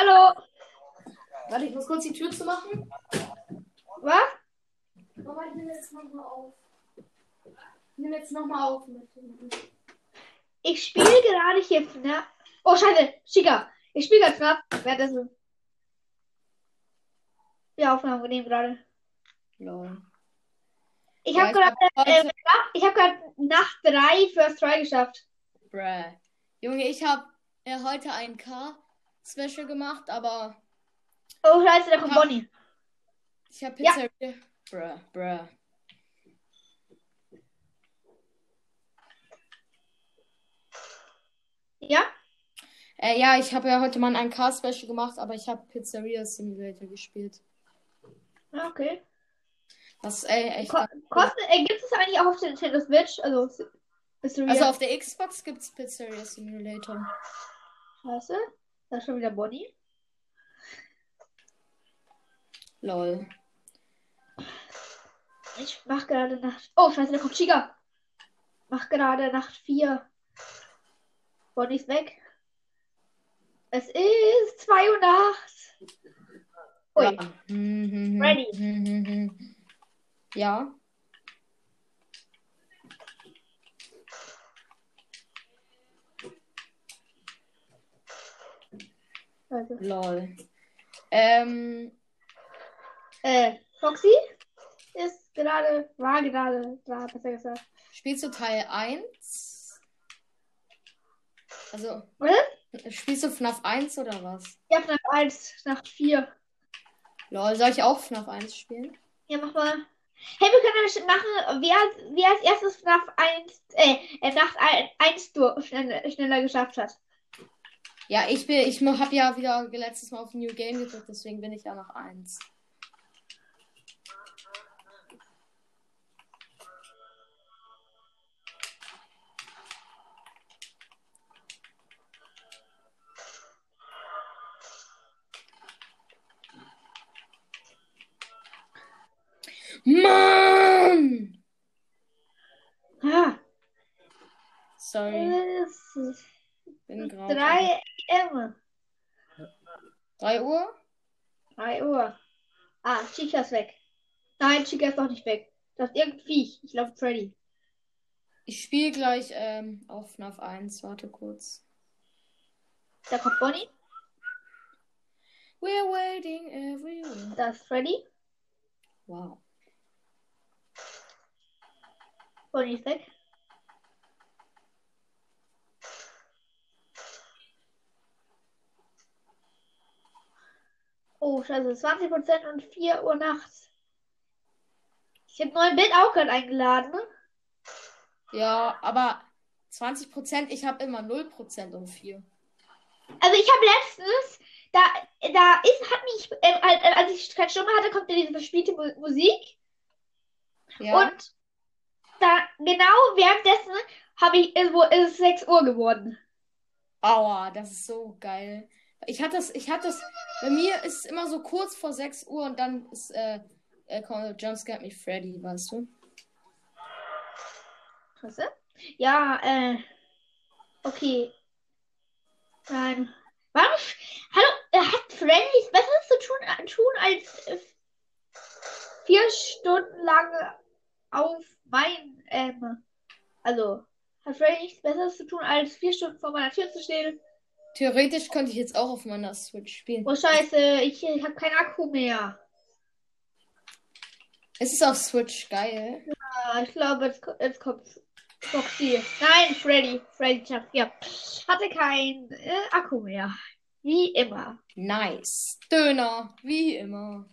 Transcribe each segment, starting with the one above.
Hallo. Warte, ich muss kurz die Tür zu machen. Was? Mama, ich nehme jetzt nochmal auf. Ich nehme jetzt nochmal auf. Ich spiele gerade hier FNAF. Oh, scheiße. Chica. Ich spiele gerade FNAF. Währenddessen. Ja, Aufnahme genehm gerade. Lol. Ich Ja, habe gerade hab äh, heute- ich habe gerade Nacht 3 First Try geschafft. Bruh. Junge, ich habe äh, heute ein K-Special gemacht, aber Oh, scheiße, da kommt Ja. Bonnie. ich habe Ja. Pizzeria. Bruh, bruh. Ja? Äh, ja, ich habe ja heute mal ein K-Special gemacht, aber ich habe Pizzeria Simulator gespielt. Ja, okay. Das ist äh, echt. Ko kostet, äh, gibt es eigentlich auch auf der Nintendo Switch? Also, Also auf der Xbox gibt's Pizzeria Simulator. scheiße? Da ist schon wieder Bonnie. Lol. Ich mach gerade Nacht. Oh, scheiße, da kommt Chica. Mach gerade Nacht 4. Bonnie ist weg. Es ist 2 Uhr nachts. Ui. Ja. Hm, hm, hm, Ready. Ja. Also, Lol. Ähm, äh, Foxy ist gerade, war gerade da, besser gesagt. spielst du Teil 1? Also, Was? spielst du FNAF 1 oder was? Ja, FNAF 1, Nacht 4. Lol, soll ich auch FNAF 1 spielen? Ja, mach mal. Hey, wir können nämlich machen, wer, wer als erstes FNAF 1, äh, Nacht 1 durch, schneller, schneller geschafft hat. Ja, ich bin, ich habe ja wieder letztes Mal auf New Game gedrückt, deswegen bin ich ja noch 1. Mann! Ah, Sorry, bin gerade. 3 M. 3 Uhr? 3 Uhr. Ah, Chica ist weg. Nein, Chica ist noch nicht weg. Das ist irgendein Viech. Ich glaube Freddy. Ich spiele gleich ähm, auf FNAF 1. Warte kurz. Da kommt Bonnie. We're waiting everywhere. Da ist Freddy. Wow. Bonnie ist weg. Oh, scheiße. 20% und 4 Uhr nachts. Ich habe neuen Bild auch gerade eingeladen. Ne? Ja, aber 20%, ich habe immer 0% um 4. Also ich habe letztens, da, da ist, hat mich, ähm, als, als ich keine Stimme hatte, kommt ja diese verspielte Mu Musik. Ja. Und da, genau währenddessen habe ich, ist, wo, ist es 6 Uhr geworden. Aua, das ist so geil. Ich hatte das, ich hatte das, bei mir ist es immer so kurz vor 6 Uhr und dann ist, äh, äh Jumpscare Me Freddy, weißt du? Was ist? Ja, äh, okay. Nein. Warum? Hallo, äh, hat Freddy nichts Besseres zu tun, tun als äh, vier Stunden lang auf mein, ähm, also, hat Freddy nichts Besseres zu tun, als vier Stunden vor meiner Tür zu stehen? Theoretisch könnte ich jetzt auch auf meiner Switch spielen. Oh, scheiße, ich, ich habe keinen Akku mehr. Es ist auf Switch geil. Ah, ich glaube, jetzt, jetzt kommt Foxy. Nein, Freddy. Freddy schafft, ja. Hatte keinen äh, Akku mehr. Wie immer. Nice. Döner, wie immer.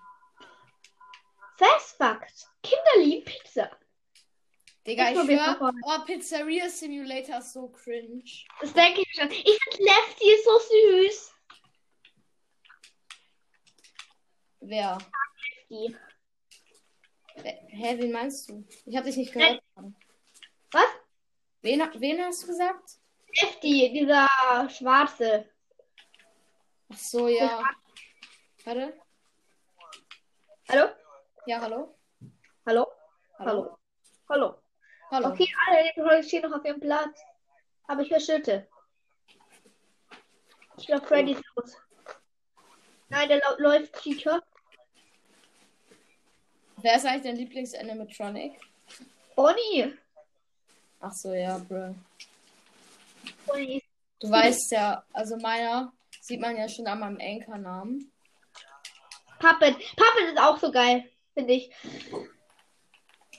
Fast Fact. Kinder lieben Pizza. Digga, Ich ich schwör, oh, Pizzeria Simulator ist so cringe. Das denke ich schon. Ich finde Lefty ist so süß. Wer? Wer- Hä, wen meinst du? Ich hab dich nicht gehört. Was? Wen, wen hast du gesagt? Lefty, dieser schwarze. Ach so, ja. Warte. Hallo? Ja, hallo? Hallo? Hallo? Hallo? Hallo. Okay, alle stehen noch auf ihrem Platz. Aber ich höre Schritte. Ich glaube, Freddy ist los. Nein, der läuft Cheater. Wer ist eigentlich dein Lieblings-Animatronic? Bonnie. Ach so, ja, bro. Bonnie Du weißt ja, also meiner sieht man ja schon an meinem Anchor-Namen. Puppet. Puppet ist auch so geil, finde ich.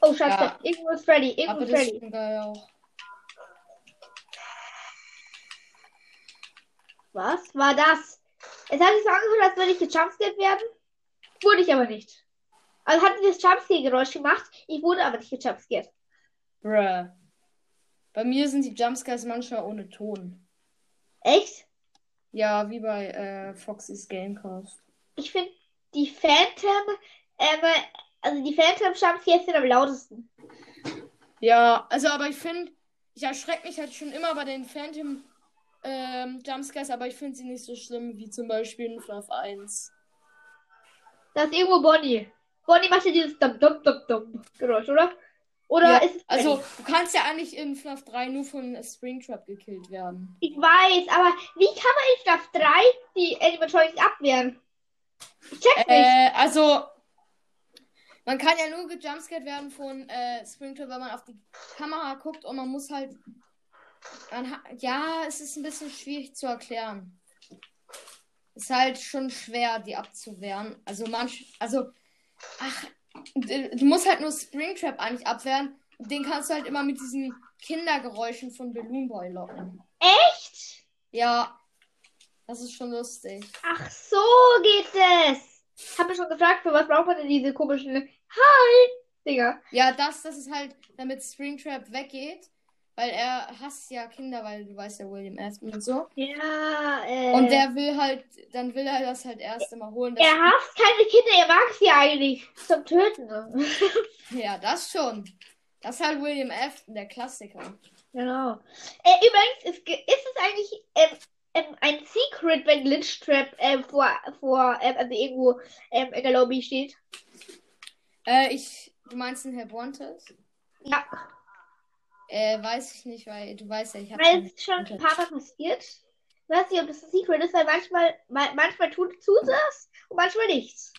Oh, scheiße. Ja. Irgendwo ist Freddy. Irgendwo ist Freddy. schon geil auch. Was war das? Es hat sich so angehört, als würde ich gejumpscared werden. Wurde ich aber nicht. Also hat das Jumpscare-Geräusch gemacht. Ich wurde aber nicht gejumpscared. Bruh. Bei mir sind die Jumpscares manchmal ohne Ton. Echt? Ja, wie bei äh, Foxys Gamecast. Ich finde die Phantom, ähm, also die Phantom Jumpscares sind am lautesten. Ja, also aber ich finde, ich erschrecke mich halt schon immer bei den Phantom ähm, Jumpscares, aber ich finde sie nicht so schlimm wie zum Beispiel in FNAF 1. Da ist irgendwo Bonnie. Bonnie macht ja dieses Dum Dum Dum Dum Geräusch, oder? Oder Ja, ist es Also, du kannst ja eigentlich in FNAF 3 nur von Springtrap gekillt werden. Ich weiß, aber wie kann man in Staff 3 die Animatronics abwehren? Ich check's nicht. Äh, also, man kann ja nur gejumpscared werden von äh, Springtrap, wenn man auf die Kamera guckt und man muss halt. Man ja, es ist ein bisschen schwierig zu erklären. Ist halt schon schwer, die abzuwehren. Also manch, also, ach, du musst halt nur Springtrap eigentlich abwehren. Den kannst du halt immer mit diesen Kindergeräuschen von Balloon Boy locken. Echt? Ja, das ist schon lustig. Ach so geht es. Hab mich schon gefragt, für was braucht man denn diese komischen Hi Dinger? Ja, das, das ist halt, damit Springtrap weggeht, weil er hasst ja Kinder, weil du weißt ja William Afton und so. Ja, äh. Und der will halt, dann will er das halt erst immer holen. er hasst keine Kinder, er mag sie eigentlich zum Töten. ja, das schon. Das ist halt William Afton, der Klassiker. genau. Äh, übrigens, ist, ist es eigentlich ähm, ähm, ein Secret, wenn Glitchtrap ähm, vor, vor ähm, also irgendwo ähm, in der Lobby steht? Äh, ich, du meinst den Herr Wanted? Ja, Äh, weiß ich nicht, weil du weißt ja, ich habe weil es schon ein paar Mal passiert. Ich weiß nicht, ob das ein Secret ist, weil manchmal, ma manchmal tut, es und manchmal nichts.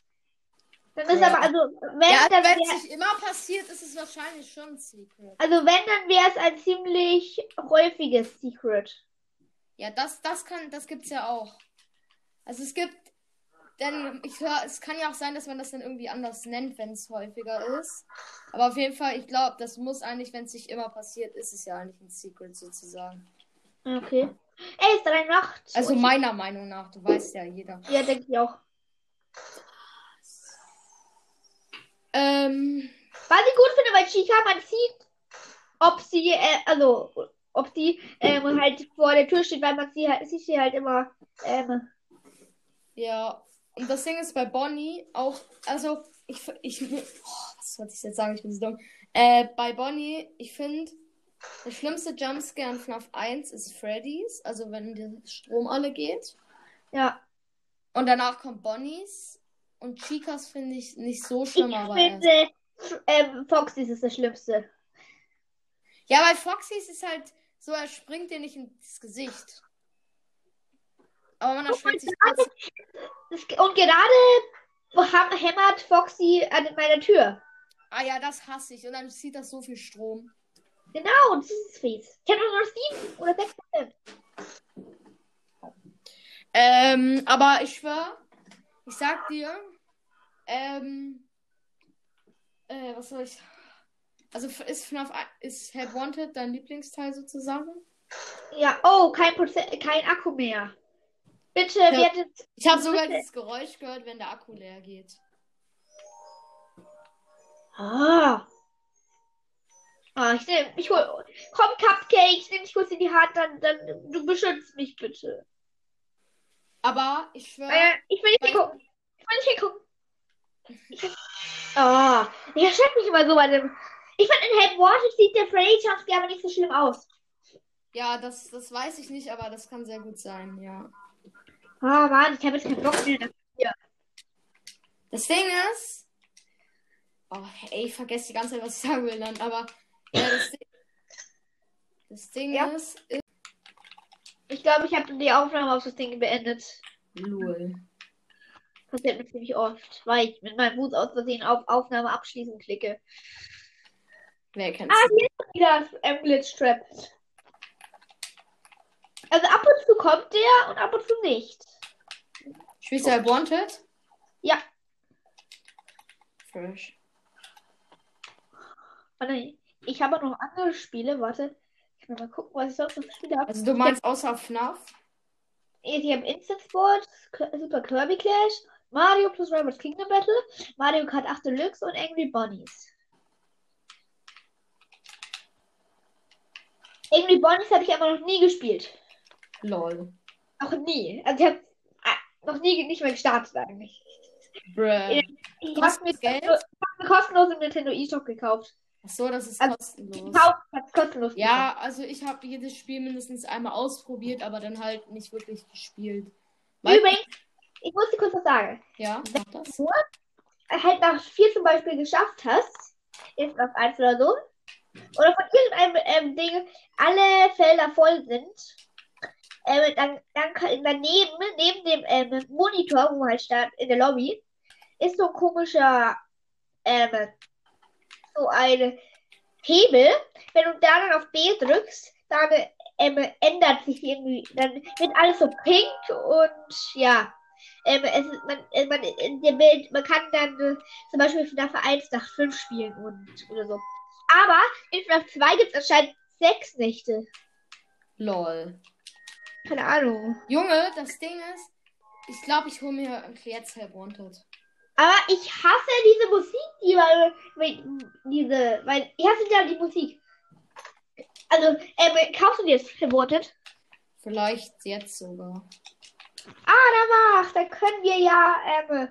Dann ist Ja. aber, also, wenn, Ja, dann wenn es nicht immer passiert, ist es wahrscheinlich schon ein Secret. also wenn, dann wäre es ein ziemlich häufiges Secret. Ja, das, das kann, das gibt's ja auch. Also es gibt, denn ich höre, es kann ja auch sein, dass man das dann irgendwie anders nennt, wenn es häufiger ist. Aber auf jeden Fall, ich glaube, das muss eigentlich, wenn es nicht immer passiert, ist es ja eigentlich ein Secret sozusagen. Okay. Ey, ist drei Nacht. Also meiner Meinung nach, du weißt ja jeder. Ja, denke ich auch. Ähm, Was ich gut finde bei Chica, man sieht, ob sie, äh, also, ob sie ähm, halt vor der Tür steht, weil man sie halt, sieht sie halt immer, ähm, ja. Und das Ding ist bei Bonnie auch, also ich, ich, oh, was wollte ich jetzt sagen? Ich bin so dumm. Äh, bei Bonnie, ich finde, der schlimmste Jumpscare in FNAF 1 ist Freddy's, also wenn der Strom alle geht. ja. Und danach kommt Bonnies. Und Chicas finde ich nicht so schlimm, Ich aber finde, ähm, Foxys ist das Schlimmste. Ja, bei Foxys ist halt so, er springt dir nicht ins Gesicht. Aber man erschreckt sich trotzdem. Und gerade hämmert Foxy an meiner Tür. Ah ja, das hasse ich. Und dann zieht das so viel Strom. Genau, das ist fies. Ich habe nur noch 7 oder 6 Prozent. Ähm, aber ich schwör, ich sag dir, ähm, äh, was soll ich. Also ist FNAF ist Help Wanted dein Lieblingsteil sozusagen? Ja, oh, kein, Proze kein Akku mehr. Bitte, Ja. werdet. Ich habe sogar dieses Geräusch gehört, wenn der Akku leer geht. Ah. Ah, ich nehm, ich hol. Komm, Cupcake, ich nehme dich kurz in die Hand, dann, dann, du beschützt mich bitte. Aber ich schwör. Äh, ich will nicht hingucken. Ich will nicht hingucken. Ich, ah, ich erschrecke mich immer so bei dem. Ich finde, in Help Wanted sieht der Freddy Jumpscare aber nicht so schlimm aus. Ja, das, das weiß ich nicht, aber das kann sehr gut sein, ja. Ah, Mann, ich habe jetzt keinen Bock mehr. Das Ding ist. Oh, ey, ich vergesse die ganze Zeit, was ich sagen will dann, aber. Ja, das Ding, das Ding Ja. ist, ist. Ich glaube, ich habe die Aufnahme auf das Ding beendet. Lul. Passiert mir ziemlich oft, weil ich mit meinem Fuß aus Versehen auf Aufnahme abschließen klicke. Wer kennt Ah, hier ist wieder das ähm, Glitch Trap. Also ab und zu kommt der und ab und zu nicht. Spielst du halt Wanted? Ja. Fresh. Ich habe noch andere Spiele. Warte. Ich will mal gucken, was ich sonst noch für Spiele habe. Also du meinst außer FNAF? Ich habe Instant Sports, Super Kirby Clash, Mario plus Rabbids Kingdom Battle, Mario Kart 8 Deluxe und Angry Bunnies. Angry Bunnies habe ich aber noch nie gespielt. Lol. Noch nie. Also ich habe noch nie nicht mehr gestartet eigentlich. Bruh. Ich habe mir, Geld? ich hab im Nintendo eShop gekauft. Achso, das ist Also, kostenlos. Gekauft, kostenlos Ja, also ich habe jedes Spiel mindestens einmal ausprobiert, aber dann halt nicht wirklich gespielt. gekauft. Weil- Übrigens, ich muss dir kurz was sagen. Ja, mach das. halt nach vier zum Beispiel geschafft hast, ist auf eins oder so, oder von irgendeinem ähm, Ding alle Felder voll sind, ähm, dann, dann daneben, neben dem ähm, Monitor, wo halt steht, in der Lobby, ist so ein komischer, ähm, so ein Hebel. Wenn du da dann auf B drückst, dann ähm, ändert sich irgendwie, dann wird alles so pink und ja. Ähm, es, man, äh, man, in dem Bild, man kann dann äh, zum Beispiel FNAF 1 nach 5 spielen und oder so. Aber in FNAF 2 gibt es anscheinend sechs Nächte. Lol. Keine Ahnung. Junge, das Ding ist, ich glaube, ich hole mir jetzt Help Wanted. Aber ich hasse diese Musik, die weil, weil diese, weil ich hasse ja die Musik. Also, ähm, kaufst du dir das verwortet? Vielleicht jetzt sogar. Ah, da war's. Da können wir ja, ähm,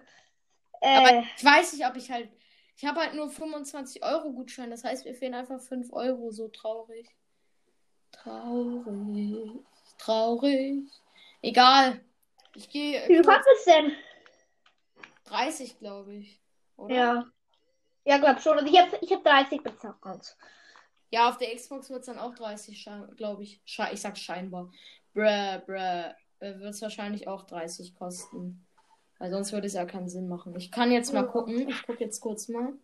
äh, Aber ich weiß nicht, ob ich halt. Ich habe halt nur 25 Euro Gutschein. Das heißt, mir fehlen einfach 5 Euro. So traurig. Traurig. Traurig. Egal. Ich gehe wie viel kostet es denn? 30, glaube ich. Oder? Ja. Ja, glaub schon. Also ich habe ich hab 30 bezahlt. Ja, auf der Xbox wird es dann auch 30, glaube ich. Sche ich sag scheinbar. Bruh, bruh. Wird es wahrscheinlich auch 30 kosten. Weil sonst würde es ja keinen Sinn machen. Ich kann jetzt mal gucken. Ich gucke jetzt kurz mal.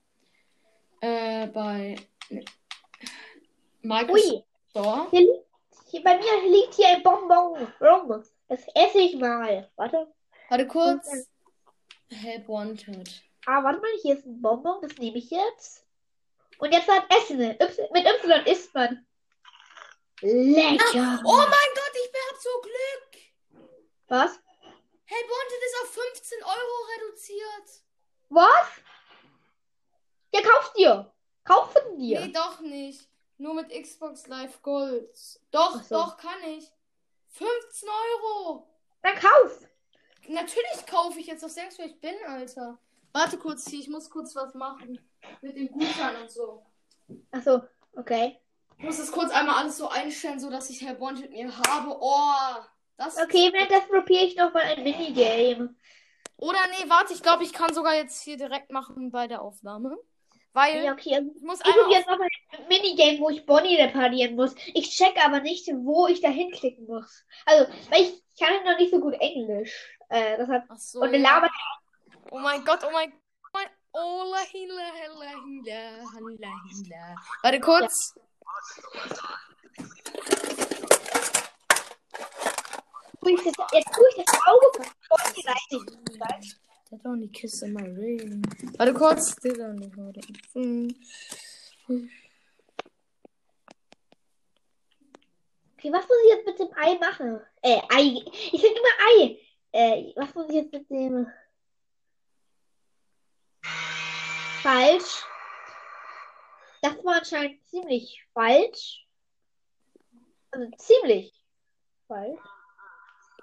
Äh, bei ne, Microsoft Ui, Store. hier liegt, hier, bei mir liegt hier ein Bonbon rum. Das esse ich mal. Warte. Warte kurz. Help Wanted. Ah, warte mal, hier ist ein Bonbon. Das nehme ich jetzt. Und jetzt hat Essen. Y, mit Y isst man. Lecker. Oh mein Gott, ich hab so Glück. Was? Help Wanted ist auf 15 Euro reduziert. Was? Ja, kauf dir. Kaufen dir. Nee, doch nicht. Nur mit Xbox Live Gold. Doch, so. doch, kann ich. 15 Euro. Dann kauf. Natürlich kaufe ich jetzt. Was denkst du, ich bin, Alter? Warte kurz hier, ich muss kurz was machen. Mit dem Gutschein und so. Ach so, okay. Ich muss das kurz einmal alles so einstellen, so dass ich Herr Bond mit mir habe. Oh, das. Okay, währenddessen probiere ich noch mal ein Minigame. Oder nee, warte, ich glaube, ich kann sogar jetzt hier direkt machen bei der Aufnahme. Weil Ja, okay. Also ich muss ich probiere jetzt noch ein Minigame, wo ich Bonnie reparieren muss. Ich check aber nicht, wo ich da hinklicken muss. Also, weil ich, kann noch nicht so gut Englisch. Äh, das hat, Ach so. und eine Lava. Oh mein Gott, oh mein Gott. Oh, la, hila, hila, hila, hila, hila. Warte kurz. Das, jetzt tue ich das Auge von Bonnie rein. Did only kiss in my ring. Warte kurz. Only hold it. Hm. Okay, was muss ich jetzt mit dem Ei machen? Äh, Ei. Ich sag immer Ei. Äh, was muss ich jetzt mit dem. Falsch. Das war anscheinend ziemlich falsch. Also ziemlich falsch.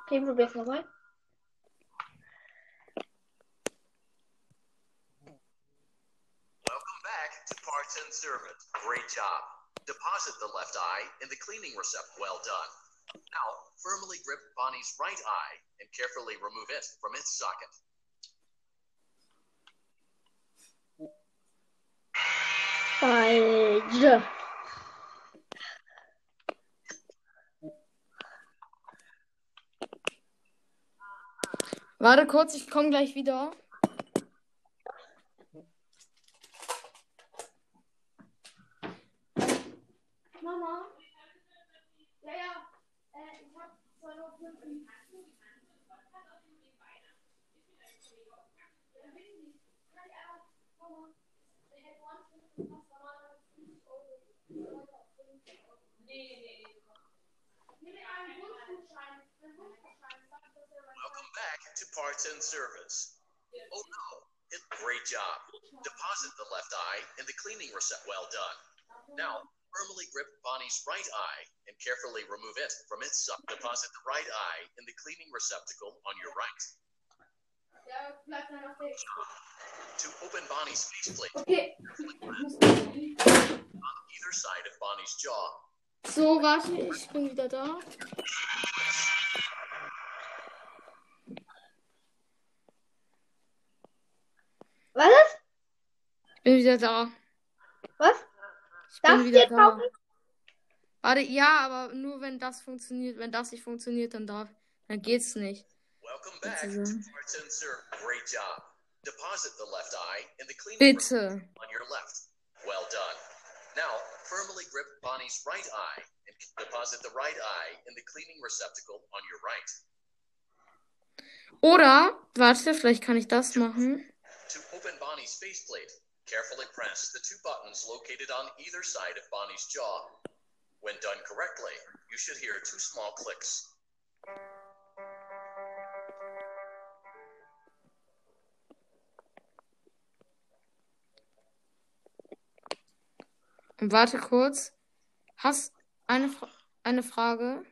Okay, probier's nochmal. To Parts and Service. Great job. Deposit the left eye in the cleaning receipt. Well done. Now, firmly grip Bonnie's right eye and carefully remove it from its socket. Falsch. Warte kurz, ich komme gleich wieder. Mama? Ja, ja. Äh, ich hab Welcome back to Parts and Service. Oh no, great job. Deposit the left eye in the cleaning receptacle. Well done. Now, firmly grip Bonnie's right eye and carefully remove it from its sub. Deposit the right eye in the cleaning receptacle on your right. Ja, bleib dann auf der. To open Bonnie's faceplate, Okay. on either side of Bonnie's jaw, So, warte, ich bin wieder da. Was ist? Ich bin wieder da. Was? Ich bin Darf ich wieder jetzt da. kaufen? Warte, ja, aber nur wenn das funktioniert. Wenn das nicht funktioniert, dann darf, dann geht's nicht. welcome back Bitte to sehr. Parts and Service. Great job. Deposit the left eye in the cleaning Bitte. on your left. Well done. Now, firmly grip Bonnie's right eye and deposit the right eye in the cleaning receptacle on your right. Oder, warte, vielleicht kann ich das machen. To open Bonnie's faceplate, carefully press the two buttons located on either side of Bonnie's jaw. When done correctly, you should hear two small clicks. Warte kurz. Hast eine, Fra eine Frage?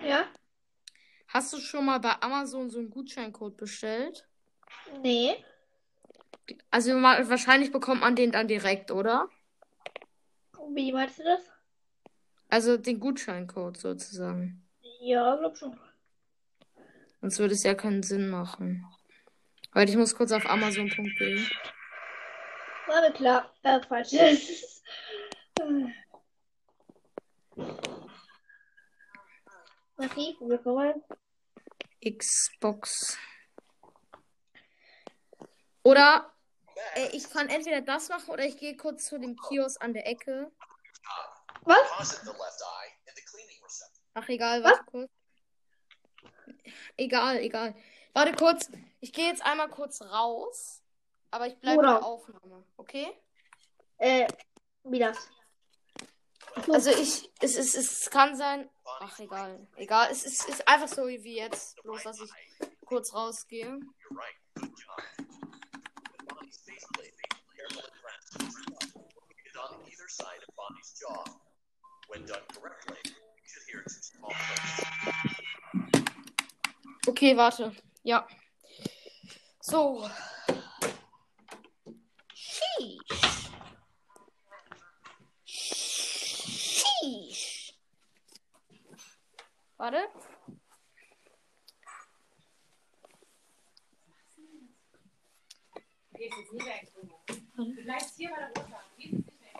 Ja? Hast du schon mal bei Amazon so einen Gutscheincode bestellt? Nee. Also wahrscheinlich bekommt man den dann direkt, oder? Wie meinst du das? Also den Gutscheincode sozusagen. Ja, glaub schon. Sonst würde es ja keinen Sinn machen. Weil ich muss kurz auf Amazon.de. War mir klar. Äh, falsch. Okay, willkommen. Xbox. Oder äh, ich kann entweder das machen oder ich gehe kurz zu dem Kiosk an der Ecke. Was? Ach egal, warte kurz. Egal, egal. Warte kurz. Ich gehe jetzt einmal kurz raus. Aber ich bleibe in der Aufnahme, okay? Äh, wie das? Also ich, es, es, es kann sein. Ach egal. Egal. Es ist, ist einfach so wie jetzt. Bloß dass ich kurz rausgehe. On either side of Bonnie's jaw. When done correctly, you should hear two small clicks. Okay, warte. Ja. So. Sheesh. Sheesh. Warte. Gehst jetzt nie weg, Bruno. Du bleibst hier bei der Mutter. Du gehst jetzt nicht weg.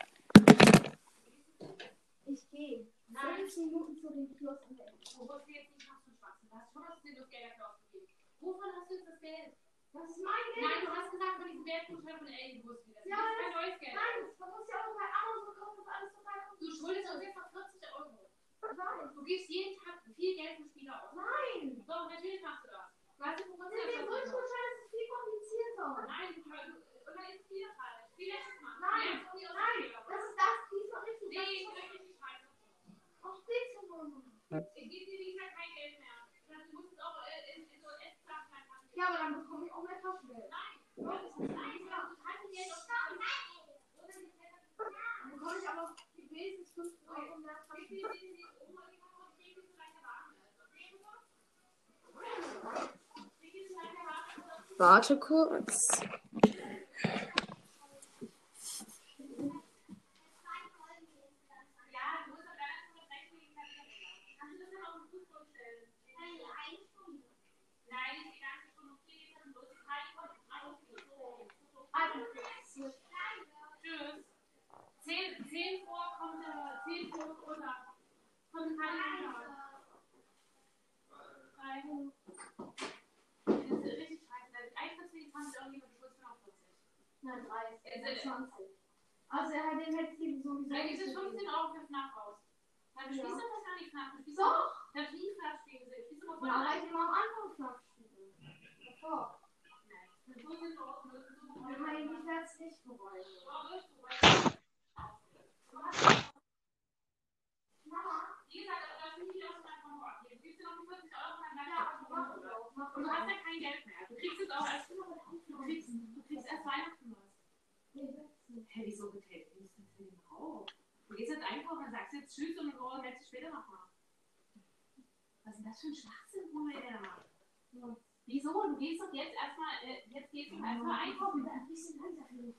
Ich gehe. Nein. Minuten zu an der Ecke. Du musst dir jetzt nicht machen. Du hast schon das Geld Geld dafür ausgegeben. Wovon hast du jetzt das Geld? Das ist mein Nein, du hast gesagt, von diesem Geldgutschein von Ellie wussten wir das. Ja, das ist kein neues Geld. Nein, man muss ja auch bei Amazon kaufen und alles so weiter. Du schuldest uns jetzt noch 40 Euro. Nein. Du gibst jeden Tag viel Geld für Spiele aus. Nein. Doch, natürlich machst du das. Weißt du, Mit dem ist es viel komplizierter. Nein, wieder falsch. Wie letztes Mal. Nein, die Nein, das ist das diesmal richtig. Nee, ich will richtig scheiße. Auf Mama. Ich gebe dir, wie gesagt, kein Geld mehr. Du musst es auch äh, in, so Essklassen reinpacken. Ja, aber dann bekomme ich auch mehr Taschengeld. Nein, das ist nein, ja, du kannst Geld aus Dann bekomme ich aber wenigstens 5 Euro mehr Taschengeld. Warte kurz. Zehn, zehn vor kommt der, zehn vor oder kommt keine Ahnung. Also er hat den jetzt sowieso. Da gibt es 15 Euro für FNAF aus. Dann Ja. spielst du das gar nicht FNAF. Du spielst Doch. Da fliegen Flaschspiele. Spielst du noch Ja, mal weil ich immer am Anfang. Davor. So- so- so- Ich meine, ich werde es nicht bereuen. Wie gesagt, das sind die aus meinem abgeben. Du gibst dir noch die 40 Euro und dann bleibst du Und du hast ja kein Geld mehr. Du kriegst jetzt auch erst du kriegst, du kriegst erst Weihnachten was. Hä, wieso geteilt? Du bist für den Brauch. Du gehst jetzt einkaufen, dann sagst du jetzt Tschüss und so, lässt dich später noch mal. Was ist denn das für ein Schwachsinn, machen? Wieso? Du gehst doch jetzt erstmal, äh, jetzt gehst du erstmal einkaufen. Ein bisschen mich.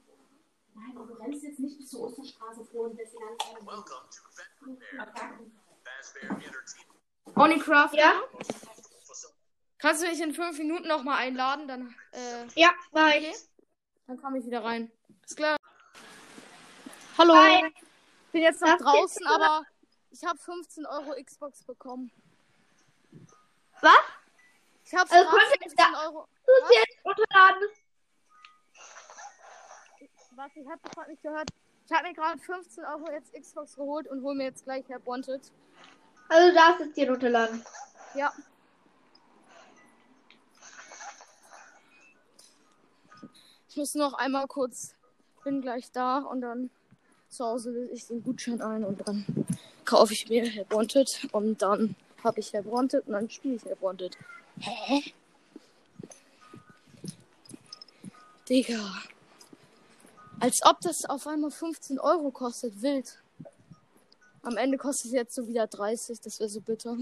Nein, aber du rennst jetzt nicht bis zur Osterstraße vor und lässt die ganze Zeit. Welcome to Fazbear. Fazbear Entertainment Onicraft. Ja, Facility. Kannst du mich in fünf Minuten nochmal einladen? Dann, äh, ja, ich. okay. Dann komme ich wieder rein. Ist klar. Hallo. Hi. Bin jetzt noch Das draußen, aber ich habe 15 Euro Xbox bekommen. Was? Ich habe Also gerade konnte ich 15 Euro. Du musst jetzt runterladen. Was, ich habe gerade nicht gehört. Ich habe mir gerade 15 Euro jetzt Xbox geholt und hole mir jetzt gleich Herr Wanted. Also du darfst es dir runterladen. Ja. Ich muss noch einmal kurz, bin gleich da und dann zu Hause löse ich den Gutschein ein und dann kaufe ich mir Herr Wanted und dann habe ich Herr Wanted und dann spiele ich Herr Wanted. Hä? Digga. Als ob das auf einmal 15 Euro kostet, wild. Am Ende kostet es jetzt so wieder 30, das wäre so bitter.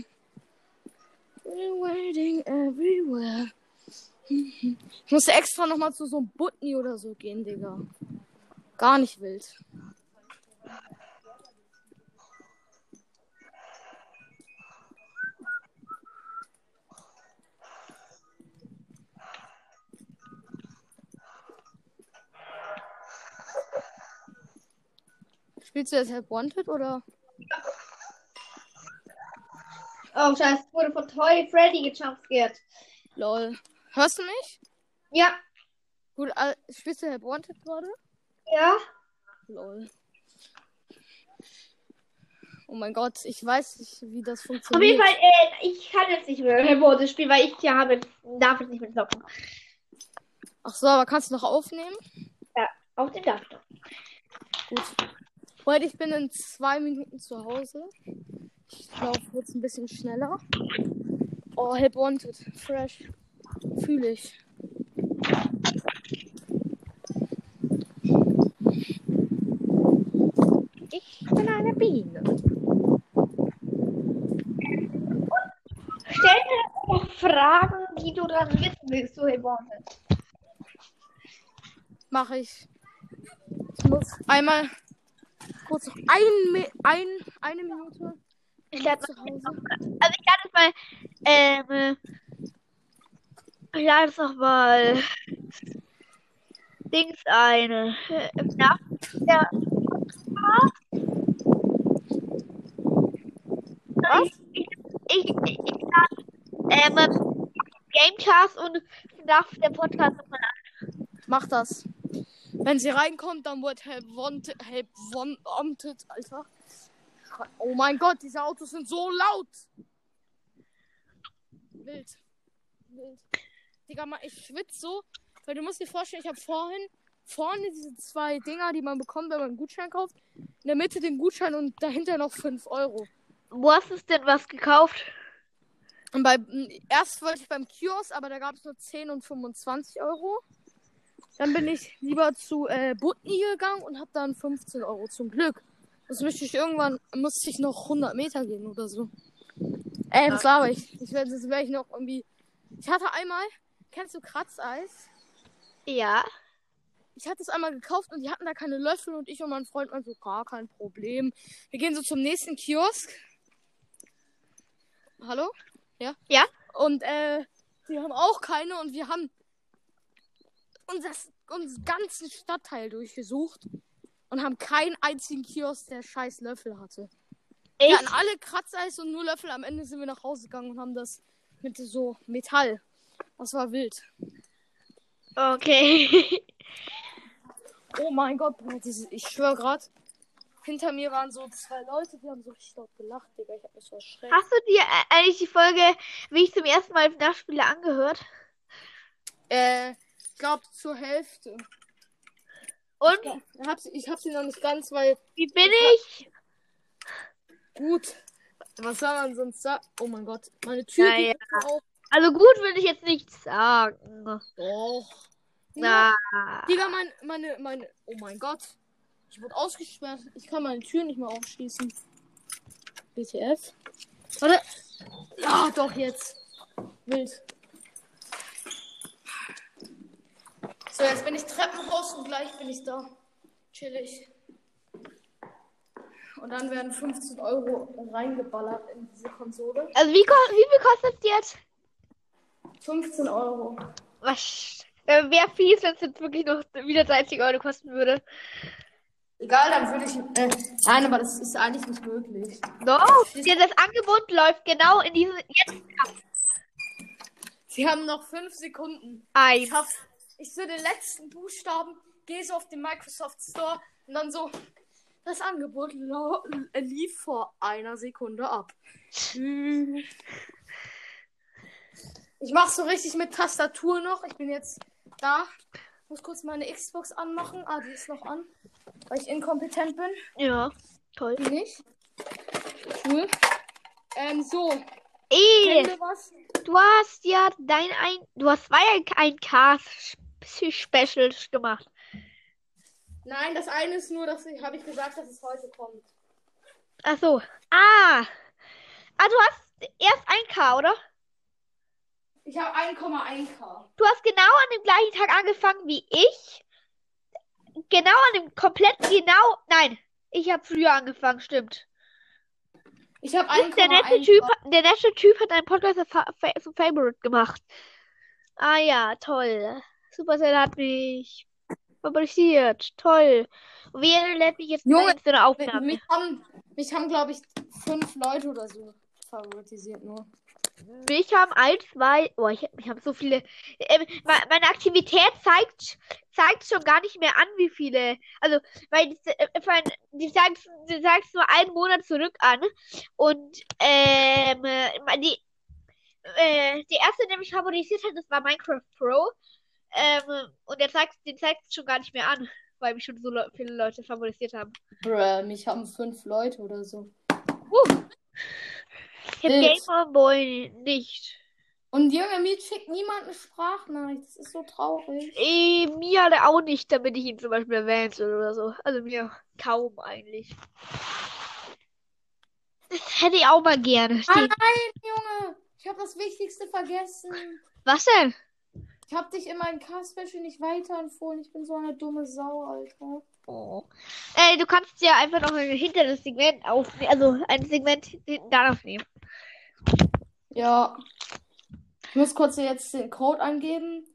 We're waiting everywhere. Ich musste extra nochmal zu so einem Butni oder so gehen, Digga. Gar nicht wild. Spielst du jetzt Help Wanted oder? Oh, scheiße, es wurde von Toy Freddy gejumpscared. Lol. Hörst du mich? Ja, Gut, äh, spielst du Help Wanted gerade? ja. Lol. Oh mein Gott, ich weiß nicht, wie das Auf funktioniert. jeden Fall, äh, ich kann jetzt nicht mehr Remote spielen, weil ich hier habe, darf jetzt nicht mehr zocken. Ach so, aber kannst du noch aufnehmen? Auf den darf. Gut. Heute, ich bin in zwei Minuten zu Hause. Ich laufe jetzt ein bisschen schneller. Oh, Help Wanted. Fresh. Fühle ich. Ich bin eine Biene. Stell mir noch Fragen, die du dann wissen willst, du Remote. Mache ich. Ich muss einmal kurz noch ein, ein, eine Minute Ich lade zu Hause. Also ich lade jetzt mal, ähm, ich lade jetzt noch mal Dings ein. Äh, nach der Was? Ich, ich, ich, ich lade ähm, Gamecast und nach der Podcast nochmal an. Mach das. Wenn sie reinkommt, dann wird Help Wanted, Help Wanted, Alter. Oh mein Gott, diese Autos sind so laut. Wild. Wild. Digga, ich schwitze so, weil du musst dir vorstellen, ich habe vorhin vorne diese zwei Dinger, die man bekommt, wenn man einen Gutschein kauft. In der Mitte den Gutschein und dahinter noch 5 Euro. Wo hast du denn was gekauft? Und bei, erst wollte ich beim Kiosk, aber da gab es nur 10 und 25 Euro. Dann bin ich lieber zu äh, Butni gegangen und habe dann 15 Euro zum Glück. Das möchte ich irgendwann, musste ich noch 100 Meter gehen oder so. Ey, was laber ich? Ich werde, das werde ich noch irgendwie. Ich hatte einmal, kennst du Kratzeis? Ja. Ich hatte es einmal gekauft und die hatten da keine Löffel und ich und mein Freund waren so, gar kein Problem. Wir gehen so zum nächsten Kiosk. Hallo? Ja? Ja. Und äh, die haben auch keine und wir haben unser, unseren ganzen Stadtteil durchgesucht und haben keinen einzigen Kiosk, der scheiß Löffel hatte. Wir Ich, hatten alle Kratzeis und nur Löffel. Am Ende sind wir nach Hause gegangen und haben das mit so Metall. Das war wild. okay. Oh mein Gott, ich schwöre gerade, hinter mir waren so zwei Leute, die haben so richtig laut gelacht, Digga. Ich hab mich so erschreckt. Hast du dir äh, eigentlich die Folge, wie ich zum ersten Mal Nachspiele angehört? Äh, ich glaube zur Hälfte. Und Ich hab, sie- ich hab sie noch nicht ganz, weil wie bin ich? gut. Was soll man sonst sagen? Oh mein Gott, meine Tür Ja, geht jetzt auf. Also gut würde ich jetzt nicht sagen. Doch. Na, Digga, mein, meine, meine. Oh mein Gott. Ich wurde ausgesperrt. Ich kann meine Tür nicht mehr aufschließen. BTF. Warte. Ja, doch jetzt. Wild. So, jetzt bin ich Treppenhaus und gleich bin ich da. Chillig. Und dann werden 15 Euro reingeballert in diese Konsole. also wie, wie viel kostet es jetzt? 15 Euro. Was? Äh, Wäre fies, wenn es jetzt wirklich noch wieder 30 Euro kosten würde. Egal, dann würde ich. Äh, nein, aber das ist eigentlich nicht möglich. Doch, ja, das Angebot läuft genau in diesem jetzt ab. Sie haben noch 5 Sekunden. Eins. Ich hab's. Ich so den letzten Buchstaben, gehe so auf den Microsoft Store und dann so. Das Angebot lief vor einer Sekunde ab. Ich mach so richtig mit Tastatur noch. Ich bin jetzt da. Muss kurz meine Xbox anmachen. Ah, die ist noch an. Weil ich inkompetent bin. Ja, toll. Die nicht. Cool. Ähm, so. Ey, was? du hast ja dein ein, du hast zwei ein Cast-Special gemacht. Nein, das eine ist nur, dass ich, habe ich gesagt, dass es heute kommt. Ach so. Ah. Ah, du hast erst ein K, oder? Ich habe 1,1k. Du hast genau an dem gleichen Tag angefangen wie ich. Genau an dem komplett genau. Nein, ich habe früher angefangen, stimmt. Ich habe Der nette 1,1. Typ, der nette Typ hat einen Podcast zum Fa Fa zum Favorite gemacht. Ah ja, toll. Supercell hat mich favorisiert. Toll. Und wer lädt mich jetzt Junge, ein zu einer Aufnahme? Mich haben, mich haben glaube ich, fünf Leute oder so favoritisiert nur. Mich haben ein, zwei, oh, ich, ich habe so viele. Ähm, me- meine Aktivität zeigt, zeigt schon gar nicht mehr an, wie viele. Also, weil die, äh, die zeigt, die zeigt nur einen Monat zurück an. Und ähm, äh, die, äh, die erste, die mich favorisiert hat, das war Minecraft Pro. Ähm, und der zeigt, den zeigt es schon gar nicht mehr an, weil mich schon so le viele Leute favorisiert haben. Bruh, mich haben fünf Leute oder so. Uh. Ich hab Wild. Gamerboy nicht. Und Junge, mir schickt niemand eine Sprachnachricht. Das ist so traurig. Eh, mir hat er auch nicht, damit ich ihn zum Beispiel erwähnt oder so. Also mir kaum eigentlich. Das hätte ich auch mal gerne. Ah, nein, Junge. Ich habe das Wichtigste vergessen. Was denn? Ich habe dich in meinem Cast-Special nicht weiterempfohlen. Ich bin so eine dumme Sau, Alter. Ey, du kannst ja einfach noch ein hinter das Segment aufnehmen. Also ein Segment hinten dran aufnehmen. Ja. Ich muss kurz jetzt den Code angeben.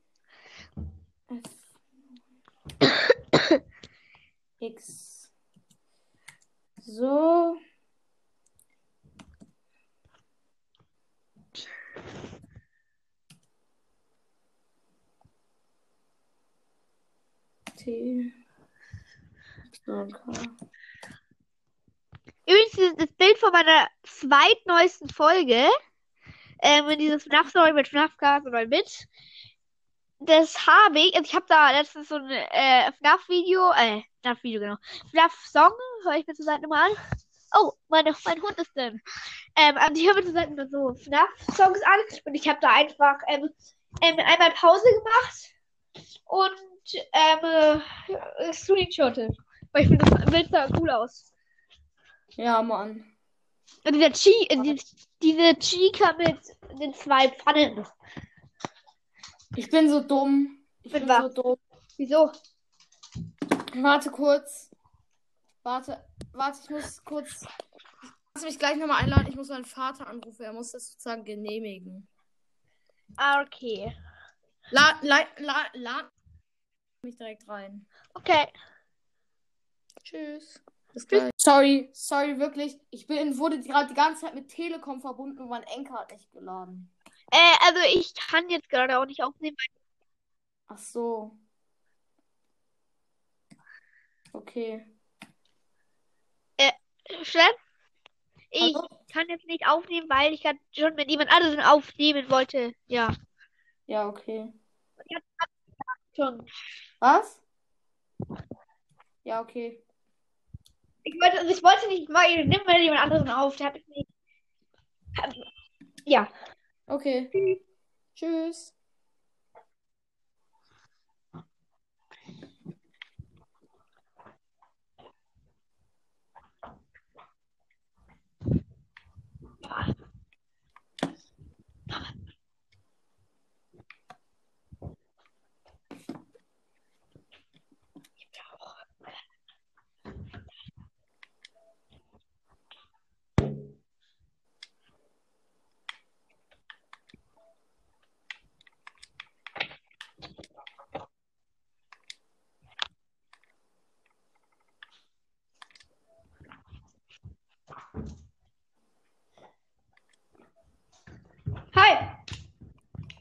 X. So. T. Y, K. Übrigens, das- Bild von meiner zweitneuesten Folge, ähm, dieses FNAF-Story mit FNAF-Cast und mein mit, das habe ich, also ich habe da letztens so ein äh, FNAF-Video, äh, FNAF-Video, genau, FNAF-Song, höre ich mir zur Seite mal an. Oh, meine, mein Hund ist drin. Ähm, also ich höre mir zur Seite mal so FNAF-Songs an und ich habe da einfach ähm, ähm, einmal Pause gemacht und ähm, äh, screenshottet. Weil ich finde, das Bild sah cool aus. Ja, Mann. Und dieser Chi, äh, die, diese Chica mit den zwei Pfannen. Ich bin so dumm. Ich bin was? so dumm. Wieso? Warte kurz. Warte, warte, ich muss kurz. Du mich gleich nochmal einladen? Ich muss meinen Vater anrufen. Er muss das sozusagen genehmigen. Ah, okay. Lad, lad, lad, lad mich direkt rein. Okay. Tschüss. Bis gleich. Sorry, sorry, wirklich. Ich bin, wurde gerade die ganze Zeit mit Telekom verbunden und mein Enker hat nicht geladen. Äh, also ich kann jetzt gerade auch nicht aufnehmen. Ach so. Okay. Sven? Ich Hallo? kann jetzt nicht aufnehmen, weil ich gerade schon mit jemand anderem aufnehmen wollte. Ja. Ja, okay. Schon. Was? Ja, okay. Ich wollte, also ich wollte nicht, weil nimm mal jemand anderen auf. Der hat mich nicht. Ja. Okay. Tschüss. Hi.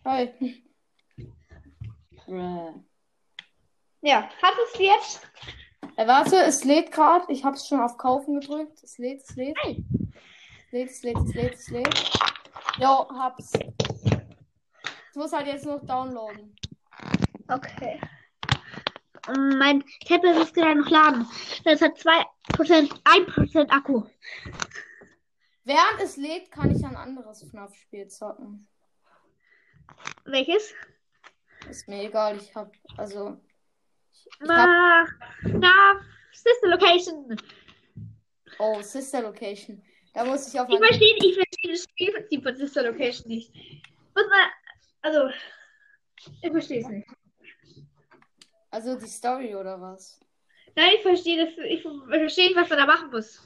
Hi. Ja. Hattest du jetzt? Äh, warte, es lädt gerade. Ich habe es schon auf Kaufen gedrückt. Es lädt, es lädt. Hi. Es lädt, es lädt, es lädt, es lädt. Jo, hab's. Ich muss halt jetzt noch downloaden. Okay. Mein Tablet ist gerade noch laden. Das hat 2%, 1% Akku. Während es lädt, kann ich ein anderes FNAF-Spiel zocken. Welches? Ist mir egal, ich hab, also, ich hab, Na, na, Sister Location. oh, Sister Location. Da muss ich auf Ich verstehe, ich verstehe das Spielprinzip von Sister Location nicht. Muss man, also, ich verstehe es nicht. also die Story oder was? Nein, ich verstehe das, ich verstehe nicht, was man da machen muss.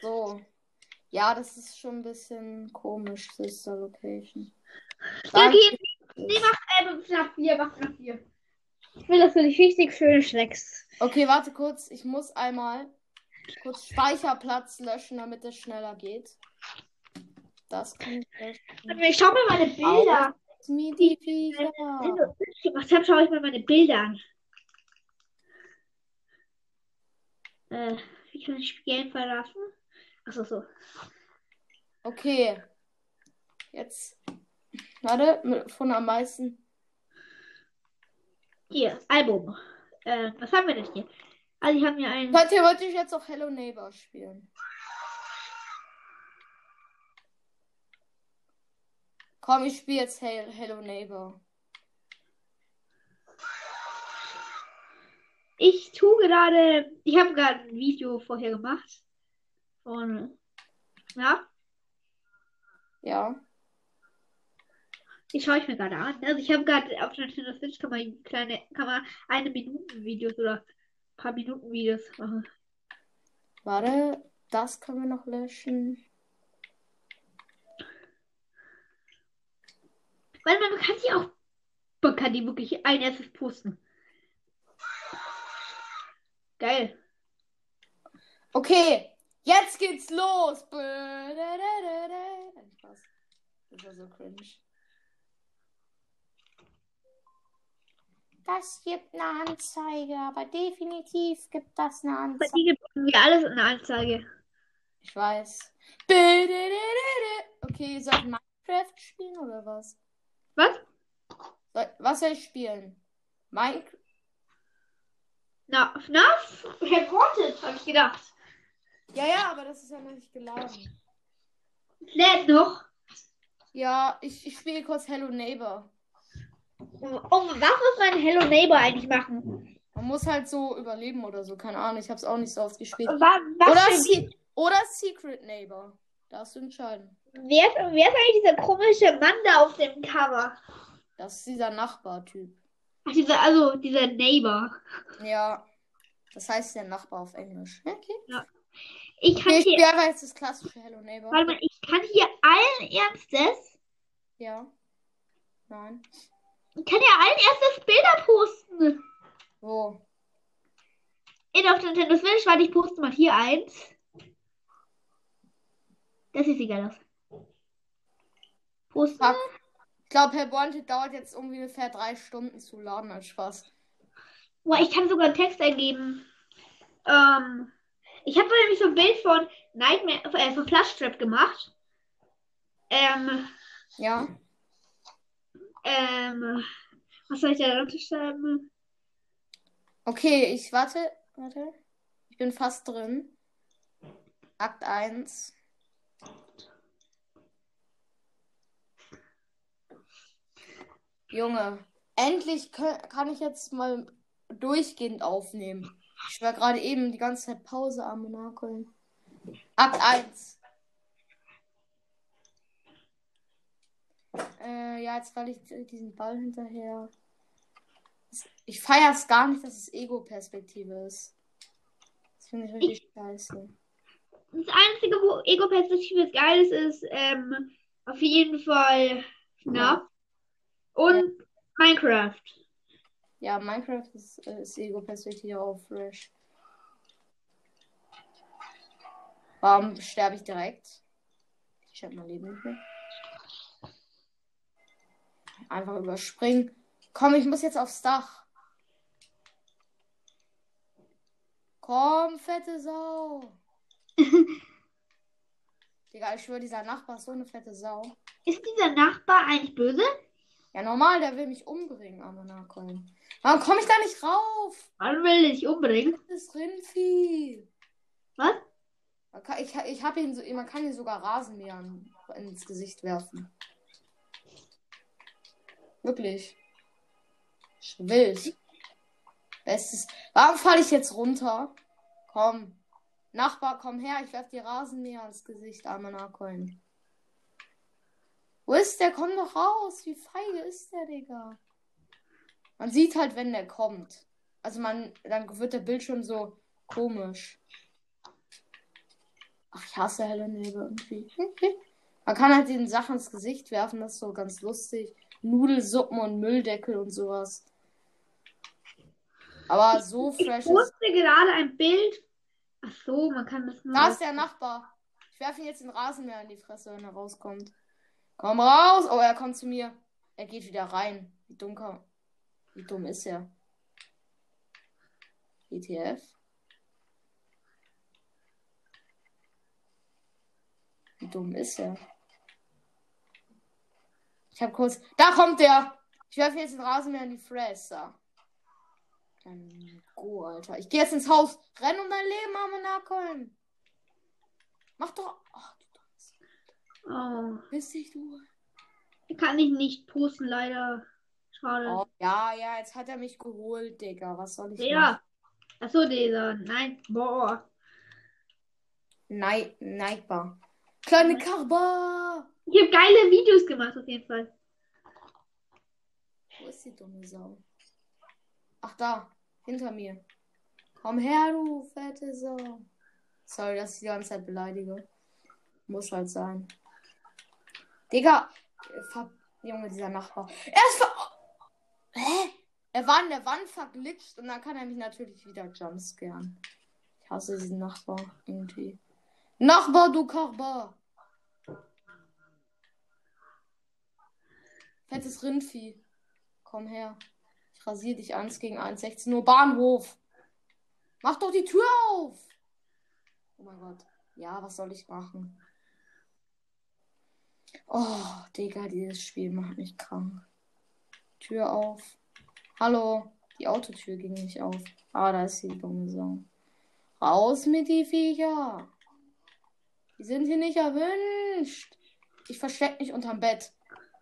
So. Ja, das ist schon ein bisschen komisch, Sister Location. Ja, geh, nee, mach, äh, FNAF 4, mach FNAF 4. Ich will, dass du dich richtig schön schlägst. Okay, warte kurz. Ich muss einmal kurz Speicherplatz löschen, damit es schneller geht. Das kann ich. Ich schau mir meine Bilder. Mir die das gemacht hast, schaue ich mir meine Bilder an. Äh, wie kann ich Spielen verlassen? Achso, so. Okay. Jetzt. Warte, von am meisten. Hier, Album. Äh, was haben wir denn hier? Also, ich habe mir ein. Könnt ihr wollte ich jetzt auch Hello Neighbor spielen? Komm, ich spiele jetzt Hel- Hello Neighbor. Ich tue gerade. Ich habe gerade ein Video vorher gemacht. Von. Ja, Ja. Die schaue ich mir gerade an. Also, ich habe gerade auf der Nintendo Switch kann man kleine, kann man eine Minuten Videos oder ein paar Minuten Videos machen. Warte, das können wir noch löschen. Weil man kann die auch. Man kann die wirklich ein erstes posten. Geil. Okay, jetzt geht's los. Das war so cringe. Das gibt eine Anzeige, aber definitiv gibt das eine Bei Anzeige. dir gibt wir alles in der Anzeige. Ich weiß. Okay, soll ich Minecraft spielen oder was? Was? Was soll ich spielen? Minecraft? Na, FNAF? Reported, habe ich gedacht. Ja, ja, aber das ist ja noch nicht geladen. Lädt noch. Ja, ich, ich spiele kurz Hello Neighbor. Oh, was muss mein Hello Neighbor eigentlich machen? Man muss halt so überleben oder so, keine Ahnung. Ich hab's auch nicht so oft gespielt. Was, was Oder, Se oder Secret Neighbor. Darfst du entscheiden. wer, ist, wer ist eigentlich dieser komische Mann da auf dem Cover? Das ist dieser Nachbartyp. Ach, dieser, also dieser Neighbor. Ja. Das heißt der Nachbar auf Englisch. Okay. Ich kann ich hier, jetzt das klassische Hello Neighbor. warte mal, ich kann hier allen Ernstes, Ja. Nein. Ich kann hier allen Ernstes Bilder posten. Wo? In auf Nintendo Switch, warte, ich poste mal hier eins. Das sieht egal aus. Posten. Ich glaube, Herr Bonte dauert jetzt ungefähr drei Stunden zu laden als Spaß. Boah, ich kann sogar einen Text eingeben. Ähm, ich habe nämlich so ein Bild von Nightmare, äh, von Plushtrap gemacht. Ähm, Ja. Ähm, was soll ich da drunter schreiben? Okay, ich warte. Warte. Ich bin fast drin. Akt 1. Junge, endlich kann ich jetzt mal durchgehend aufnehmen. Ich war gerade eben die ganze Zeit Pause am Monakeln. Akt 1. Äh, ja, jetzt renne ich diesen Ball hinterher. Ich feiere es gar nicht, dass es Ego-Perspektive ist. Das finde ich richtig scheiße. Das Einzige, wo Ego-Perspektive geil ist, ist ähm, auf jeden Fall FNAF und Minecraft. Ja, Minecraft ist, äh, ist Ego-Perspektive auf Fresh. Warum sterbe ich direkt? Ich habe mein Leben nicht mehr. Einfach überspringen. Komm, ich muss jetzt aufs Dach. Komm, fette Sau. Digga, ich schwöre, dieser Nachbar ist so eine fette Sau. Ist dieser Nachbar eigentlich böse? Ja, normal, der will mich umbringen, aber nachkommen. Warum komme ich da nicht rauf? Wann will er dich umbringen? Das ist Rindvieh. Was? Man kann, ich ich habe ihn so, man kann ihn sogar Rasenmäher ins Gesicht werfen. Wirklich. Ich Wild. Bestes. Warum falle ich jetzt runter? Komm. Nachbar, komm her, ich werf dir Rasenmäher ins Gesicht, armer Narkollen. Wo ist der? Komm doch raus. Wie feige ist der, Digga? Man sieht halt, wenn der kommt. Also man, dann wird der Bildschirm so komisch. Ach, ich hasse helle Nebel irgendwie. Man kann halt den Sachen ins Gesicht werfen, das ist so ganz lustig. Nudelsuppen und Mülldeckel und sowas. Aber so fresh Ich ist. poste gerade ein Bild. Ach so, man kann das nur. Da ist der Nachbar. Ich werfe ihn jetzt den Rasenmäher in die Fresse, wenn er rauskommt. Komm raus! Oh, er kommt zu mir. Er geht wieder rein. Wie kann- Wie dumm ist er? ETF? Wie dumm ist er? Ich hab kurz. Da kommt der! Ich werfe jetzt den Rasenmäher in die Fresse. Dann go, Alter. Ich gehe jetzt ins Haus. Renn um dein Leben, arme Narkollen. Mach doch. Ach, du. Oh, Piss dich, du. kann ich nicht posten, leider. Schade. Oh, ja, ja, jetzt hat er mich geholt, Digga. Was soll ich machen? Ja. Ach so, dieser. Nein, boah. Nein, neigbar. Kleine Karba. Ich habe geile Videos gemacht, auf jeden Fall. Wo ist die dumme Sau? Ach, da. Hinter mir. Komm her, du fette Sau. Sorry, dass ich die ganze Zeit beleidige. Muss halt sein. Digga. Junge, dieser Nachbar. Er ist ver Hä? Er war in der Wand verglitscht und dann kann er mich natürlich wieder jumpscaren. Ich hasse diesen Nachbar irgendwie. Nachbar, du Karbar. Fettes Rindvieh. Komm her. Ich rasiere dich 1 gegen 1, 16 Uhr Bahnhof. Mach doch die Tür auf. Oh mein Gott. Ja, was soll ich machen? Oh, Digga, dieses Spiel macht mich krank. Tür auf. Hallo. Die Autotür ging nicht auf. Ah, da ist die Sau. Raus mit die Viecher. Die sind hier nicht erwünscht. Ich versteck mich unterm Bett.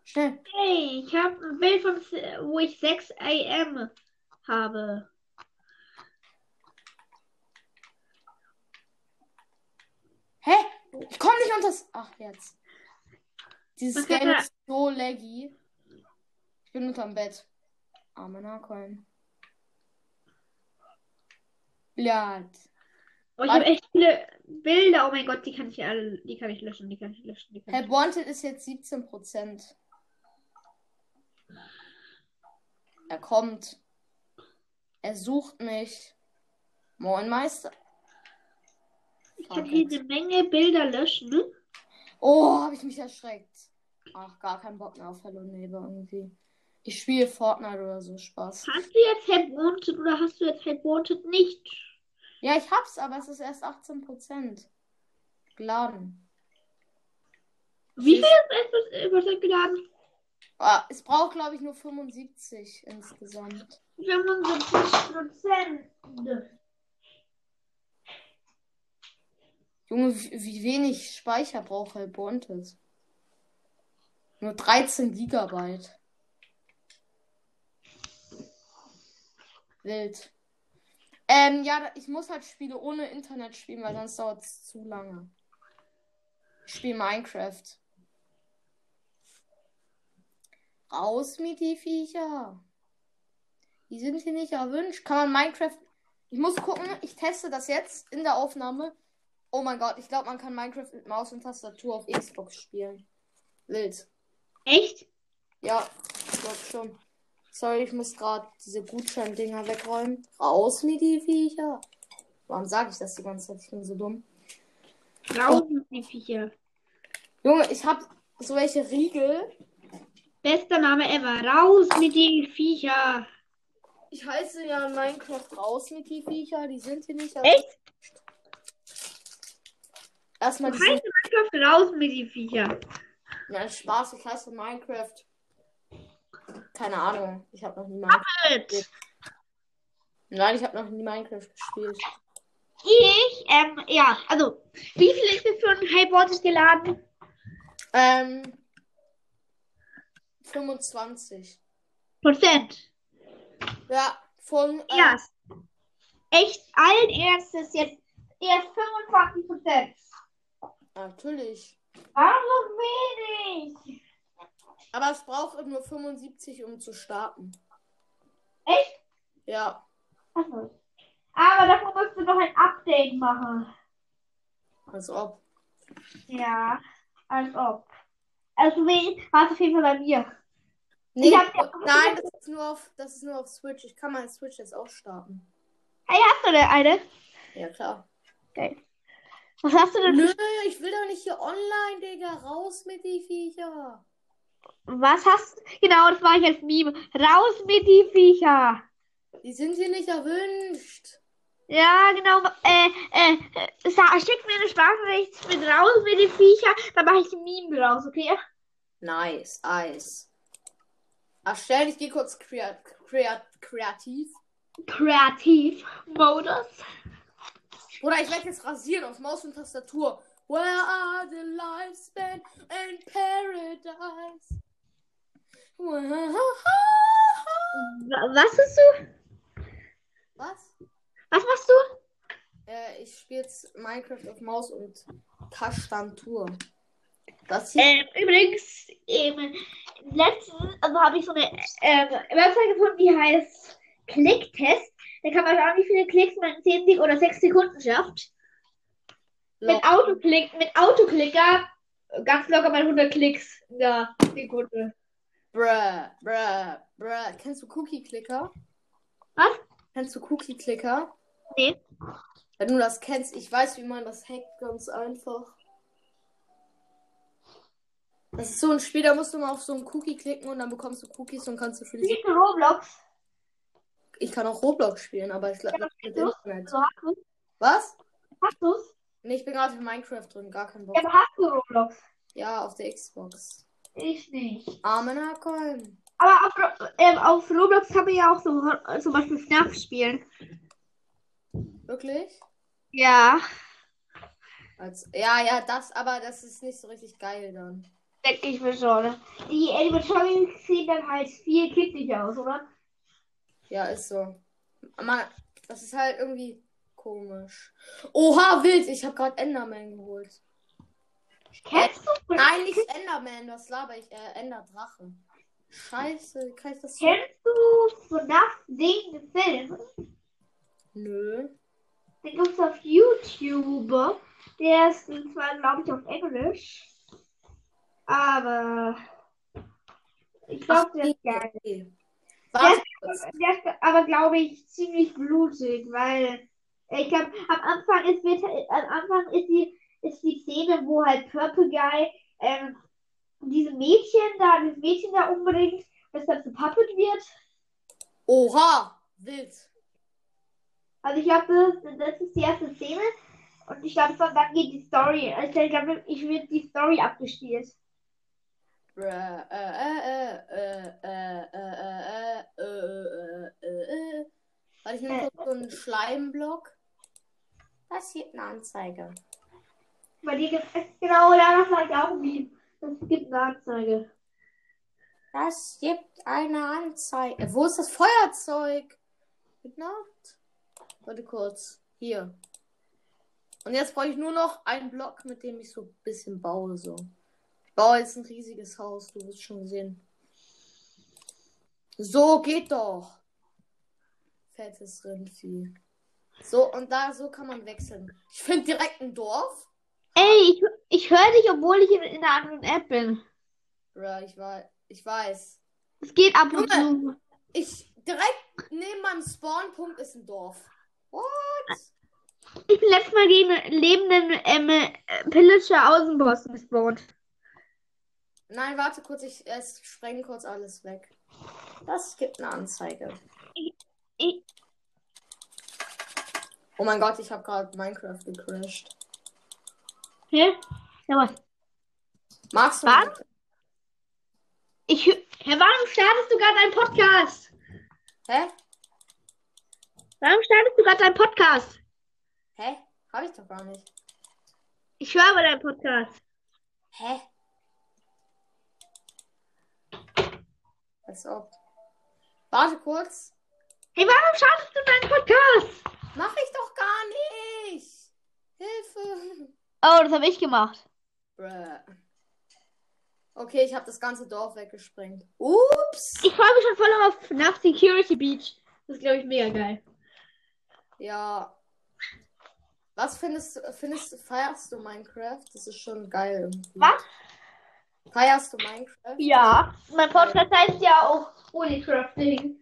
Schnell. Hey, ich habe ein Bild, von, wo ich 6 am habe. Hä? Ich komme nicht unter das. Ach, jetzt. Dieses Game ist so laggy. Ich bin unterm Bett. Arme Narkollen. Blatt. Oh, ich habe echt viele Bilder. Oh mein Gott, die kann ich alle, die kann ich löschen, die kann ich löschen, die kann Herr ich Wanted ist jetzt 17%. Er kommt. Er sucht mich. Moin Meister. Ich kann hier eine Menge Bilder löschen. ne? Oh, habe ich mich erschreckt. Ach, gar keinen Bock mehr auf Hello Neighbor irgendwie. Ich spiele Fortnite oder so, Spaß. Hast du jetzt Help Wanted oder hast du jetzt Help Wanted nicht? Ja, ich hab's, aber es ist erst 18% geladen. Wie viel ist es was ist geladen? Ah, es braucht, glaube ich, nur 75 insgesamt. 75 Prozent. Junge, wie, wenig Speicher braucht halt Wanted? Nur 13 Gigabyte. Wild. Ähm, ja, ich muss halt Spiele ohne Internet spielen, weil sonst dauert es zu lange. Ich spiele Minecraft. Raus mit die Viecher. Die sind hier nicht erwünscht. Kann man Minecraft. Ich muss gucken, ich teste das jetzt in der Aufnahme. Oh mein Gott, ich glaube, man kann Minecraft mit Maus und Tastatur auf Xbox spielen. Wild. Echt? Ja, ich glaube schon. Sorry, ich muss gerade diese Gutscheindinger wegräumen. Raus mit die Viecher. Warum sage ich das die ganze Zeit? Ich bin so dumm. Raus mit die Viecher. Junge, ich habe so welche Riegel. Bester Name ever. Raus mit die Viecher. Ich heiße ja in Minecraft raus mit die Viecher. Die sind hier nicht. Echt? Erstmal die heißt Minecraft raus mit die Viecher. Nein, Spaß, ich heiße Minecraft. Keine Ahnung. Ich habe noch nie Minecraft. Gut. Nein, ich habe noch nie Minecraft gespielt. Ich, ähm, ja, also, wie viel ist es für ein Hypeboard geladen? Ähm. 25. Prozent. Ja, von. Äh, Ja. Echt allen Ernstes jetzt erst 25 Prozent. Natürlich. Warum wenig? Aber es braucht nur 75, um zu starten. Echt? Ja. Achso. Aber dafür musst du noch ein Update machen. Als ob. Ja, als ob. Also, wie, warte auf jeden Fall bei mir. Nee, nein, das ist, nur auf, das ist nur auf Switch. Ich kann meine Switch jetzt auch starten. Hey, hast du denn eine? Ja, klar. Was hast du denn? Nö, ich will doch nicht hier online, Digga. Raus mit die Viecher. Was hast Genau, das war ich als Meme. Raus mit die Viecher. Die sind hier nicht erwünscht. Ja, genau. Äh, äh, äh, schick mir eine Sprachnachricht mit raus mit die Viecher. Dann mache ich ein Meme draus, okay? Nice, Eis. Erstellen, ich gehe kurz kreat kreat kreativ. Kreativ-Modus. Oder ich werde jetzt rasieren auf Maus und Tastatur. Where are the lifespan in paradise? Where- Was hast du? Was? Was machst du? Äh, ich spiele jetzt Minecraft auf Maus und Tastatur. Das hier. Ähm, übrigens, ähm, letztens, also habe ich so eine ähm, Website gefunden, die heißt Klicktest. Da kann man schauen, wie viele Klicks man in 10 Sek oder 6 Sekunden schafft. Mit. Autoklick, mit Autoklicker ganz locker mal 100 Klicks in der Sekunde. Bruh, bruh, bruh. Kennst du Cookie Clicker? Was? Kennst du Cookie Clicker? Nee. Wenn du das kennst, ich weiß, wie man das hackt, ganz einfach. Das ist so ein Spiel, da musst du mal auf so einen Cookie klicken und dann bekommst du Cookies und kannst du für die. Spielst du Roblox? Ich kann auch Roblox spielen, aber ich glaube Ja, mit du? Internet. Hast du Was? Hast du's? Nee, ich bin gerade in Minecraft drin, gar kein Bock. Ja, aber hast du Roblox? Ja, auf der Xbox. Ich nicht. Arme Nackholm. Aber auf, ähm, auf Roblox kann man ja auch so äh, zum Beispiel FNAF spielen. Wirklich? Ja, Als, ja, ja, das, aber das ist nicht so richtig geil dann. Denke ich mir schon. Die Animatronics sehen dann halt viel kindlicher aus, oder? Ja, ist so. Man, das ist halt irgendwie komisch. Oha, wild. Ich habe gerade Enderman geholt. Kennst du? Nein, nicht Enderman. Was laber ich? Äh, Enderdrache. Scheiße, wie kann ich das? Kennst du FNAF den Film? Nö. Den gibt's auf YouTube. Der ist zwar, glaube ich, auf Englisch. Aber ich glaube, der ist geil. okay. Der ist, der ist aber, glaube ich, ziemlich blutig, weil ich glaube, am Anfang ist, wird, am Anfang ist die, ist die Szene, wo halt Purple Guy ähm, diese Mädchen da, das Mädchen da umbringt dass er zu Puppet wird. Oha! Wild. Also ich glaube, das, das ist die erste Szene. Und ich glaube, von dann geht die Story. Also ich glaube, ich wird die Story abgespielt. Warte, ich nehme kurz so einen Schleimblock. Das hier eine Anzeige. Bei dir genau, das sage ich auch nie. Es gibt eine Anzeige. Das gibt eine Anzeige. Wo ist das Feuerzeug? Gute Nacht. Warte kurz. Hier. Und jetzt brauche ich nur noch einen Block, mit dem ich so ein bisschen baue. So. Baue jetzt ein riesiges Haus, du wirst schon sehen. So geht doch. Fettes Rindvieh. So, und da, so kann man wechseln. Ich finde direkt ein Dorf. Ey, ich, ich höre dich, obwohl ich in, in einer anderen App bin. Bruh, ich, war, ich weiß. Es geht ab und zu. Ich, direkt neben meinem Spawnpunkt ist ein Dorf. What? Ich bin letztes Mal gegen lebenden ähm, äh, Pillager Außenbossen gespawnt. Nein, warte kurz, ich äh, spreng kurz alles weg. Das gibt eine Anzeige. Ich, Oh mein Gott, ich habe gerade Minecraft gecrashed. hä? Ja, was? Magst du? Was? Ich, hä, warum startest du gerade einen Podcast? Hä? Warum startest du gerade einen Podcast? Hä? Habe ich doch gar nicht. Ich höre aber deinen Podcast. Hä? Als ob. Warte kurz. Hey, warum startest du deinen Podcast? Mach ich doch gar nicht. Hilfe. Oh, das habe ich gemacht. Bruh. Okay, ich habe das ganze Dorf weggesprengt. Ups. Ich freue mich schon voll auf FNAF Security Beach. Das ist, glaube ich, mega geil. Ja. Was findest du, findest, feierst du Minecraft? Das ist schon geil irgendwie. Was? Feierst du Minecraft? Ja, mein Podcast heißt ja auch Holycrafting.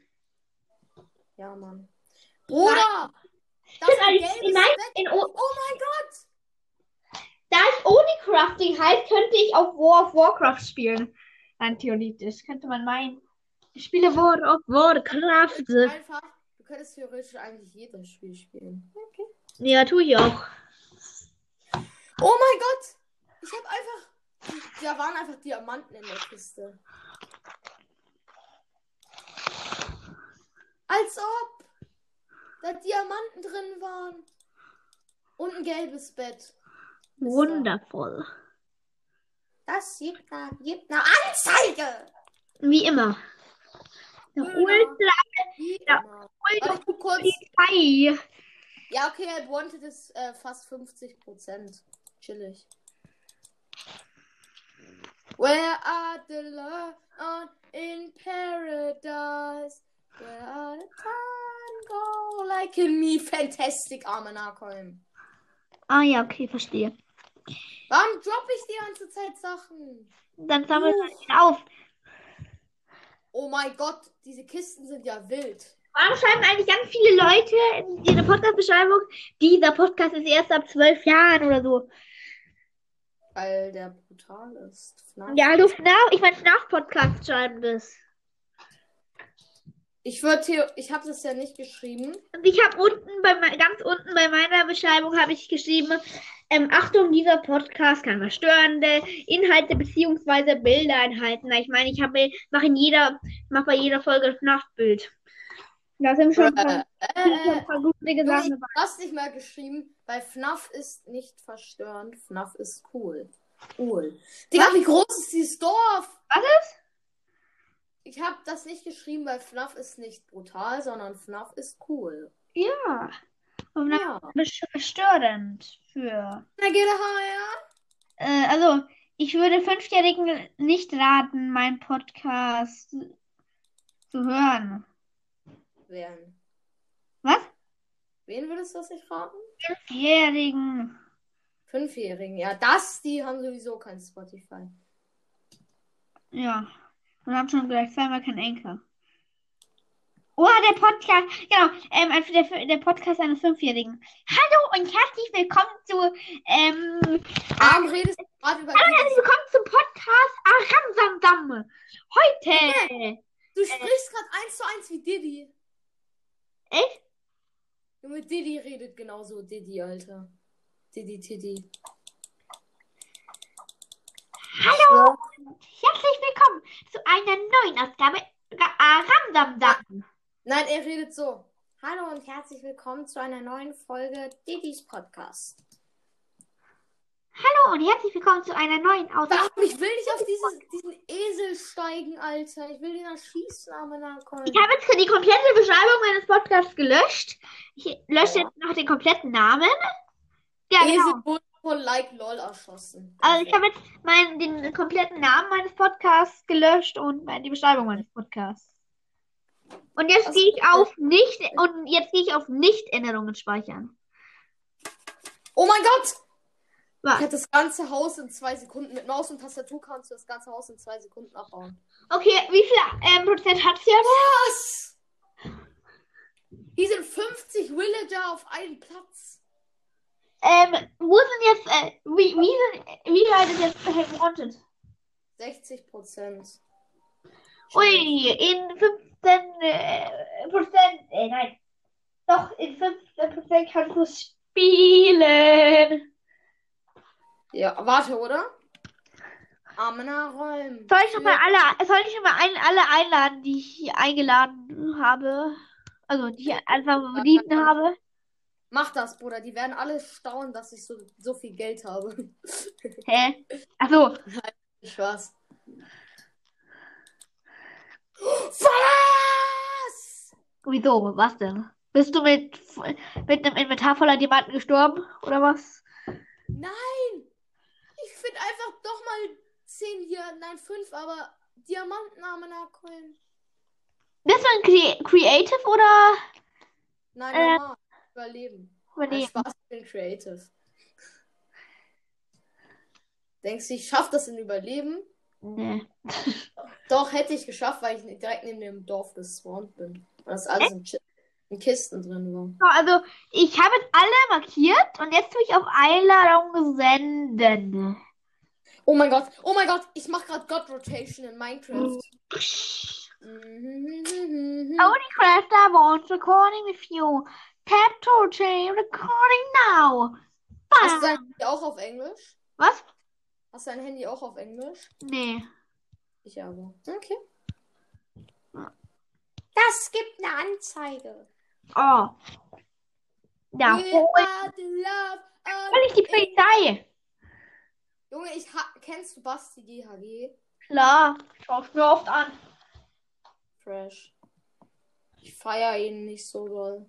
Ja, Mann. Bruder! Das ist ein in, in, Oh mein Gott! da es Holycrafting heißt, könnte ich auch War of Warcraft spielen. Rein theoretisch, könnte man meinen. Ich spiele World of Warcraft. Einfach, du könntest theoretisch eigentlich jedes Spiel spielen. Okay. Ja, tue ich auch. Oh mein Gott! Ich habe einfach. Da waren einfach Diamanten in der Kiste. Als ob da Diamanten drin waren. Und ein gelbes Bett. Wundervoll. Das gibt eine, gibt eine Anzeige! Wie immer. Eine Genau. ultra, Wie Ja. kurz. Polizei. Okay, er wanted ist äh, fast 50%. Chillig. Where are the love in paradise? Where are the time go like in me? Fantastic, arme Narcoin. Ah ja, okay, verstehe. Warum droppe ich die ganze Zeit Sachen? Dann sammelt man ihn auf. Oh mein Gott, diese Kisten sind ja wild. Warum schreiben eigentlich ganz viele Leute in ihre Podcast-Beschreibung, dieser Podcast ist erst ab zwölf Jahren oder so? Weil der brutal ist. FNAF. Ja, hallo FNAF, ich meine FNAF-Podcast schreiben das. Ich würde ich habe das ja nicht geschrieben. Und ich habe unten, bei, ganz unten bei meiner Beschreibung habe ich geschrieben, ähm, Achtung, dieser Podcast kann verstörende Inhalte beziehungsweise Bilder enthalten. Ich meine, ich habe, mache in jeder, mache bei jeder Folge das Nachtbild. Da sind schon ein paar, Äh, äh, ein paar Sachen ich dabei. hast nicht mal geschrieben, weil FNAF ist nicht verstörend. FNAF ist cool. Cool. Digga, wie groß ist dieses Dorf? Was ist? Ich habe das nicht geschrieben, weil FNAF ist nicht brutal, sondern FNAF ist cool. Ja. Und Ja. verstörend für. Na, geht er? Äh, also, ich würde Fünfjährigen nicht raten, meinen Podcast zu hören. Wen? Was? Wen würdest du das nicht raten? Fünfjährigen. Fünfjährigen. Ja, das, die haben sowieso kein Spotify. Ja. Und haben schon gleich zweimal kein Enker. Oh, der Podcast, genau, ähm, also der, der Podcast eines Fünfjährigen. Hallo und herzlich willkommen zu, ähm, Warum redest du gerade über hallo und herzlich willkommen zum Podcast Aramsamsam. Heute Du sprichst gerade eins zu eins wie Diddy. Echt? Junge, Diddy redet genauso. Diddy, Alter. Diddy, Tiddy. Hallo und herzlich willkommen zu einer neuen Ausgabe Ramdamdam. Nein, er redet so. Hallo und herzlich willkommen zu einer neuen Folge Diddy's Podcast. Hallo und herzlich willkommen zu einer neuen Ausgabe. Ich will nicht auf dieses, diesen Esel steigen, Alter. Ich will den erschießen, aber nachkommen. Ich habe jetzt die komplette Beschreibung meines Podcasts gelöscht. Ich lösche Ja. jetzt noch den kompletten Namen. Ja, genau. Esel wurde von Like LOL erschossen. Also ich habe jetzt meinen, den kompletten Namen meines Podcasts gelöscht und die Beschreibung meines Podcasts. Und jetzt Das- gehe ich auf nicht und jetzt gehe ich auf Nicht-Änderungen speichern. Oh mein Gott! Ich Was? hätte das ganze Haus in zwei Sekunden. Mit Maus und Tastatur kannst du das ganze Haus in zwei Sekunden abbauen. Okay, wie viel ähm, Prozent hat sie jetzt? Was? Hier sind 50 Villager auf einem Platz. Ähm, wo sind jetzt, äh, wie, wie, sind, wie weit ist jetzt Wanted? 60 Prozent. Ui, in 15 äh, Prozent, äh, nein. Doch, in 15 Prozent kannst du spielen. Ja, warte, oder? Amena Räum. Soll ich noch mal alle, soll ich noch mal ein, alle einladen, die ich hier eingeladen habe? Also, die ich einfach ja. habe? Mach das, Bruder. Die werden alle staunen, dass ich so, so viel Geld habe. Hä? Achso, Spaß. Was? wieso? Was denn? Bist du mit, mit einem Inventar voller Diamanten gestorben? Oder was? Nein! Ich finde einfach doch mal 10 hier, nein 5, aber Diamanten Amena Coin. Bist du ein Cre Creative oder? Nein, Äh, normal. Überleben. oder Nein? Spaß, ich bin creative. Denkst du, ich schaff das in Überleben? Nee. Doch, hätte ich geschafft, weil ich direkt neben dem Dorf gespawnt bin. Und das alles in, Chi- in Kisten drin war. So, Also, ich habe jetzt alle markiert und jetzt tue ich auf Einladung senden. Oh mein Gott, oh mein Gott, ich mache gerade God Rotation in Minecraft. Only Crafter wants recording with you. Tap to change recording now. Hast du Bam. dein Handy auch auf Englisch? Was? Hast du dein Handy auch auf Englisch? Nee. Ich aber. Okay. Das gibt eine Anzeige. Oh. Ja, We hol ich die Polizei. Junge, ich kennst du Basti GHG? Klar, schaust mir oft an. Fresh. Ich feier ihn nicht so doll.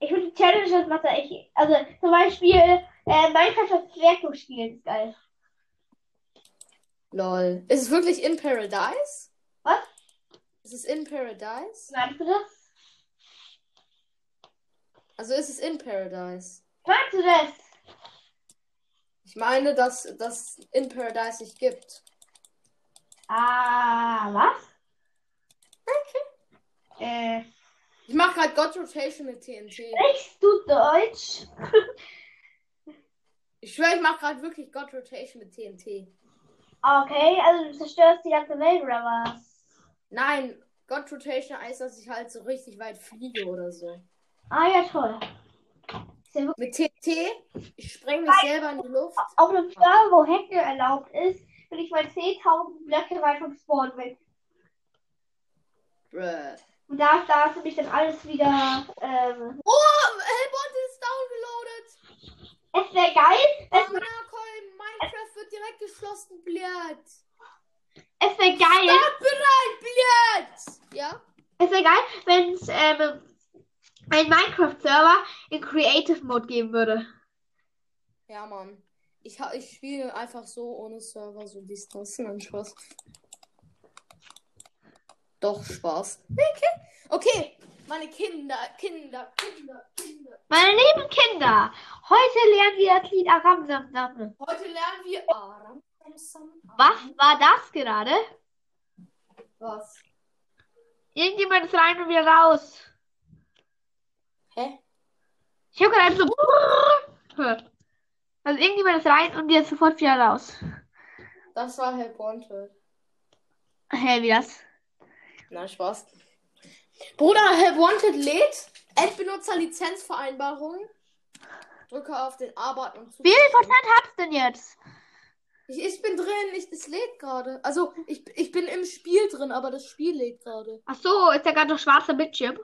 Ich würde die Challenge das macht er echt. Also zum Beispiel äh, Minecraft als Zwerg spielen ist geil. Lol. Ist es wirklich in Paradise? Was? Ist es in Paradise? Du das? Also ist es in Paradise? Meinst du das? Ich meine, dass das in Paradise nicht gibt. Ah, was? Okay. Äh, Ich mache gerade God Rotation mit TNT. sprichst du Deutsch? Ich schwöre, ich mache gerade wirklich God Rotation mit TNT. Okay, also du zerstörst die ganze Welt oder was? Nein, God Rotation heißt, dass ich halt so richtig weit fliege oder so. Ah ja, toll. Ja Mit TNT, ich spreng mich selber in die Luft. auf einem Server, wo Hacken erlaubt ist, bin ich mal 10.000 Blöcke weit vom Spawn weg. Bruh. Und da, da ist nämlich dann alles wieder. Ähm, Oh, Hellbot ist downgeloadet. es wäre geil, es, Amanacoin, Minecraft wird direkt geschlossen, blöd. es wäre geil, Start bereit, blöd. Ja? es wäre geil, wenn es ähm, einen Minecraft-Server in Creative Mode geben würde. Ja, Mann. Ich, ich spiele einfach so ohne Server, so das. Nein, Spaß. Doch, Spaß. Okay. Okay, meine Kinder, Kinder, Kinder, Kinder. Meine lieben Kinder, heute lernen wir das Lied Aram Sam Sam. Heute lernen wir Aram. Was war das gerade? Was? Irgendjemand ist rein und wieder raus. Hä? Ich habe gerade so gehört. Also irgendjemand ist rein und jetzt sofort wieder raus. Das war Hellbonte. Hä, wie das? Nein, Spaß. Bruder, Help Wanted lädt. Endbenutzer-Lizenzvereinbarung. Drücke auf den A-Button und Wie viel Prozent hat's denn jetzt? Ich, ich bin drin, ich, es lädt gerade. Also, ich, ich bin im Spiel drin, aber das Spiel lädt gerade. Ach so, ist ja gerade noch schwarzer Bildschirm.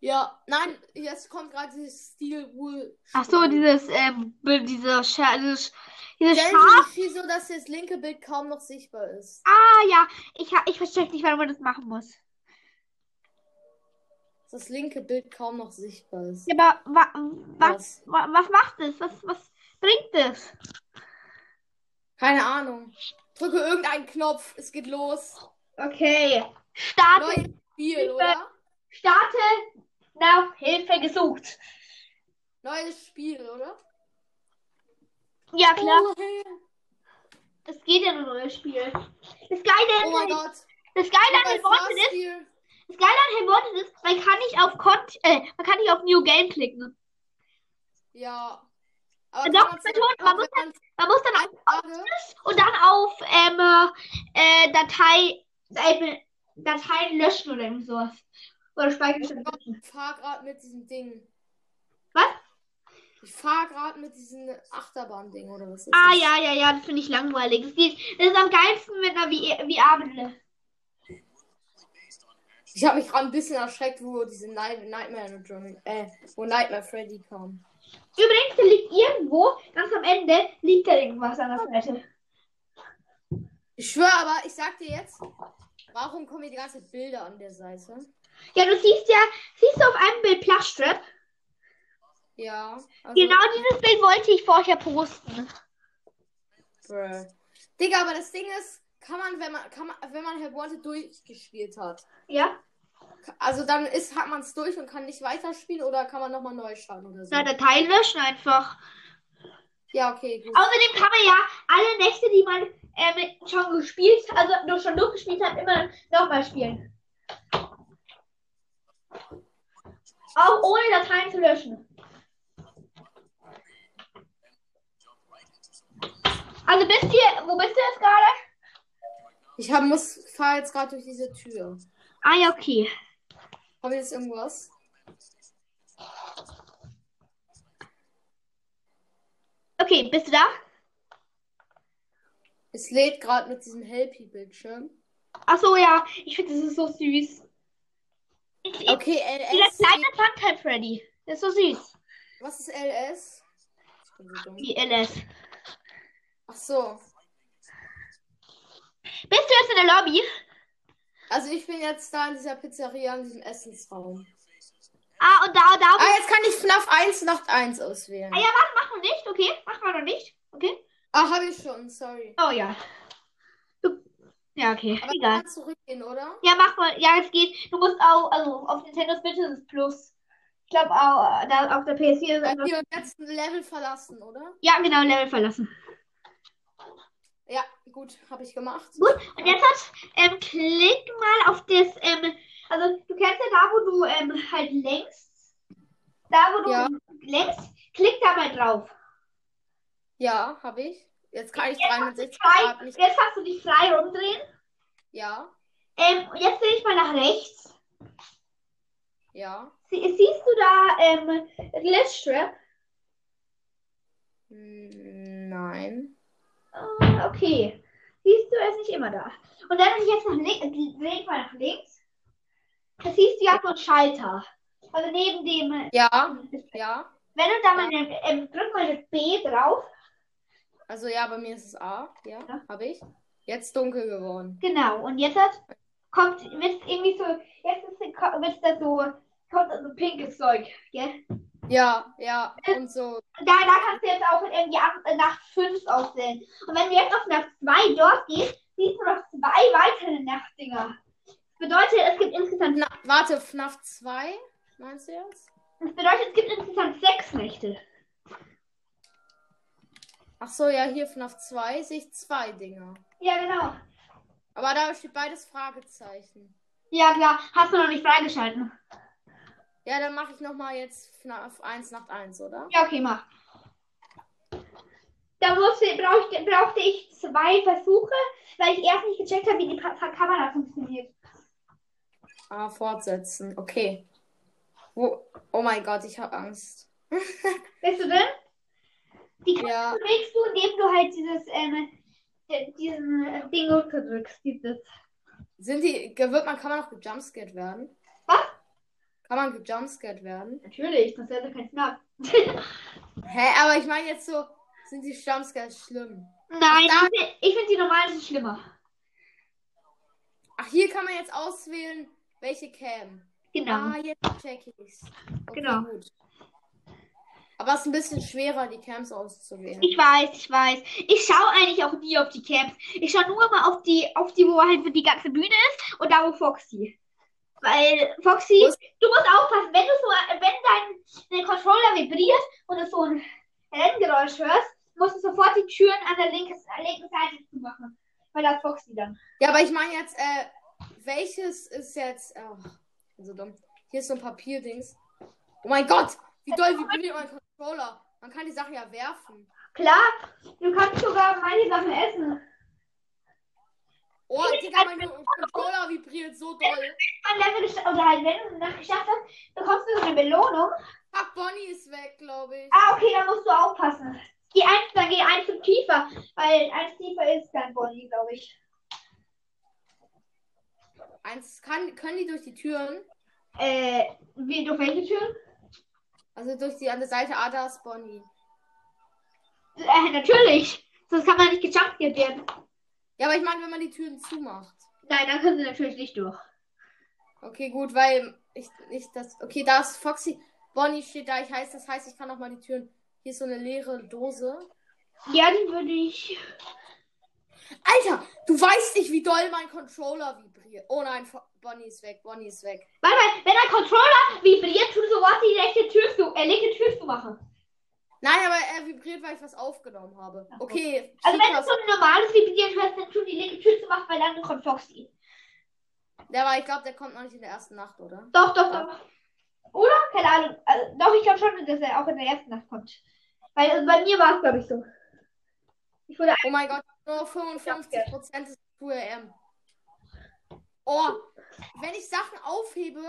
Ja, nein, jetzt kommt gerade dieses Steel Wool. Ach so, dieses, Bild, dieser Scha dieses, dieses Schaf. Sich so, dass das linke Bild kaum noch sichtbar ist. Ah, ja. Ich, ich verstehe nicht, warum man das machen muss. Das linke Bild kaum noch sichtbar ist. Ja, aber wa was, Was? wa was macht es? Was, was bringt es? Keine Ahnung. Drücke irgendeinen Knopf, es geht los. Okay. Starte, Neues Spiel, oder? starte nach Hilfe gesucht. Neues Spiel, oder? Ja, klar. Oh, hey. Es geht ja nur neues Spiel. Das Geile, oh mein Gott. das Geile an Neues Hellborn ist, das Geile an Hellborn ist, man kann nicht auf Cont äh, man kann nicht auf New Game klicken. Ja. Aber Doch, man man muss wenn Man muss dann auf und dann auf ähm, äh, Datei, äh, Dateien löschen oder irgend Oder speichern. Ich fahr gerade mit diesem Ding. Was? Ich fahr gerade mit diesem Achterbahn-Ding, oder was ist Ah, das? ja, ja, ja, das finde ich langweilig. Das, geht, das ist am geilsten mit einer VR-Brille. Ich habe mich gerade ein bisschen erschreckt, wo diese Night Nightmare äh, wo Nightmare Freddy kam. Übrigens, da liegt irgendwo, ganz am Ende, liegt da irgendwas an der Seite. Ich schwöre aber, ich sag dir jetzt, warum kommen hier die ganze Zeit Bilder an der Seite? Ja, du siehst ja, siehst du auf einem Bild Plushstrap? Ja. Also, Genau dieses Bild wollte ich vorher posten. Bruh. Digga, aber das Ding ist, kann man, wenn man, kann man, wenn man Help Wanted durchgespielt hat, Ja? also dann ist, hat man es durch und kann nicht weiterspielen oder kann man nochmal neu starten oder so? Na, Datei löschen einfach. Ja, okay, gut. Außerdem kann man ja alle Nächte, die man ähm, schon gespielt, also nur schon durchgespielt hat, immer nochmal spielen. Auch ohne Dateien zu löschen. Also bist ihr, wo bist du jetzt gerade? Ich hab, muss, fahr jetzt gerade durch diese Tür. Ah ja, okay. Haben wir jetzt irgendwas? Okay, bist du da? Es lädt gerade mit diesem Helpy-Bildschirm. Ach so, ja. Ich finde, das ist so süß. Ich, Okay, dieser LS. kleine Funtime Freddy. Der ist so süß. Was ist LS? Wie LS. Ach so. Bist du jetzt in der Lobby? Also ich bin jetzt da in dieser Pizzeria, in diesem Essensraum. Ah, und da, da. Ah, jetzt kann ich FNAF 1 Nacht 1 auswählen. Ah ja, warte, mach noch nicht. Okay, mach mal noch nicht. Okay. Ah, habe ich schon, sorry. Oh ja. Ja, okay. Aber Egal. kann man zurückgehen, oder? Ja, mach mal. Ja, es geht. Du musst auch, also auf Nintendo Switch ist es Plus. Ich glaube auch, da auf der PS4 ist es wir ein Level verlassen, oder? Ja, genau, Level verlassen. Ja, gut, habe ich gemacht. Gut, und jetzt hat, ähm, klick mal auf das, ähm, also du kennst ja da, wo du ähm, halt längst, da wo du Ja. längst, klick da mal drauf. Ja, habe ich. Jetzt kann ich Jetzt hast, du 360 frei, Grad nicht. jetzt hast du dich frei rumdrehen. Ja, Ähm, jetzt drehe ich mal nach rechts. ja. Sie, siehst du da ähm, Glitchtrap? Hm, Nein. Ah, okay. Siehst du, er ist nicht immer da. Und dann, wenn ich jetzt nach links, dreh ich mal nach links. Da siehst du ja so einen Schalter. Also neben dem. äh, Ja, ja. Wenn du da mal, ähm, drück mal das B drauf. Also ja, bei mir ist es A. Ja, Ja. habe ich. Jetzt dunkel geworden. Genau. Und jetzt hat, kommt, wird irgendwie so, jetzt ist, wird da so, kommt so pinkes Zeug, gell? Ja, ja. Und so. Da, da kannst du jetzt auch irgendwie ab, äh, Nacht 5 aussehen. Und wenn du jetzt auf Nacht 2 dort gehst, siehst du noch zwei weitere Nachtdinger. Das bedeutet, es gibt insgesamt, Na, warte, FNAF 2? Meinst du jetzt? das bedeutet, es gibt insgesamt sechs Nächte. Ach so, ja, hier FNAF 2 sehe ich zwei Dinger. Ja, genau. Aber da steht beides Fragezeichen. Ja, klar. Hast du noch nicht freigeschalten. Ja, dann mache ich nochmal jetzt FNAF 1 Nacht 1, oder? Ja, okay, mach. Da musste, brauchte, brauchte ich zwei Versuche, weil ich erst nicht gecheckt habe, wie die Pa- Kamera funktioniert. Ah, fortsetzen. Okay. Wo? Oh mein Gott, ich habe Angst. Weißt du denn? Die Karte Ja. bewegst du, indem du halt dieses, ähm, äh, diesen äh, Ding runterdrückst. Dieses. Sind die. Wird man, kann man auch gejumpscared werden? Was? Kann man gejumpscared werden? Natürlich, das wäre kein Snap. Hä, aber ich meine jetzt so, sind die Jumpscares schlimm? Nein, Ach, ich find- ich finde die normalen schlimmer. Ach, hier kann man jetzt auswählen, welche Cam. Genau. Ah, jetzt check ich's. Okay, Genau. gut. Aber es ist ein bisschen schwerer, die Cams auszuwählen. Ich weiß, ich weiß. Ich schaue eigentlich auch nie auf die Camps. Ich schaue nur mal auf die, auf die, wo halt die ganze Bühne ist und da wo Foxy. Weil Foxy, ist- du musst aufpassen, wenn du so, wenn dein, dein Controller vibriert und du so ein Renngeräusch hörst, musst du sofort die Türen an der linken, linken Seite zumachen. Weil da ist Foxy dann. Ja, aber ich meine jetzt, äh, welches ist jetzt. Oh, so dumm. Hier ist so ein Papierdings. Oh mein Gott! Wie doll vibriert mein Controller? Man kann die Sachen ja werfen. Klar, du kannst sogar manche Sachen essen. Oh, Digga, mein Controller vibriert so doll. Level oder halt wenn du das geschafft hast, bekommst du so eine Belohnung. Fuck, Bonnie ist weg, glaube ich. Ah, okay, dann musst du aufpassen. Geh eins, dann geh eins zu tiefer, weil eins tiefer ist kein Bonnie, glaube ich. Eins kann, können die durch die Türen, Äh, wie, durch welche Türen? Also durch die andere Seite, ah, da ist Bonnie. Äh, natürlich. Sonst kann man nicht gejumpscared werden. Ja, aber ich meine, wenn man die Türen zumacht. Nein, dann können sie natürlich nicht durch. Okay, gut, weil ich nicht das. Okay, da ist Foxy. Bonnie steht da. Ich heißt, das heißt, ich kann auch mal die Türen. Hier ist so eine leere Dose. Ja, die würde ich. Alter, du weißt nicht, wie doll mein Controller vibriert. Oh nein, Bonnie ist weg. Bonnie ist weg. Warte mal, wenn ein Controller vibriert, tut sofort die rechte Tür zu, äh, linke Tür zu machen. Nein, aber er vibriert, weil ich was aufgenommen habe. Ach so. Okay. Also wenn du so ein normales Vibrieren hörst, dann tut die linke Tür zu machen, weil dann kommt Foxy. der war, ich glaube, der kommt noch nicht in der ersten Nacht, oder? Doch, doch, doch. Oder? Keine Ahnung. Also, doch, ich glaube schon, dass er auch in der ersten Nacht kommt. Weil also bei mir war es, glaube ich, so. Ich wurde Oh mein Gott, nur 55% ist QRM. Oh, wenn ich Sachen aufhebe.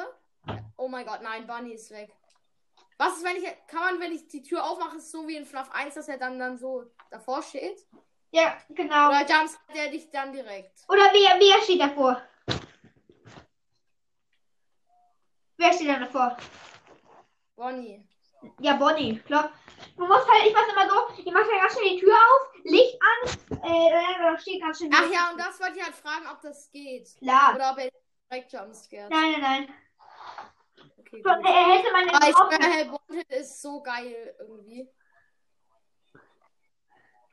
Oh mein Gott, nein, Bunny ist weg. Was ist, wenn ich. Kann man, wenn ich die Tür aufmache, ist so wie in FNAF 1, dass er dann, dann so davor steht? Ja, genau. Oder jumps der dich dann direkt? Oder wer, wer steht davor? Wer steht da davor? Bonnie. Ja, Bonnie, klar. Du musst halt, ich mach immer so, ich mach dann ganz schnell die Tür auf, Licht an, äh, da steht ganz schnell. Ach ja, und das wollte ich halt fragen, ob das geht. Klar. Oder ob er direkt jumpscared. Nein, nein, nein. Okay, gut. er hätte man Aber den ich auch. schwöre, Hell Wanted ist so geil irgendwie.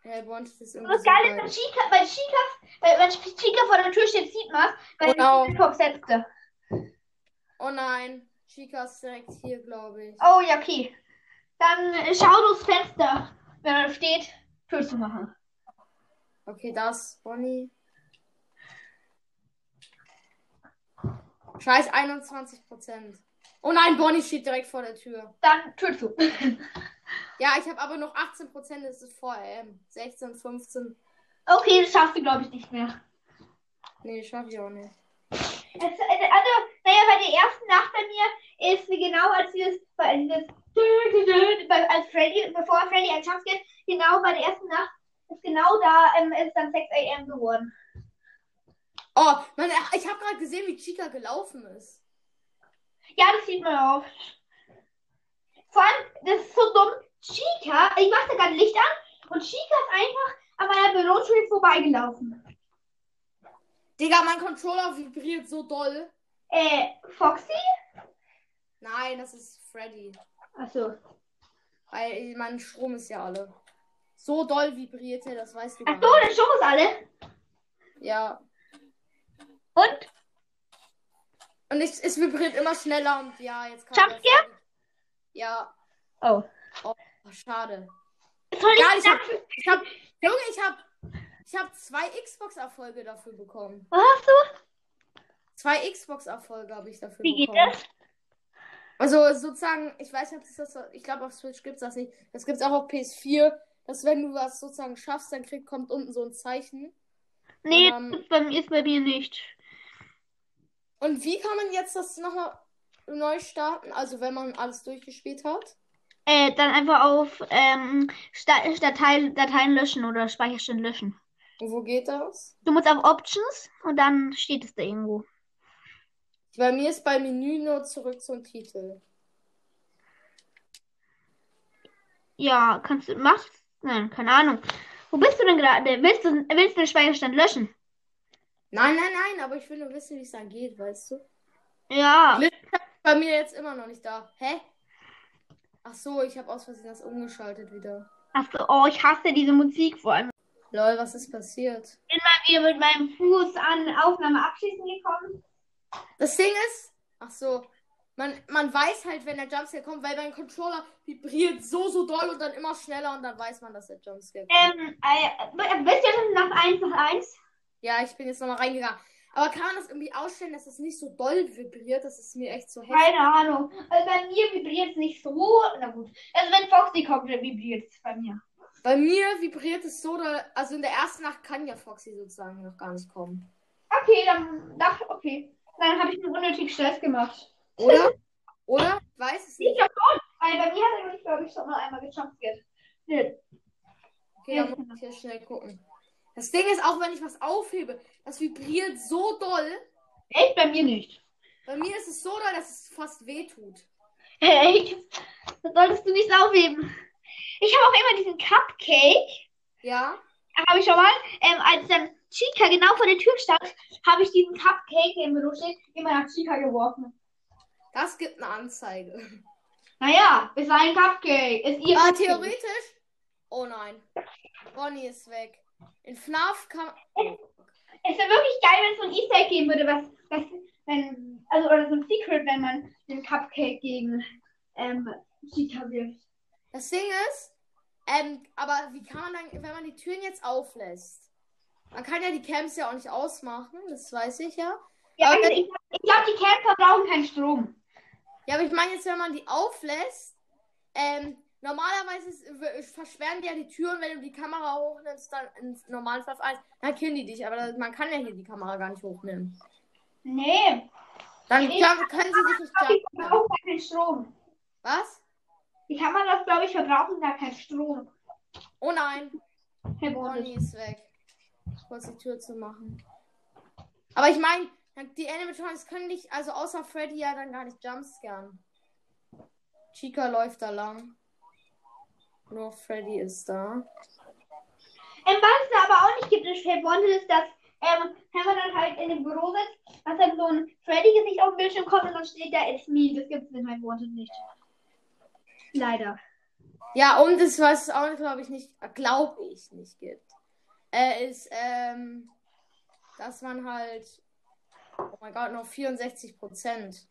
Hell Wanted ist Und irgendwie das so Geile ist, geil. wenn Chica, weil Chica, weil, wenn Chica vor der Tür steht, sieht man, weil Genau. die Top setzte. Oh nein, Chica ist direkt hier, glaube ich. Oh, ja, okay. Dann äh, schau durchs Fenster, wenn er steht, Tür zu machen. Okay, das Bonnie. Scheiß 21%. Oh nein, Bonnie steht direkt vor der Tür. Dann Tür zu. Ja, ich habe aber noch 18%, das ist vor AM. 16, 15. okay, das schaffst du, glaube ich, nicht mehr. Nee, schaff ich auch nicht. Es, äh, also, naja, bei der ersten Nacht bei mir ist genau als dieses, dieses als Freddy, bevor Freddy ein Schaff geht, genau bei der ersten Nacht ist genau da, ähm, ist dann 6 am geworden. Oh, man, ich habe gerade gesehen, wie Chica gelaufen ist. Ja, das sieht man auch. Vor allem, das ist so dumm. Chica, ich machte gerade Licht an und Chica ist einfach an meiner Büroschule vorbeigelaufen. Digga, mein Controller vibriert so doll. Äh, Foxy? Nein, das ist Freddy. Achso. Weil mein Strom ist ja alle. So doll vibriert er, das weißt du Ach so, der Strom ist alle. Ja. Und? Und ich, es vibriert immer schneller und ja, jetzt kann Jumpscare? Ja. Oh. Oh, schade. Soll ich, Ja, ich hab, ich hab, Junge, ich hab, ich hab zwei Xbox-Erfolge dafür bekommen. Was hast du? Zwei Xbox-Erfolge habe ich dafür Wie geht bekommen. das? Also sozusagen, ich weiß nicht, ob das das, ich glaube auf Switch gibt's das nicht. Das gibt's auch auf PS4, dass wenn du was sozusagen schaffst, dann kriegt, kommt unten so ein Zeichen. Nee, Ähm, das ist bei mir, ist bei mir nicht. Und wie kann man jetzt das nochmal neu starten? Also wenn man alles durchgespielt hat? Äh, dann einfach auf ähm, Datei Dateien löschen oder Speicherstand löschen. Und wo geht das? Du musst auf Options und dann steht es da irgendwo. Bei mir ist bei Menü nur zurück zum Titel. Ja, kannst du, machst, nein, keine Ahnung. Wo bist du denn gerade? Willst du, willst du den Speicherstand löschen? Nein, nein, nein, aber ich will nur wissen, wie es dann geht, weißt du? Ja. Bei mir jetzt immer noch nicht da. Hä? Ach so, ich habe aus Versehen das umgeschaltet wieder. Achso, oh, ich hasse diese Musik vor allem. Lol, was ist passiert? Ich bin mal wieder mit meinem Fuß an Aufnahme abschließen gekommen. Das Ding ist, ach so, man, man weiß halt, wenn der Jumpscare kommt, weil mein Controller vibriert so, so doll und dann immer schneller und dann weiß man, dass der Jumpscare kommt. Ähm, äh, wisst ihr schon nach 1 nach 1? Ja, ich bin jetzt nochmal reingegangen. Aber kann man das irgendwie ausstellen, dass es nicht so doll vibriert? Das ist mir echt so heftig. Keine Ahnung. Also bei mir vibriert es nicht so. Na gut. Also wenn Foxy kommt, dann vibriert es bei mir. Bei mir vibriert es so, doll- also in der ersten Nacht kann ja Foxy sozusagen noch gar nicht kommen. Okay, dann, ach, okay. Dann habe ich mir unnötig Stress gemacht. Oder? Oder? Ich weiß es Ich nicht. ja schon. Weil bei mir hat er mich, glaube ich, schon mal einmal gejumpscared. Nee. Okay, dann muss ich hier schnell gucken. Das Ding ist, auch wenn ich was aufhebe, das vibriert so doll. Echt bei mir nicht. Bei mir ist es so doll, dass es fast wehtut. Echt? Das solltest du nicht aufheben. Ich habe auch immer diesen Cupcake. Ja? Habe ich schon mal, ähm, als dann Chica genau vor der Tür stand, habe ich diesen Cupcake, der im Büro steht, immer nach Chica geworfen. Das gibt eine Anzeige. Naja, ist ein Cupcake. Ist ihr Ah, theoretisch. Oh nein. Bonnie ist weg. In FNAF kann. Es wäre wirklich geil, wenn es so ein Easter Egg geben würde, was, was, wenn, also, oder so ein Secret, wenn man den Cupcake gegen, ähm, Chica wirft. Das Ding ist, ähm, aber wie kann man dann, wenn man die Türen jetzt auflässt? Man kann ja die Camps ja auch nicht ausmachen, das weiß ich ja. Ja, Aber ich, ich glaube, die Camper brauchen keinen Strom. Ja, aber ich meine jetzt, wenn man die auflässt, ähm, normalerweise ist, versperren die ja die Türen, wenn du die Kamera hochnimmst, dann ins normalen Fall 1, dann killen die dich, aber das, man kann ja hier die Kamera gar nicht hochnehmen. Nee, Dann kann, können sie sich nicht die verbrauchen gar keinen Strom. Was? Die Kameras, glaube ich, verbrauchen gar keinen Strom. Oh nein, Herr Bonnet. Bonnie ist weg. Kurz die Tür zu machen. Aber ich meine, die Animatronics können dich, also außer Freddy ja dann gar nicht jumpscaren. Chica läuft da lang. Nur Freddy ist da. Ähm, was es da aber auch nicht gibt, Bonnet, ist, dass, ähm, wenn man dann halt in dem Büro sitzt, dass dann so ein Freddy-Gesicht auf dem Bildschirm kommt und dann steht da It's me. Das gibt es in Herr Bonnet nicht. Leider. Ja, und es, was es auch, glaube ich, nicht, glaube ich, nicht gibt, äh, ist, ähm, dass man halt, oh mein Gott, noch 64 Prozent.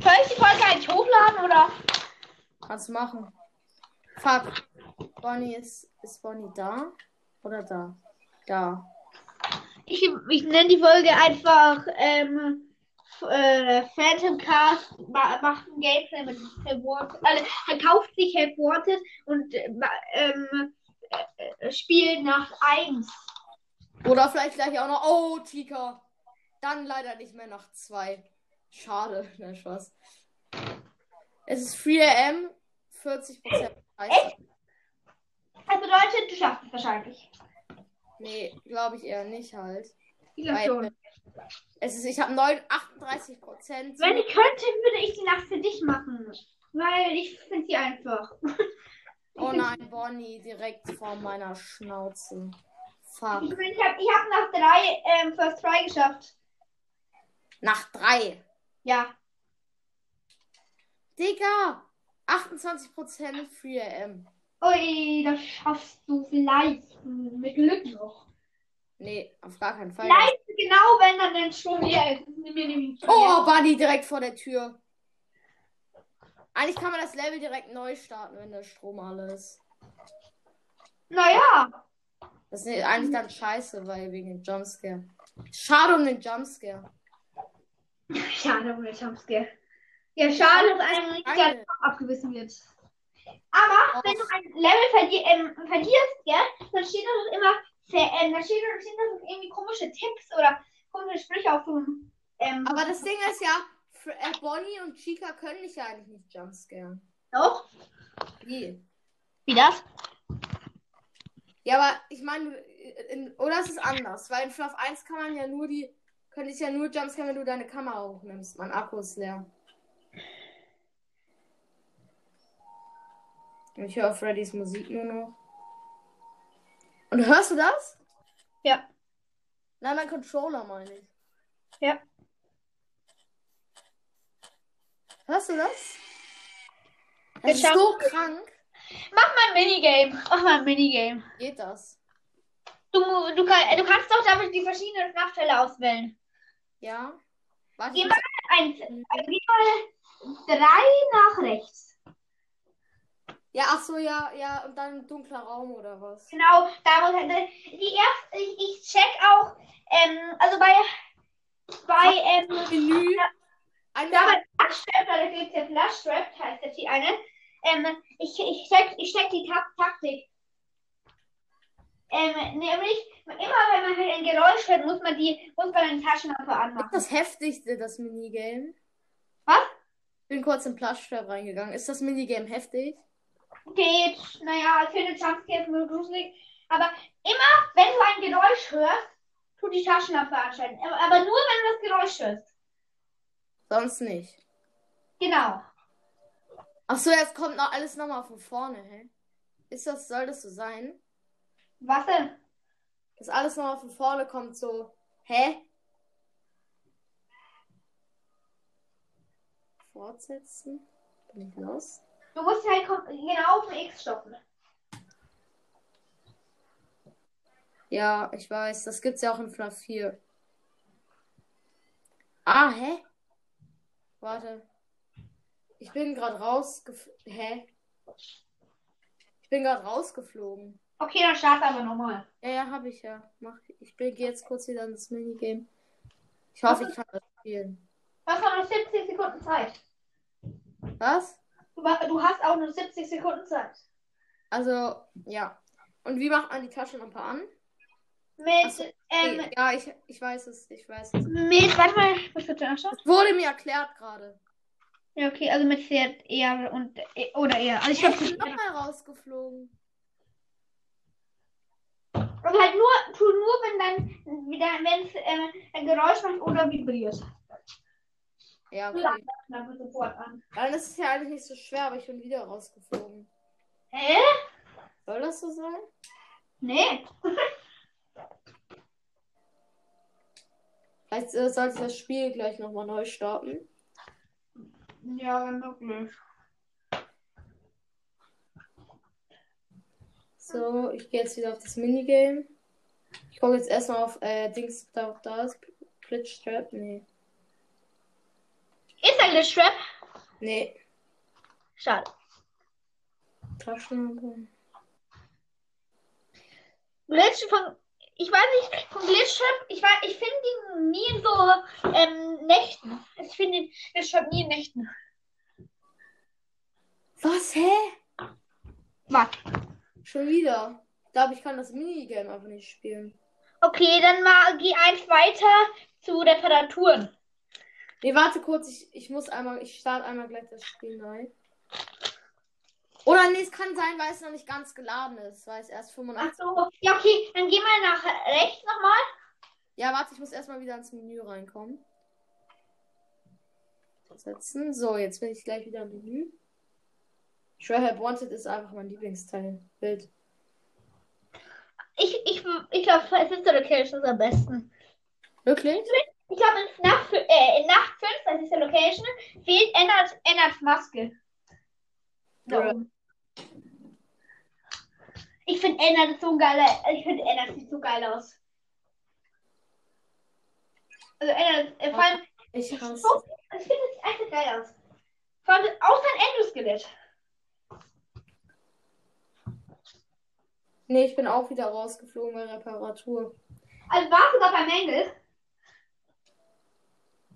Soll ich die Folge eigentlich hochladen oder? Kannst machen. Fuck. Bonnie ist, ist Bonnie da? Oder da? Da. Ich, ich nenne die Folge einfach ähm, äh, Phantom Cast ma macht ein Gameplay mit Helpworted, also verkauft sich Helpworted und äh, ma- ähm, äh, äh, spielt nach 1. Oder vielleicht gleich auch noch, oh, Tika. Dann leider nicht mehr nach zwei. Schade, na Spaß. Es ist 3 am, 40 Prozent. Echt? Das bedeutet, du schaffst es wahrscheinlich. Nee, glaube ich eher nicht halt. Ich glaube schon. Es ist, ich habe 38 Prozent. Wenn ich könnte, würde ich die Nacht für dich machen. Weil ich finde sie einfach. Oh nein, Bonnie, direkt vor meiner Schnauze. Fuck. Ich ich habe ich hab nach drei ähm, First Try geschafft. Nach drei. Ja. Digga! 28% 3 am. Ui, das schaffst du vielleicht mit Glück noch. Nee, auf gar keinen Fall. Vielleicht genau, wenn dann dein Strom leer ist. Oh, Bunny direkt vor der Tür. Eigentlich kann man das Level direkt neu starten, wenn der Strom alle ist. Naja. Das ist eigentlich dann scheiße, weil wegen dem Jumpscare. Schade um den Jumpscare. Schade um den Jumpscare. Ja, schade, dass einem nicht abgebissen wird. Aber wenn du ein Level verli ähm, verlierst, gell, dann steht da doch immer ähm, da steht da so irgendwie komische Tipps oder komische Sprüche auf einem. Ähm, Aber das Ding ist ja, äh, Bonnie und Chica können dich ja eigentlich nicht jumpscaren. Doch. Wie? Wie das? Ja, aber ich meine, äh, oder es ist anders, weil in Fluff 1 kann man ja nur die, könnte ich ja nur jumpscaren, wenn du deine Kamera hochnimmst. Mein Akku ist leer. Ich höre Freddys Musik nur noch. Und hörst du das? Ja. Nein, mein Controller meine ich. Ja. Hörst du das? Das ist so krank. Mach mal ein Minigame. Mach mal ein Minigame. Geht das? Du, du, kann, du kannst doch damit die verschiedenen Nachteile auswählen. Ja. Warte, Geh mal eins. Geh mal drei nach rechts. Ja, ach so, ja, ja, und dann dunkler Raum oder was? Genau, da muss halt, die erste, ich, ich check auch, ähm, also bei, bei, ähm, Menü. Da bei Flashtrap, da gibt es ja Flashtrap, heißt jetzt die eine, ähm, ich, ich check, ich check die Ta Taktik. Ähm, nämlich, immer wenn man halt ein Geräusch hört, muss man die, muss man eine Taschenlampe ist anmachen. das heftigste, das Minigame. Was? Bin kurz in Plushtrap reingegangen. Ist das Minigame heftig? Geht, naja, ich finde Jumpscares nur gruselig, aber immer, wenn du ein Geräusch hörst, tu die Taschenlampe anschalten. Aber nur, wenn du das Geräusch hörst. Sonst nicht. Genau. Ach so, jetzt kommt noch alles nochmal von vorne, hä? Ist das, soll das so sein? Was denn? Dass alles nochmal von vorne kommt, so, hä? Fortsetzen? Bin ich los? Du musst halt genau auf den X stoppen. Ja, ich weiß, das gibt's ja auch in FNAF 4. Ah, hä? Warte. Ich bin gerade rausgef... Hä? Ich bin gerade rausgeflogen. Okay, dann starte aber nochmal. Ja, ja, habe ich ja. Mach, ich gehe jetzt kurz wieder in das Minigame. Ich hoffe, ich kann das spielen. Hast auch noch 70 Sekunden Zeit. Was? Du, hast auch noch 70 Sekunden Zeit. Also, ja. Und wie macht man die Taschenlampe an? Mit, so, ähm, ja, ich, ich weiß es, ich weiß es. mit, warte mal, was wird denn? Das wurde mir erklärt gerade. Ja, okay, also mit Pferd eher und, e- oder eher. Also ich Ich glaube, bin nochmal rausgeflogen. und halt nur, tu nur, wenn dann, wieder, wenn es ähm, ein Geräusch macht oder vibriert. Ja, okay. Dann wird sofort an. Dann ist es ja eigentlich nicht so schwer, aber ich bin wieder rausgeflogen. Hä? Soll das so sein? Nee. Vielleicht äh, sollte das Spiel gleich nochmal neu starten. Ja, wenn möglich. So, ich gehe jetzt wieder auf das Minigame. Ich gucke jetzt erstmal auf äh, Dings, da, da ist Glitchtrap. Nee. Ist ein Glitchtrap? Nee. Schade. Taschenlampe. Glitch von. Ich weiß nicht, von Glitchtrap, ich weiß, ich finde ihn nie in so ähm, Nächten. Ich finde den Glitchtrap nie in Nächten. Was, hä? Was? Schon wieder. Ich glaube, ich kann das Minigame aber nicht spielen. Okay, dann mal geh eins weiter zu Reparaturen. Nee, warte kurz, ich, ich muss einmal, ich starte einmal gleich das Spiel neu. Oder nee, es kann sein, weil es noch nicht ganz geladen ist, weil es erst Ach 85. so. Ja, okay, dann geh mal nach rechts nochmal. Ja, warte, ich muss erstmal wieder ins Menü reinkommen. Setzen. So, jetzt bin ich gleich wieder im Menü. Shredhead Wanted ist einfach mein Lieblingsteil. Bild. Ich, ich, ich glaube, Sister Location ist am besten. Wirklich? Ich glaube, in, Nacht, äh, in Nacht 5, das ist der Location, fehlt Ennard, Ennards Maske. Da Ja. oben. Ich finde Ennard so geil. Ich finde Ennard sieht so geil aus. Also Ennard, äh, vor allem, Ich ich, so, ich finde es einfach geil aus. Vor allem auch sein Endoskelett. Nee, ich bin auch wieder rausgeflogen bei Reparatur. Also warst du da beim Engel?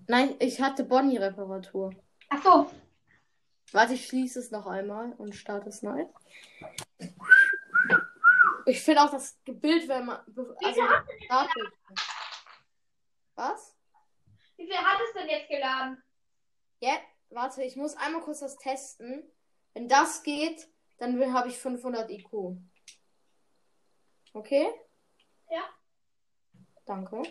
Nein, ich hatte Bonnie-Reparatur. Ach so. Warte, ich schließe es noch einmal und starte es neu. Ich finde auch das Bild, wenn man. Also. Was? Wie viel hat es denn jetzt geladen? Ja, warte, ich muss einmal kurz das testen. Wenn das geht, dann habe ich 500 IQ. Okay? Ja. Danke.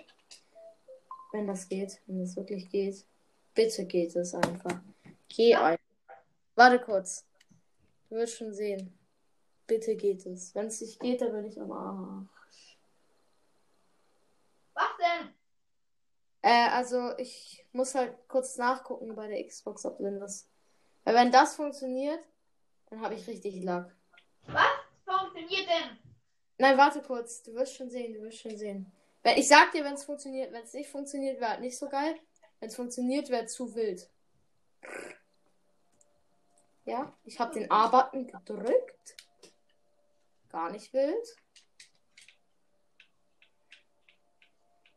Wenn das geht, wenn es wirklich geht. Bitte geht es einfach. Geh ein. Warte kurz. Du wirst schon sehen. Bitte geht es. Wenn es nicht geht, dann bin ich am Arsch. Was denn? Äh, also ich muss halt kurz nachgucken bei der Xbox, ob denn das. Weil wenn das funktioniert, dann habe ich richtig Lack. Was funktioniert denn? Nein, warte kurz. Du wirst schon sehen, du wirst schon sehen. Wenn, ich sag dir, wenn es funktioniert. Wenn es nicht funktioniert, wäre halt nicht so geil. Wenn es funktioniert, wäre zu wild. Ja, ich habe den A-Button gedrückt. Gar nicht wild.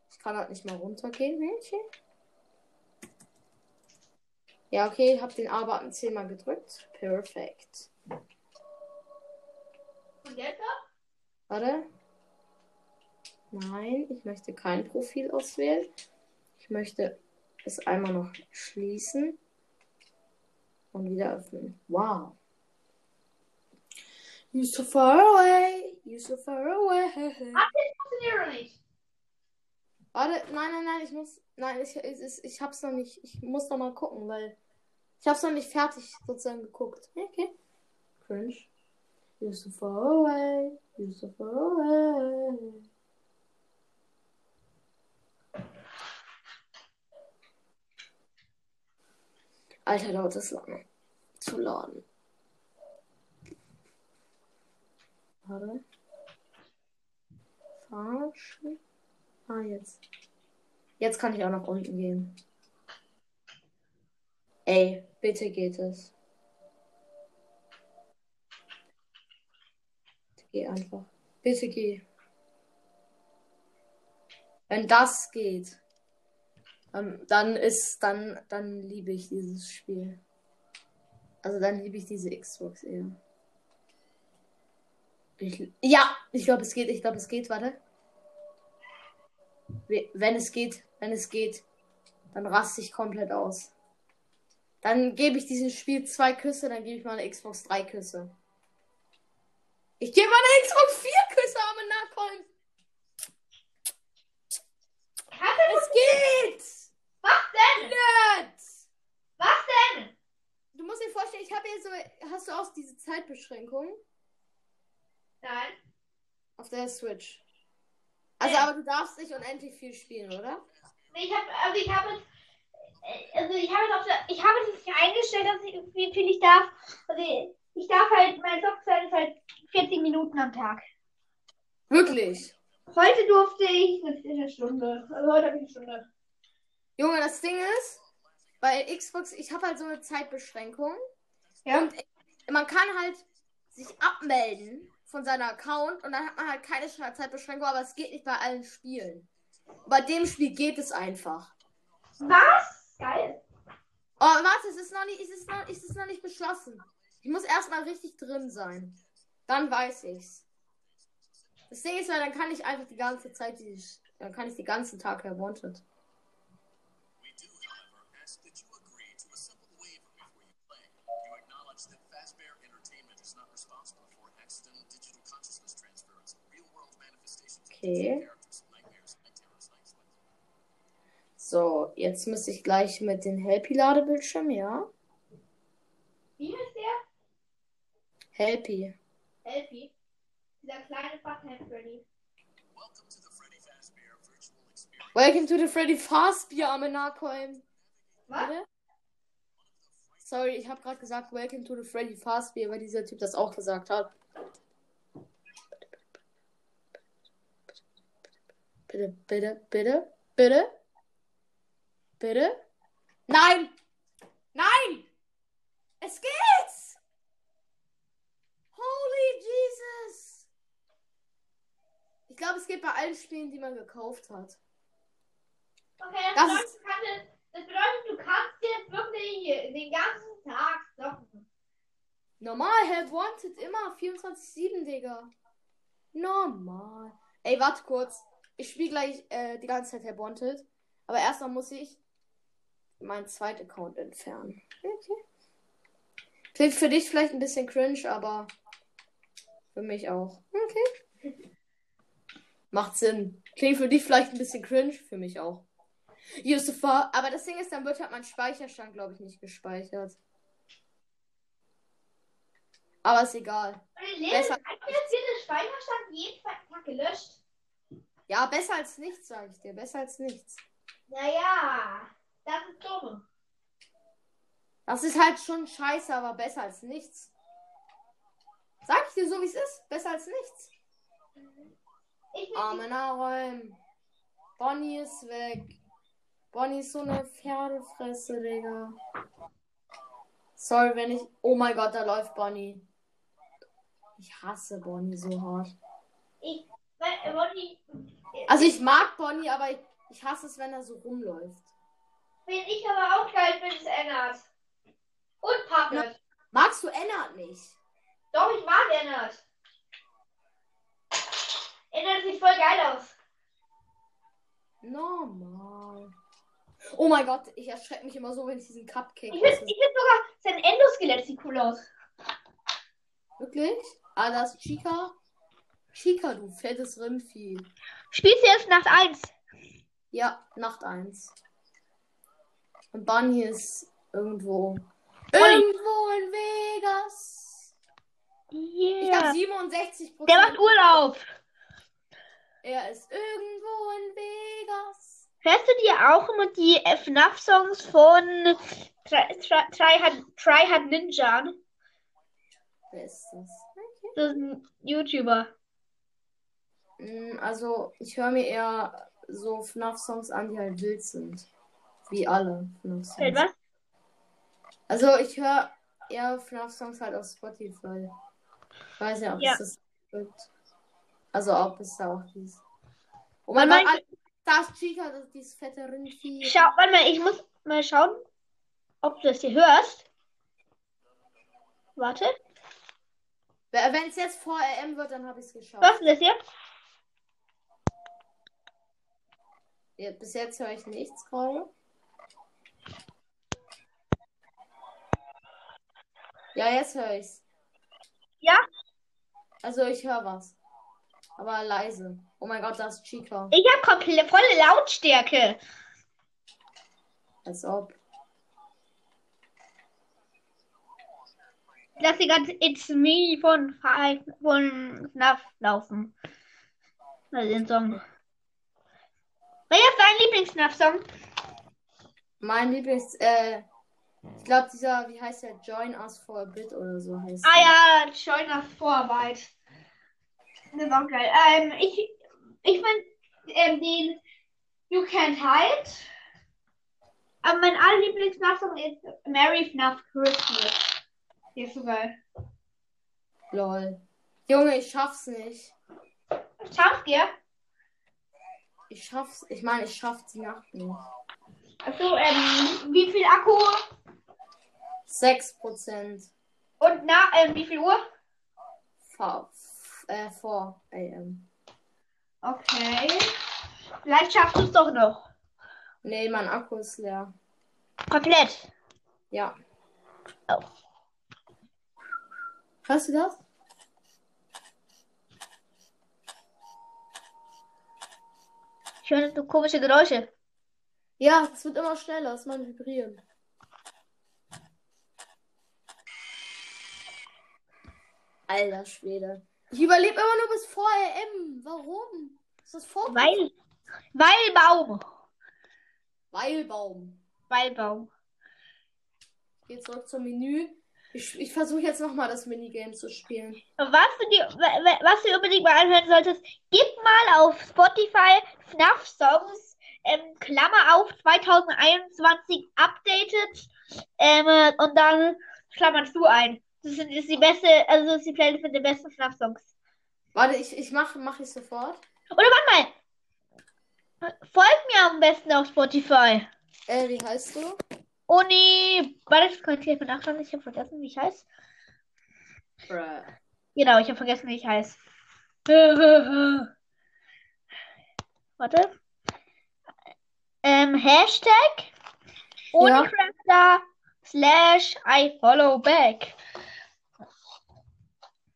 Ich kann halt nicht mal runtergehen, Mädchen. Ja, okay, ich habe den A-Button zehnmal gedrückt. Perfekt. Und jetzt? Warte. Nein, ich möchte kein Profil auswählen. Ich möchte es einmal noch schließen und wieder öffnen. Wow. You're so far away. You're so far away. Funktioniert oder nicht? Warte, nein, nein, nein, ich muss. Nein, ich, ich, ich, ich hab's noch nicht. Ich muss noch mal gucken, weil. Ich hab's noch nicht fertig sozusagen geguckt. Okay. Cringe. You're so far away. You're so far away. Alter, dauert das lange. Zu laden. Warte. Verarschen. Ah, jetzt. Jetzt kann ich auch nach unten gehen. Ey, bitte geht es. Geh einfach. Bitte geh. Wenn das geht, dann, dann ist, dann, dann liebe ich dieses Spiel. Also dann liebe ich diese Xbox eher. Ich, ja, ich glaube es geht, ich glaube es geht, warte. We- Wenn es geht, wenn es geht, dann raste ich komplett aus. Dann gebe ich diesem Spiel zwei Küsse, dann gebe ich meiner Xbox drei Küsse. Ich gebe meiner Xbox vier Küsse, arme Nachkommen. Kannst du Es geht! Was denn? Nerd! Was denn? Du musst dir vorstellen, ich habe hier so. Hast du auch diese Zeitbeschränkung Nein. auf der Switch? Also, aber du darfst nicht unendlich viel spielen, oder? Nee, Ich habe, also ich habe, äh, also ich habe es auf der, ich habe es nicht eingestellt, dass ich, wie viel ich darf. Also ich, darf halt, mein Zockzeit ist halt 40 Minuten am Tag. Wirklich? Heute durfte ich eine, eine Stunde. Also heute habe ich eine Stunde. Junge, das Ding ist, bei Xbox, ich habe halt so eine Zeitbeschränkung. Ja. Und man kann halt sich abmelden von seinem Account und dann hat man halt keine Zeitbeschränkung, aber es geht nicht bei allen Spielen. Bei dem Spiel geht es einfach. Was? Geil. Oh, warte, es ist noch nicht, es ist noch, es ist noch nicht beschlossen. Ich muss erstmal richtig drin sein. Dann weiß ich's. Das Ding ist ja, dann kann ich einfach die ganze Zeit dieses, dann kann ich den ganzen Tag her Wanted. Okay. So, jetzt müsste ich gleich mit den Helpy-Ladebildschirm, ja? Wie heißt der? Helpy. Elfie. Dieser kleine Butthead Freddy. Welcome to the Freddy Fazbear Virtual Experience. Welcome to the Freddy Fazbear am Narcoin. Was? Bitte? Sorry, ich habe gerade gesagt, Welcome to the Freddy Fazbear, weil dieser Typ das auch gesagt hat. Bitte, bitte, bitte, bitte, bitte. Nein! Nein! Es geht! Holy Jesus! Ich glaube, es geht bei allen Spielen, die man gekauft hat. Okay, das, Das bedeutet, du kannst, das bedeutet, du kannst jetzt wirklich den ganzen Tag zocken. Normal, Help Wanted, immer 24-7, Digga. Normal. Ey, warte kurz. Ich spiele gleich äh, die ganze Zeit Herr Bontet. Aber erstmal muss ich meinen zweiten Account entfernen. Okay. Klingt für dich vielleicht ein bisschen cringe, aber für mich auch. Okay. Macht Sinn. Klingt für dich vielleicht ein bisschen cringe, für mich auch. Yusufa, aber das Ding ist, dann wird halt mein Speicherstand, glaube ich, nicht gespeichert. Aber ist egal. Meine Lehrerin Besser- hat jetzt den Speicherstand jeden Tag gelöscht. Ja, besser als nichts, sage ich dir. Besser als nichts. Naja, das ist dumm. Das ist halt schon scheiße, aber besser als nichts. Sag ich dir so, wie es ist. Besser als nichts. Ich Arme Räumen. Bonnie ist weg. Bonnie ist so eine Pferdefresse, Digga. Sorry, wenn ich. Oh mein Gott, da läuft Bonnie. Ich hasse Bonnie so hart. ich, Ronny, Also ich mag Bonnie, aber ich, ich hasse es, wenn er so rumläuft. bin ich aber auch geil, wenn es ändert. Und Puppet. Magst du Ennard nicht? Doch, ich mag Ändert. Ändert sieht voll geil aus. Normal. Oh mein Gott, ich erschrecke mich immer so, wenn ich diesen Cupcake Ich finde sogar sein Endoskelett sieht cool aus. Wirklich? Ah, das ist Chica. Chica, du fettes Rindvieh. Spielst du jetzt Nacht 1? Ja, Nacht 1. Und Bunny ist irgendwo. Irgendwo in Vegas. Ich Yeah. habe 67% Der macht Urlaub. Er ist irgendwo in Vegas. Hörst du dir auch immer die FNAF-Songs von Try, Hard, Ninja an? Wer ist das? Das ist ein YouTuber. Mm, Also, ich höre mir eher so FNAF-Songs an, die halt wild sind. Wie alle FNAF-Songs. Fällt was? Also, ich höre eher FNAF-Songs halt auf Spotify. Ich weiß ja, ob Ja. es das gibt. Also, ob es da auch hieß. Oh mein Gott, ist Chica, das ist dieses fette Rindvieh. Schau, warte mal, ich muss mal schauen, ob du das hier hörst. Warte. Wenn es jetzt vor RM wird, dann habe ich es geschafft. Hörst du das hier? Ja, bis jetzt höre ich nichts gerade. Ja, jetzt höre ich's. Ja? Also ich höre was. Aber leise. Oh mein Gott, das ist Chica. Ich habe komplett volle Lautstärke. Als ob. Lass die ganze It's Me von, von FNAF laufen. Also den Song. Welcher ist dein Lieblings-FNAF-Song? Mein Lieblings, äh, ich glaube dieser, wie heißt der? Join Us for a Bit oder so heißt Ah der. ja, Join nach Vorarbeit. Das ist auch geil. Ähm, ich ich mein, ähm, den You Can't Hide. Aber mein allerlieblings song ist Merry FNAF Christmas. Die ist so geil. Lol. Junge, ich schaff's nicht. Schafft ihr? Ich schaff's, ich meine, ich schaff die Nacht nicht. Also, ähm, wie viel Akku 6% und na, ähm, wie viel Uhr? vor, äh, vor AM. Okay. Vielleicht schaffst du es doch noch. Nee, mein Akku ist leer. Komplett. Ja. Oh. Hörst du das? Ich höre so komische Geräusche. Ja, es wird immer schneller, es mal vibrieren. Alter Schwede. Ich überlebe immer nur bis vor AM. Warum? Ist das vor? Weil. Weil Baum. Weilbaum. Weil Baum. Geh zurück zum Menü. Ich, ich versuche jetzt nochmal das Minigame zu spielen. Was du, dir, wa- wa- was du unbedingt mal anhören solltest, gib mal auf Spotify FNAF Songs, ähm, Klammer auf 2021 updated, ähm, äh, und dann klammerst du ein. Das ist, ist die beste, also das ist die Playlist mit den besten FNAF Songs. Warte, ich, ich mache mach ich sofort. Oder warte mal. Folgt mir am besten auf Spotify. Äh, wie heißt du? Uni. Warte, das könnt ihr nachschauen. Ich habe vergessen, wie ich heiße. Bruh. Genau, ich habe vergessen, wie ich heiße. Warte. Ähm, Hashtag Unicrafter slash I follow back.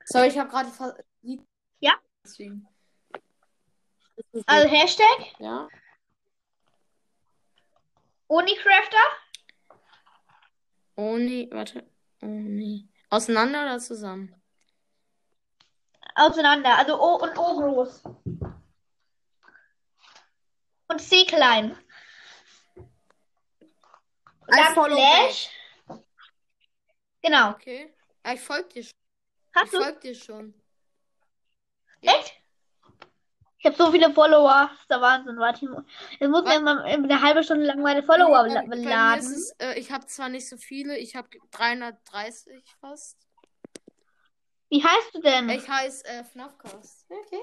Sorry, ich habe gerade Ja. Deswegen. Also Hashtag Ja. Unicrafter. Ohne, warte. Ohne. Auseinander oder zusammen? Auseinander. Also O und O groß. Und C klein. Und dann Slash. Genau. Okay. Ja, ich folge dir schon. Hast Ich folge dir schon. Echt? Ich habe so viele Follower. Das ist der Wahnsinn. Warte, ich muss mir mal eine halbe Stunde lang meine Follower bei, bei ist laden. es, äh, ich habe zwar nicht so viele, ich habe 330 fast. Wie heißt du denn? Ich heiße äh, FNAFcast. Okay.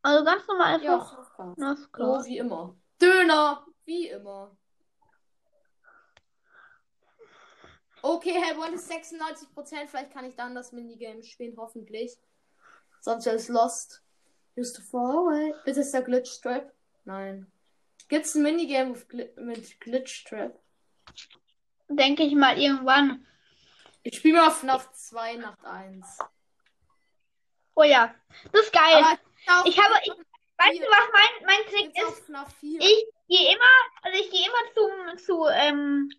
Also ganz normal Ja, einfach. FNAFcast. Na, So wie immer. Döner, wie immer. Okay, Hellboy ist 96%. Vielleicht kann ich dann das Minigame spielen, hoffentlich. Sonst wäre es Lost. Away. Bitte ist der Glitch Trap? Nein. Gibt's ein Minigame mit, Gli mit Glitch Trap? Denke ich mal irgendwann. Ich spiele mal FNAF 2 Nacht 1. Oh ja. Das ist geil. Aber ich habe. Ich, weißt du, was mein, mein Trick ist? FNAF 4. Ich gehe immer. Also ich gehe immer zum. Zu, ähm.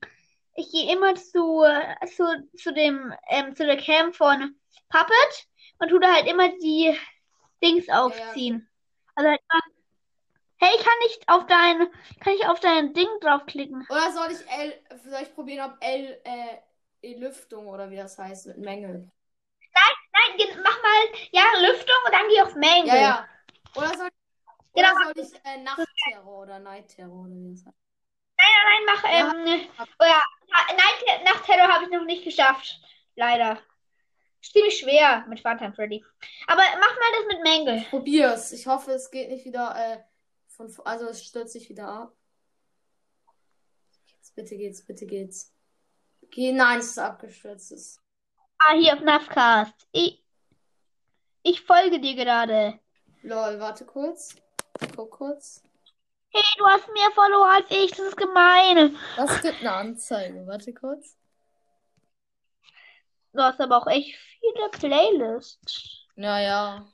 Ich gehe immer zu, zu, zu dem, ähm, zu der Cam von Puppet und tu da halt immer die Dings aufziehen. Also halt immer, hey, kann ich auf dein, kann ich auf dein Ding draufklicken? Oder soll ich L, soll ich probieren, ob L, äh, Lüftung oder wie das heißt, mit Mängel? Nein, ge- mach mal, ja, Lüftung und dann geh auf Mängel. Ja, ja. Oder soll, Genau. oder soll ich äh, Nachtterror oder Night-Terror oder wie das heißt? Nein, mach, Ja. ähm, oder, Night, Nachtterror habe ich noch nicht geschafft. Leider. Ziemlich schwer mit Funtime Freddy. Aber mach mal das mit Mängel. Probier's. Ich hoffe, es geht nicht wieder, äh, von, also es stürzt sich wieder ab. Jetzt, bitte geht's, bitte geht's. Geh, nein, es ist abgestürzt. Es ist- Ah, hier auf Navcast. Ich, ich folge dir gerade. Lol, warte kurz. Guck kurz. Hey, du hast mehr Follower als ich. Das ist gemein. Das gibt eine Anzeige. Warte kurz. Du hast aber auch echt viele Playlists. Naja.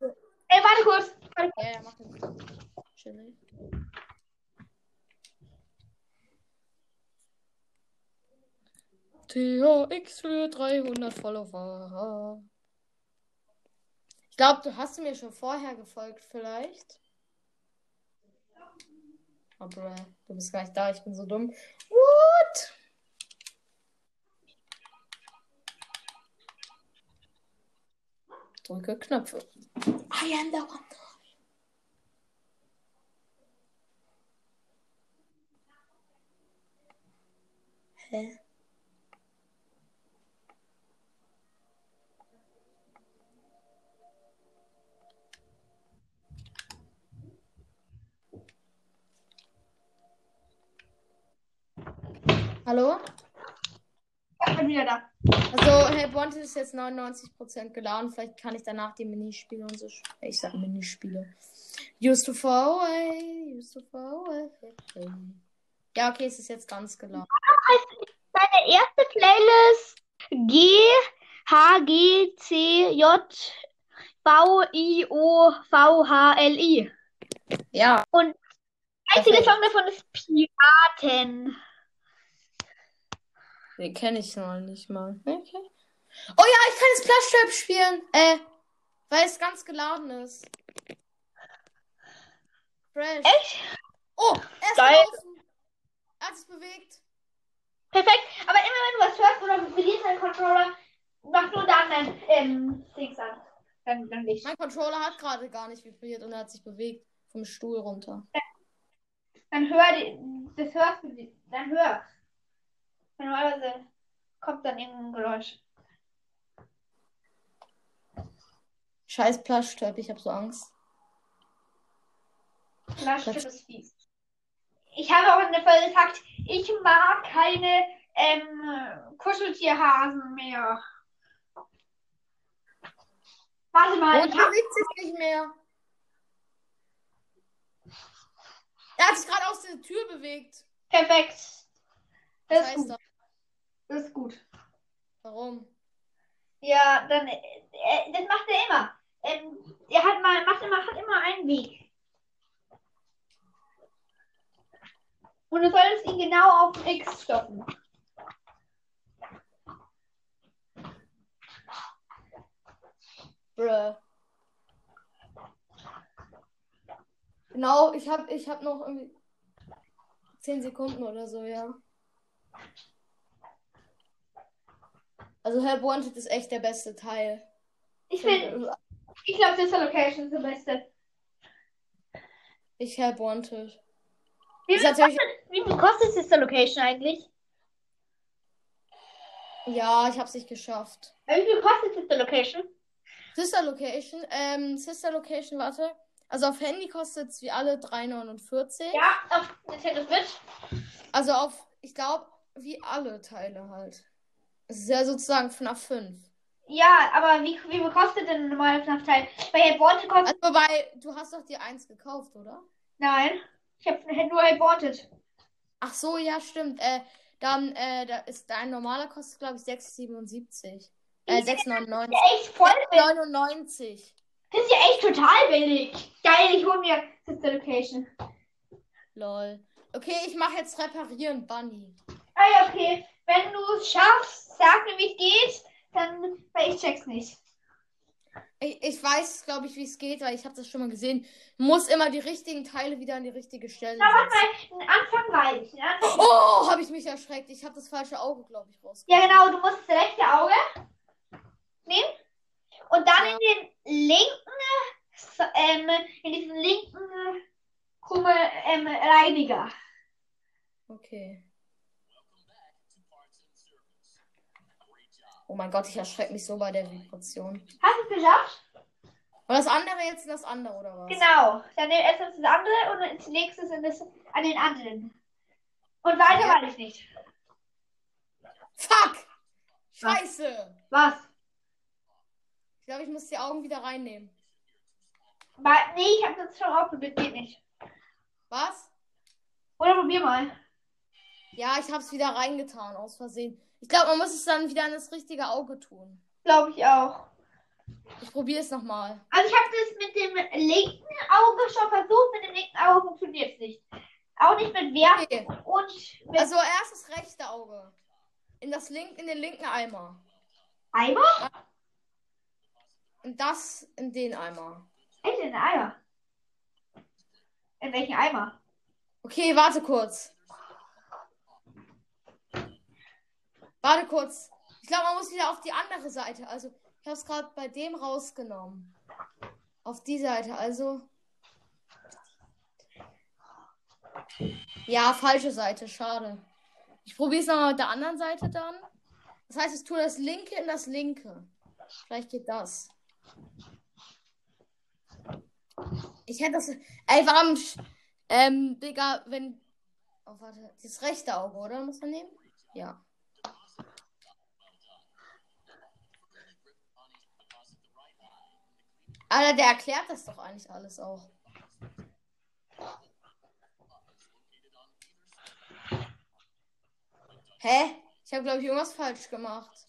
Ey, warte kurz. Warte. Ja, ja, mach das. Chillig. THX für 300 Follower. Ich glaube, du hast mir schon vorher gefolgt, vielleicht. Oh, bruh, du bist gar nicht da, ich bin so dumm. What? Drücke Knöpfe. I am the one. Hä? Hallo? Ich bin wieder da. Also, Herr Bonte ist jetzt 99% geladen. Vielleicht kann ich danach die Minispiele und so. Ich sag Minispiele. Used to far away, used to far away. Ja, okay, es ist jetzt ganz geladen. Deine erste Playlist G H G C J V I O V H L I. Ja. Einziger Perfekt. Song davon ist Piraten. Den kenne ich noch nicht mal. Okay. Oh ja, ich kann jetzt Plush Trap spielen. Äh, weil es ganz geladen ist. Fresh. Echt? Oh, er ist Geil. gelaufen. Er hat sich bewegt. Perfekt. Aber immer wenn du was hörst oder verlierst deinen Controller, mach nur dann dein ähm, Dings an. Dann, dann nicht. Mein Controller hat gerade gar nicht vibriert und er hat sich bewegt. Vom Stuhl runter. Dann hör die, das hörst du, dann hör. Normalerweise kommt dann irgendein Geräusch. Scheiß Plush Trap, ich hab so Angst. Flaschtipp ist fies. Ich habe auch in der Folge gesagt, ich mag keine ähm, Kuscheltierhasen mehr. Warte mal, Und ich hab, sich nicht mehr. Er hat sich gerade aus der Tür bewegt. perfekt. Das ist heißt. Das? Ist gut. Warum? Ja, dann, äh, das macht er immer. Ähm, er hat mal, macht immer, hat immer einen Weg. Und du solltest ihn genau auf X stoppen. Bruh. Genau, ich hab, ich hab noch irgendwie 10 Sekunden oder so, ja. Also Help Wanted ist echt der beste Teil. Ich finde, ich glaube, das Location ist der beste. Ich Help Wanted. Wie viel, kostet, wie viel kostet Sister Location eigentlich? ja, ich hab's nicht geschafft. Wie viel kostet Sister Location? Sister Location, ähm, Sister Location, warte. Also auf Handy kostet es wie alle 3,49. Ja, auf Nintendo Switch. Also auf, ich glaube, wie alle Teile halt. Es ist ja sozusagen FNAF 5. Ja, aber wie, wie viel kostet denn ein normaler FNAF-Teil? Bei Wanted kostet. Also wobei, du hast doch dir eins gekauft, oder? Nein. Ich habe nur Wanted. Ach so, ja, stimmt. Äh, dann, äh, da ist dein normaler kostet, glaube ich, 6,77. Äh, 6,99. Echt voll billig. 99. Das ist ja echt total billig. Geil, ich hole mir Sister Location. Lol. Okay, ich mache jetzt reparieren, Bunny. Ah ja, okay. Wenn du es schaffst, sag mir, wie es geht. Dann, weil ich check's nicht. Ich, ich weiß, glaube ich, wie es geht, weil ich habe das schon mal gesehen. Muss immer die richtigen Teile wieder an die richtige Stelle Na, warte mal, den Anfang weiß ich. Anfang Oh, habe ich mich erschreckt. Ich habe das falsche Auge, glaube ich, raus. Ja, genau, du musst das rechte Auge nehmen und dann Ja. in den linken, ähm, in diesen linken Krummel, ähm, Reiniger. Okay. Oh mein Gott, ich erschrecke mich so bei der Vibration. Hast du es geschafft? Und das andere jetzt in das andere, oder was? Genau. Dann nimm erst das andere und als nächstes in das, an den anderen. Und weiter Ja. weiß ich nicht. Fuck! Scheiße! Was? Ich glaube, ich muss die Augen wieder reinnehmen. Weil, nee, ich habe das schon ausprobiert, geht nicht. Was? Oder probier mal. Ja, ich habe es wieder reingetan, aus Versehen. Ich glaube, man muss es dann wieder in das richtige Auge tun. Glaube ich auch. Ich probiere es nochmal. Also ich habe das mit dem linken Auge schon versucht, mit dem linken Auge funktioniert es nicht. Auch nicht mit Wert Okay. und mit Also erst das rechte Auge. In das link, in den linken Eimer. Eimer? Und das in den Eimer. Echt in den Eimer? In welchen Eimer? Okay, warte kurz. Warte kurz. Ich glaube, man muss wieder auf die andere Seite. Also, ich habe es gerade bei dem rausgenommen. Auf die Seite, also. Ja, falsche Seite, schade. Ich probiere es nochmal mit der anderen Seite dann. Das heißt, ich tue das linke in das linke. Vielleicht geht das. Ich hätte das. Ey, warum. Ähm, Digga, wenn. Oh, warte. Das rechte Auge, oder? Muss man nehmen? Ja. Alter, der erklärt das doch eigentlich alles auch. Hä? Ich habe, glaube ich, irgendwas falsch gemacht.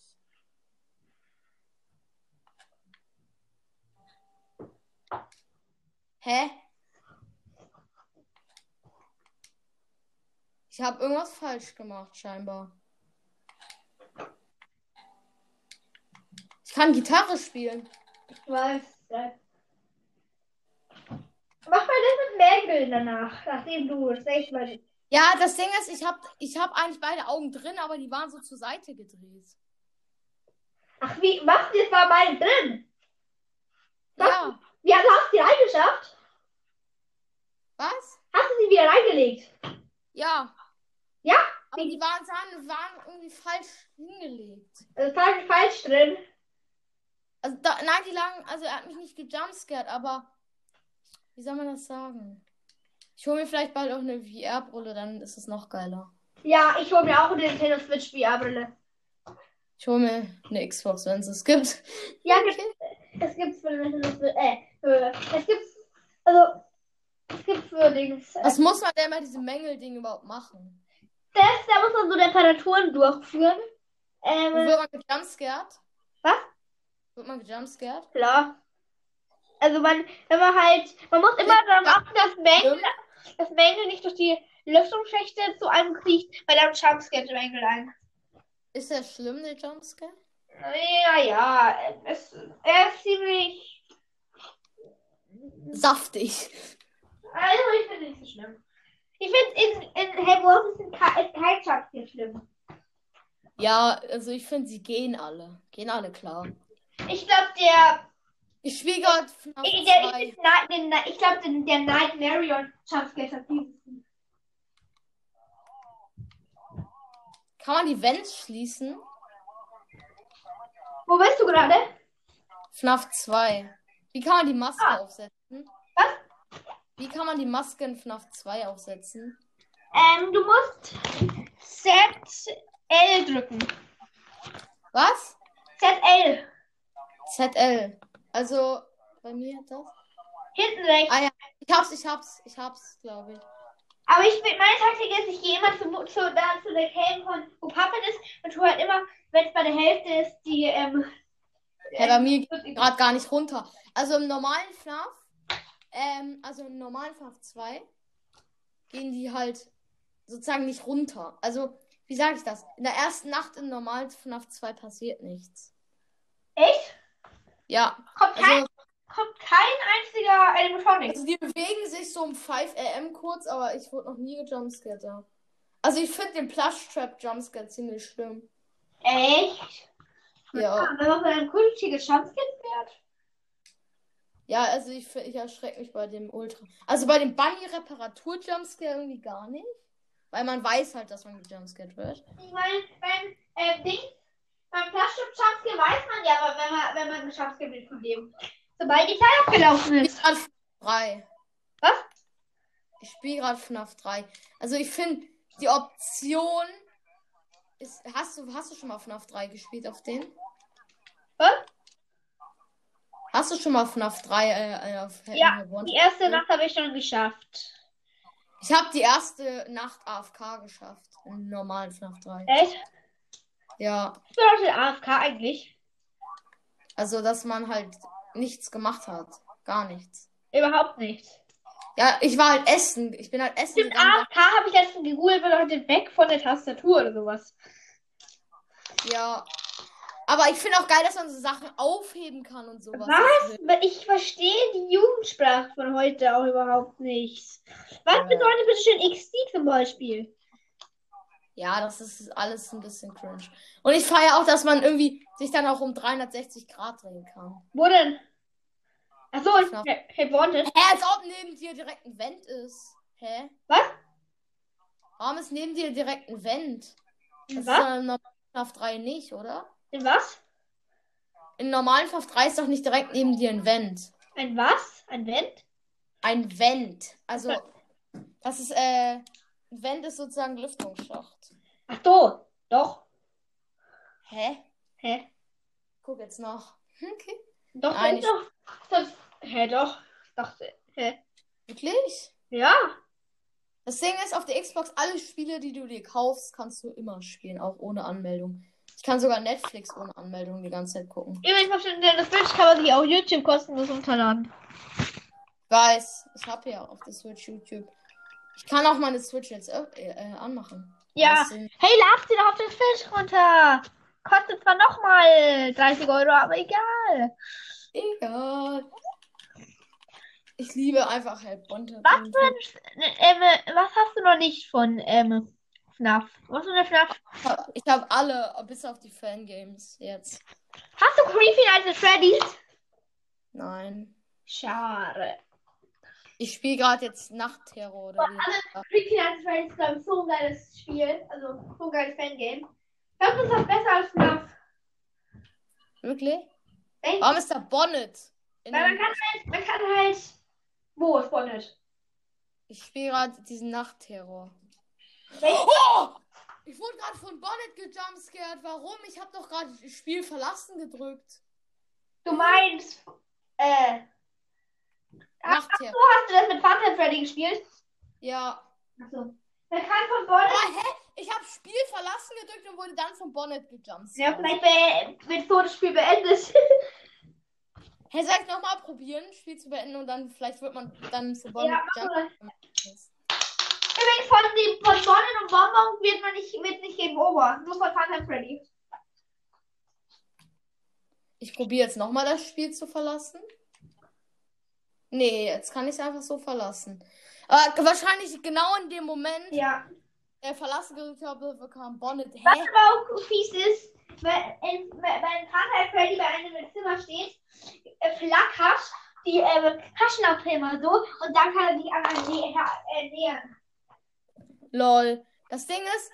Hä? Ich habe irgendwas falsch gemacht, scheinbar. Ich kann Gitarre spielen. Ich weiß. Ja. Mach mal das mit Merkel danach, nachdem du das nächste Mal. Ja, das Ding ist, ich habe ich hab eigentlich beide Augen drin, aber die waren so zur Seite gedreht. Ach, wie? Du jetzt mal beide drin? Ja. Wie hast du die reingeschafft? Was? Hast du sie wieder reingelegt? Ja. Ja? Aber die waren, waren irgendwie falsch hingelegt. Also falsch, falsch drin. Also, da, nein, die lagen, also er hat mich nicht gejumpscared, aber wie soll man das sagen? Ich hole mir vielleicht bald auch eine VR-Brille, dann ist es noch geiler. Ja, ich hole mir auch eine Nintendo Switch VR-Brille. Ich hole mir eine Xbox, wenn es es gibt. Ja, es es gibt für, für, äh, für es gibt, also, es gibt für Dings. Äh, Was muss man denn bei diesem Mängelding überhaupt machen? das, da muss man so Reparaturen durchführen. Ähm, Und wird man gejumpscared? Was? Wird man gejumpscared? klar. Also man, man halt, man muss immer darauf achten, dass Mängel, dass Mängel nicht durch die Lüftungsschächte zu einem kriecht, weil dann Jumpscare Mängel ein. Ist der schlimm, der Jumpscare? Ja, ja, es, er ist ziemlich, Saftig. also ich finde es nicht so schlimm. Ich finde in, in kein, ist kein Jumpscare schlimm. Ja, also ich finde, sie gehen alle. Gehen alle klar. Ich glaube, der, Ich FNAF ich, der, 2. ich, ich glaube, den, der Night Marion Jumpscare ist am liebsten. Kann man die Vents schließen? Wo bist du gerade? FNAF 2. Wie kann man die Maske Ah. aufsetzen? Was? Wie kann man die Maske in FNAF 2 aufsetzen? Ähm, du musst ZL drücken. Was? ZL. ZL. Also, bei mir das? Hinten rechts. Ah ja, ich hab's, ich hab's, ich hab's, glaube ich. Aber ich bin, meine Taktik ist, ich gehe immer zu, zu, da, zu der Cam von, wo Papa ist und tu halt immer, wenn es bei der Hälfte ist, die, ähm. Ja, bei mir geht geht gerade gar nicht runter. Also im normalen FNAF, ähm, also im normalen FNAF 2 gehen die halt sozusagen nicht runter. Also, wie sage ich das? In der ersten Nacht im normalen FNAF 2 passiert nichts. Echt? Ja, Kommt kein, also, kommt kein einziger Animatronic. also die bewegen sich so um 5 am kurz, aber ich wurde noch nie gejumpscared da. Also ich finde den Plush Trap Jumpscare ziemlich schlimm. Echt? Ja. Wenn man von einem Kultiger Jumpscare wird. Ja, also ich, ich erschrecke mich bei dem Ultra. Also bei dem Bunny Reparatur Jumpscare irgendwie gar nicht. Weil man weiß halt, dass man gejumpscared wird. Ich meine, beim, ähm, Ding, beim Jumpscare weiß man ja, aber wenn man, wenn man Jumpscare wird von dem. Sobald die Zeit abgelaufen Ich ist. spiele gerade FNAF 3. Was? Ich spiele gerade FNAF 3. Also ich finde, die Option ist. Hast du, hast du schon mal FNAF 3 gespielt auf den? Was? Hast du schon mal FNAF 3 äh, äh, auf Ja, One? Die erste Nacht habe ich schon geschafft. Ich habe die erste Nacht AFK geschafft. Im normalen FNAF 3. Echt? Ja. Was bedeutet AFK eigentlich? Also, dass man halt nichts gemacht hat. Gar nichts. Überhaupt nicht. Ja, ich war halt essen. Ich bin halt essen Stimmt. AFK habe ich letztens gegoogelt, bedeutet weg von der Tastatur oder sowas. Ja. Aber ich finde auch geil, dass man so Sachen aufheben kann und sowas. Was? Ich verstehe die Jugendsprache von heute auch überhaupt nicht. Was Ja. bedeutet bitte schön XD zum Beispiel? Ja, das ist alles ein bisschen cringe. Und ich feiere auch, dass man irgendwie sich dann auch um 360 Grad drehen kann. Wo denn? Achso, ich Knapp. hey, wanted. Hä, als ob neben dir direkt ein Vent ist. Hä? Was? Warum ist neben dir direkt ein Vent? Das In ist was? doch in normalen FNAF 3 nicht, oder? In was? In normalen FNAF 3 ist doch nicht direkt neben dir ein Vent. Ein was? Ein Vent? Ein Vent. Also, das ist, äh, Vent ist sozusagen Lüftungsschacht. Ach so, doch. Hä? Hä? Guck jetzt noch. Okay. Doch, Nein, doch, doch. Das, hä, doch. Dachte, hä? Wirklich? Ja. Das Ding ist, auf der Xbox, alle Spiele, die du dir kaufst, kannst du immer spielen, auch ohne Anmeldung. Ich kann sogar Netflix ohne Anmeldung die ganze Zeit gucken. Übrigens, auf der Switch kann man sich auch YouTube kostenlos runterladen. Weiß, ich habe ja auf der Switch YouTube. Ich kann auch meine Switch jetzt äh, äh, anmachen. Ja. Hey, lad sie doch auf den Switch runter. Kostet zwar nochmal 30 Euro, aber egal. Egal. Ich liebe einfach Help Bonte. Was ähm, was hast du noch nicht von ähm, FNAF? Was für eine FNAF? Ich habe alle, bis auf die Fangames jetzt. Hast du Creepy Nights at Freddy's? Nein. Schade. Ich spiele gerade jetzt Nachtterror oder wie. Creepy Nights Freddy's ist, glaube ich, so ein geiles Spiel. Also, so ein geiles Fangame. Ich glaube, das ist auch besser als FNAF. Wirklich? Echt? Warum ist da Bonnet? Weil man kann halt, man kann halt. Wo ist Bonnet? Ich spiele gerade diesen Nachtterror. Oh! Ich wurde gerade von Bonnet gejumpscared. Warum? Ich habe doch gerade das Spiel verlassen gedrückt. Du meinst, Äh, Macht her. so hast du das mit Phantom Freddy gespielt? Ja. Achso. Wer kann von Bonnet? Ah, hä? Ich habe Spiel verlassen gedrückt und wurde dann von Bonnet gejumpt. Ja, vielleicht wird so das Spiel beendet. Hey, sag nochmal probieren, Spiel zu beenden und dann vielleicht wird man dann von Bonnet Ja, gejumpt. Übrigens von dem von Bonnet und Bonbon wird man nicht, wird nicht Game Over. Nur von Phantom Freddy. Ich probiere jetzt nochmal das Spiel zu verlassen. Nee, jetzt kann ich es einfach so verlassen. Aber wahrscheinlich genau in dem Moment, Ja. der verlassen gedrückt habe, bekam Bonnet. Was Hä? aber auch fies ist, wenn, in, wenn Phantom Freddy bei einem im Zimmer steht, äh, flackert die äh, Taschenlampe immer so und dann kann er sich an einen nä äh, nähern. Lol. Das Ding ist,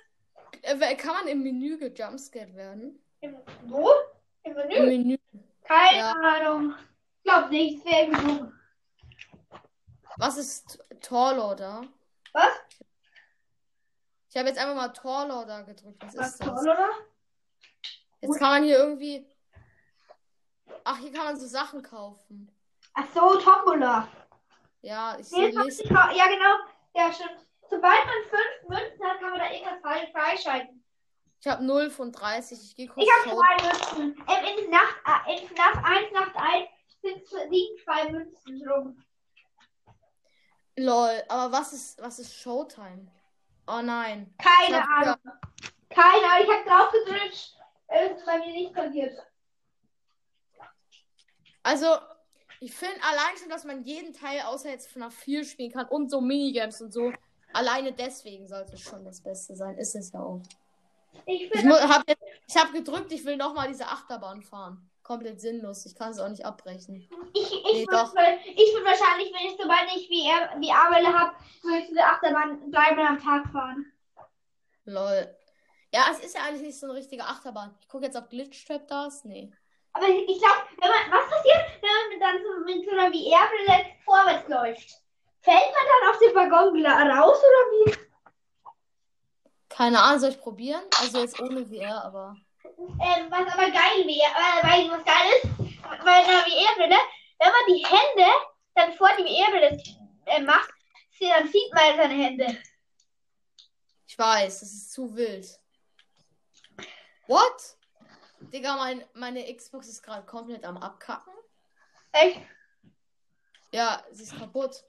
äh, kann man im Menü gejumpscared werden? Im, wo? Im Menü? Im Menü. Keine Ja. Ahnung. Ich glaube nicht, es wäre genug. Was ist Torloader? Was? Ich habe jetzt einfach mal Torloader gedrückt. Was Was ist das? toll, oder? Jetzt kann man hier irgendwie. Ach, hier kann man so Sachen kaufen. Ach so, Tombola. Ja, ich sehe nicht. ja, genau. Ja, stimmt. Sobald man fünf Münzen hat, kann man da irgendwas frei- freischalten. Ich habe 0 von 30. Ich gehe kurz Ich habe zwei Münzen. Ähm, in Nacht, äh, in Nacht 1, Nacht 1 sind, liegen zwei Münzen rum. Lol, aber was ist, was ist Showtime? Oh nein. Keine hab- Ahnung. Keine Ahnung. Ich habe drauf gedrückt. Es ist bei mir nicht passiert. Also, ich finde allein schon, dass man jeden Teil außer jetzt FNAF 4 spielen kann und so Minigames und so. Alleine deswegen sollte es schon das Beste sein. Ist es ja auch. Ich hab ich habe gedrückt, ich will nochmal diese Achterbahn fahren. Komplett sinnlos. Ich kann es auch nicht abbrechen. ich, ich, Nee, würde würd wahrscheinlich, wenn ich sobald ich wie er, wie Arbele habe, würde ich diese Achterbahn dreimal am Tag fahren. Lol. Ja, es ist ja eigentlich nicht so eine richtige Achterbahn. Ich gucke jetzt, ob Glitchtrap da ist. Nee. Aber ich, glaube, wenn man, was passiert, wenn man dann so mit so einer wie Erbrille vorwärts läuft? Fällt man dann auf den Waggon raus oder wie? Keine Ahnung, soll ich probieren? Also jetzt ohne VR, aber. Ähm, was aber geil wäre, äh, weil was geil ist, bei einer wie Erbrille, wenn man die Hände dann vor die Erbrille äh, macht, dann sieht man seine Hände. Ich weiß, das ist zu wild. What? Digga, mein, meine Xbox ist gerade komplett am Abkacken. Echt? Ja, sie ist kaputt.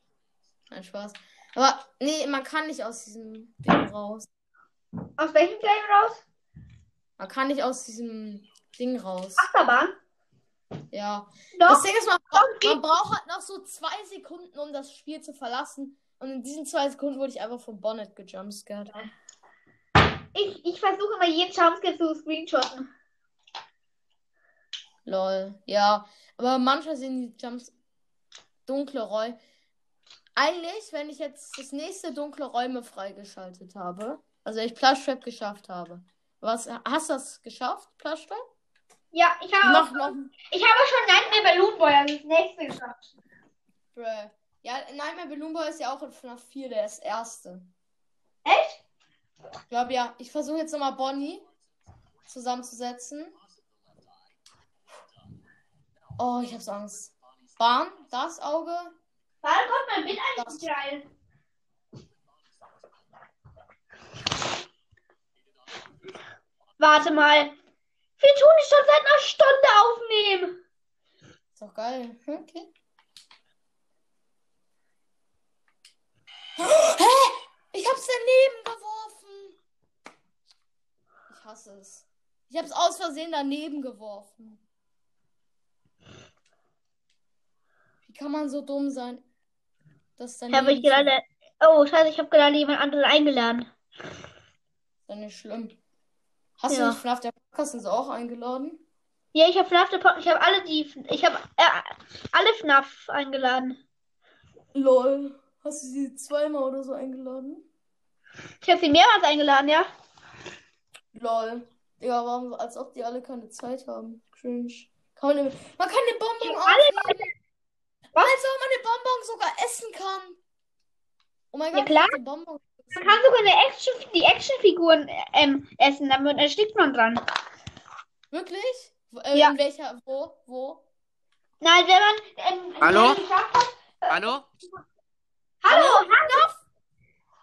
Nein, Spaß. Aber nee, man kann nicht aus diesem Ding raus. Aus welchem Game raus? Man kann nicht aus diesem Ding raus. Achterbahn? Ja. Doch. Das Ding ist, man, bra man braucht halt noch so zwei Sekunden, um das Spiel zu verlassen. Und in diesen zwei Sekunden wurde ich einfach von Bonnet gejumpscared. Ich, ich versuche immer jeden Jumpscare zu screenshotten. Lol. Ja. Aber manchmal sind die Jumps dunkle Räume. Eigentlich, wenn ich jetzt das nächste dunkle Räume freigeschaltet habe, also ich Plush Trap geschafft habe. Was, hast du das geschafft, Trap? Ja, ich habe auch, noch. ich habe schon Nightmare Balloon Boy als das nächste geschafft. Bruh. Ja, Nightmare Balloon Boy ist ja auch in FNAF 4 der ist erste. Echt? Ich glaube ja. Ich versuche jetzt nochmal Bonnie zusammenzusetzen. Oh, ich hab's Angst. Bahn, das Auge. Warum kommt mein Bild eigentlich nicht rein? Warte mal. Wir tun die schon seit einer Stunde aufnehmen. Ist doch geil. Okay. Hä? Ich hab's daneben geworfen. Ich hasse es. Ich hab's aus Versehen daneben geworfen. Wie kann man so dumm sein? Das daneben Habe ich gerade. Oh, scheiße, ich habe gerade jemand anderen eingeladen. Ist doch nicht schlimm. Hast Ja. du nicht FNAF der Podcast uns auch eingeladen? Ja, ich habe FNAF, der Pod- ich habe alle die, ich habe äh, alle FNAF eingeladen. Lol. Hast du sie zweimal oder so eingeladen? Ich habe sie mehrmals eingeladen, ja. Lol. Ja, warum, als ob die alle keine Zeit haben. Cringe. Kann man, den, man kann den Bonbon hab alle. Als ob man den Bonbon sogar essen kann. Oh mein Ja, Gott, klar. ich hab den Bonbon Man kann sogar eine Action, die Actionfiguren ähm, essen, damit erstickt man dran. Wirklich? Wo- Äh, Ja. In welcher? Wo? Wo? Nein, wenn man. Ähm, Hallo? wenn man geschafft hat- Hallo? Hallo, hallo.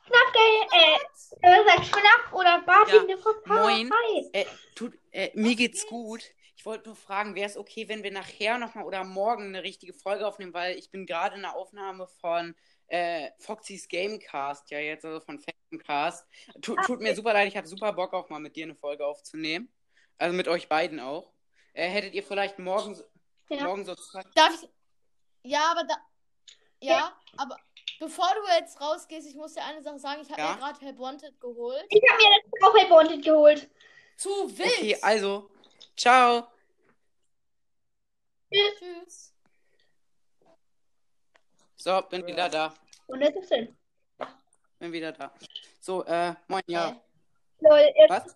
Knapp, äh, äh, sagt Schnapp oder Martin, Ja, der Kopf. moin. Äh, tut, äh, mir geht's gut. Ich wollte nur fragen, wäre es okay, wenn wir nachher nochmal oder morgen eine richtige Folge aufnehmen, weil ich bin gerade in der Aufnahme von äh, Foxys Gamecast, ja jetzt, also von Fancast. Tut, tut mir super leid, ich hatte super Bock auch mal mit dir eine Folge aufzunehmen. Also mit euch beiden auch. Äh, hättet ihr vielleicht morgen, so- Ja. morgen so Zeit? Darf ich. Ja, aber da. Ja, aber bevor du jetzt rausgehst, ich muss dir eine Sache sagen. Ich habe Ja? mir gerade Help Wanted geholt. Ich habe mir letztens auch Help Wanted geholt. Zu wild. Okay, also, ciao. Tschüss. So, bin wieder da. Und das ist schön. Bin wieder da. So, äh, moin, ja. Hä? Lol, jetzt. Was?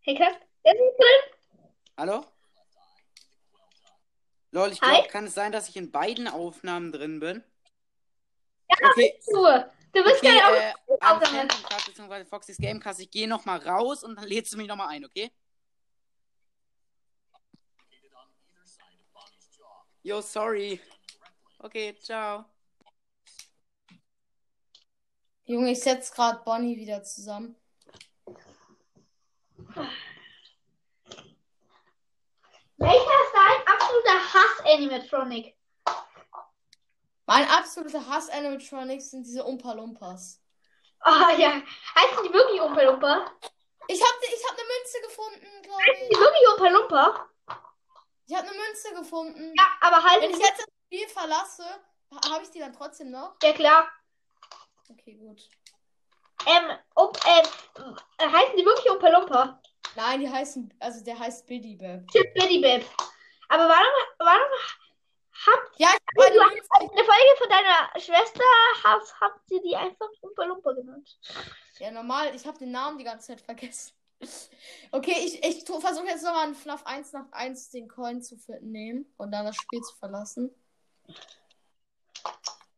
Hey, krass. Jetzt ist drin. Hallo? Lol, ich glaube, kann es sein, dass ich in beiden Aufnahmen drin bin? Ja, Okay, Du. Du bist okay, gerade äh, auf an Aufnahme. Phantomcast bzw. Foxys Gamecast, ich gehe nochmal raus und dann lädst du mich nochmal ein, okay? Yo, sorry. Okay, ciao. Junge, ich setze gerade Bonnie wieder zusammen. Welcher ist dein absoluter Hass-Animatronic? Mein absoluter Hass-Animatronics sind diese Umpa Lumpas. Ah ja. Heißen die wirklich Umpa Lumpa? Ich habe ich hab eine Münze gefunden, glaube Heißen die ich. wirklich Umpa Lumpa? Ich habe eine Münze gefunden. Ja, aber heißen Wenn ich jetzt Spiel verlasse, habe ich die dann trotzdem noch? Ja, klar. Okay, gut. Ähm, um, ähm, äh, heißen die wirklich Umpa Lumpa? Nein, die heißen, also der heißt Biddy Bab. Betty Bab. Aber warum, warum habt Ja, ich du habe eine Münze. in der Folge von deiner Schwester hast, habt ihr die einfach Umpa Lumpa genannt? Ja, normal, ich habe den Namen die ganze Zeit vergessen. Okay, ich, ich versuche jetzt nochmal in FNAF 1 nach 1 den Coin zu nehmen und dann das Spiel zu verlassen.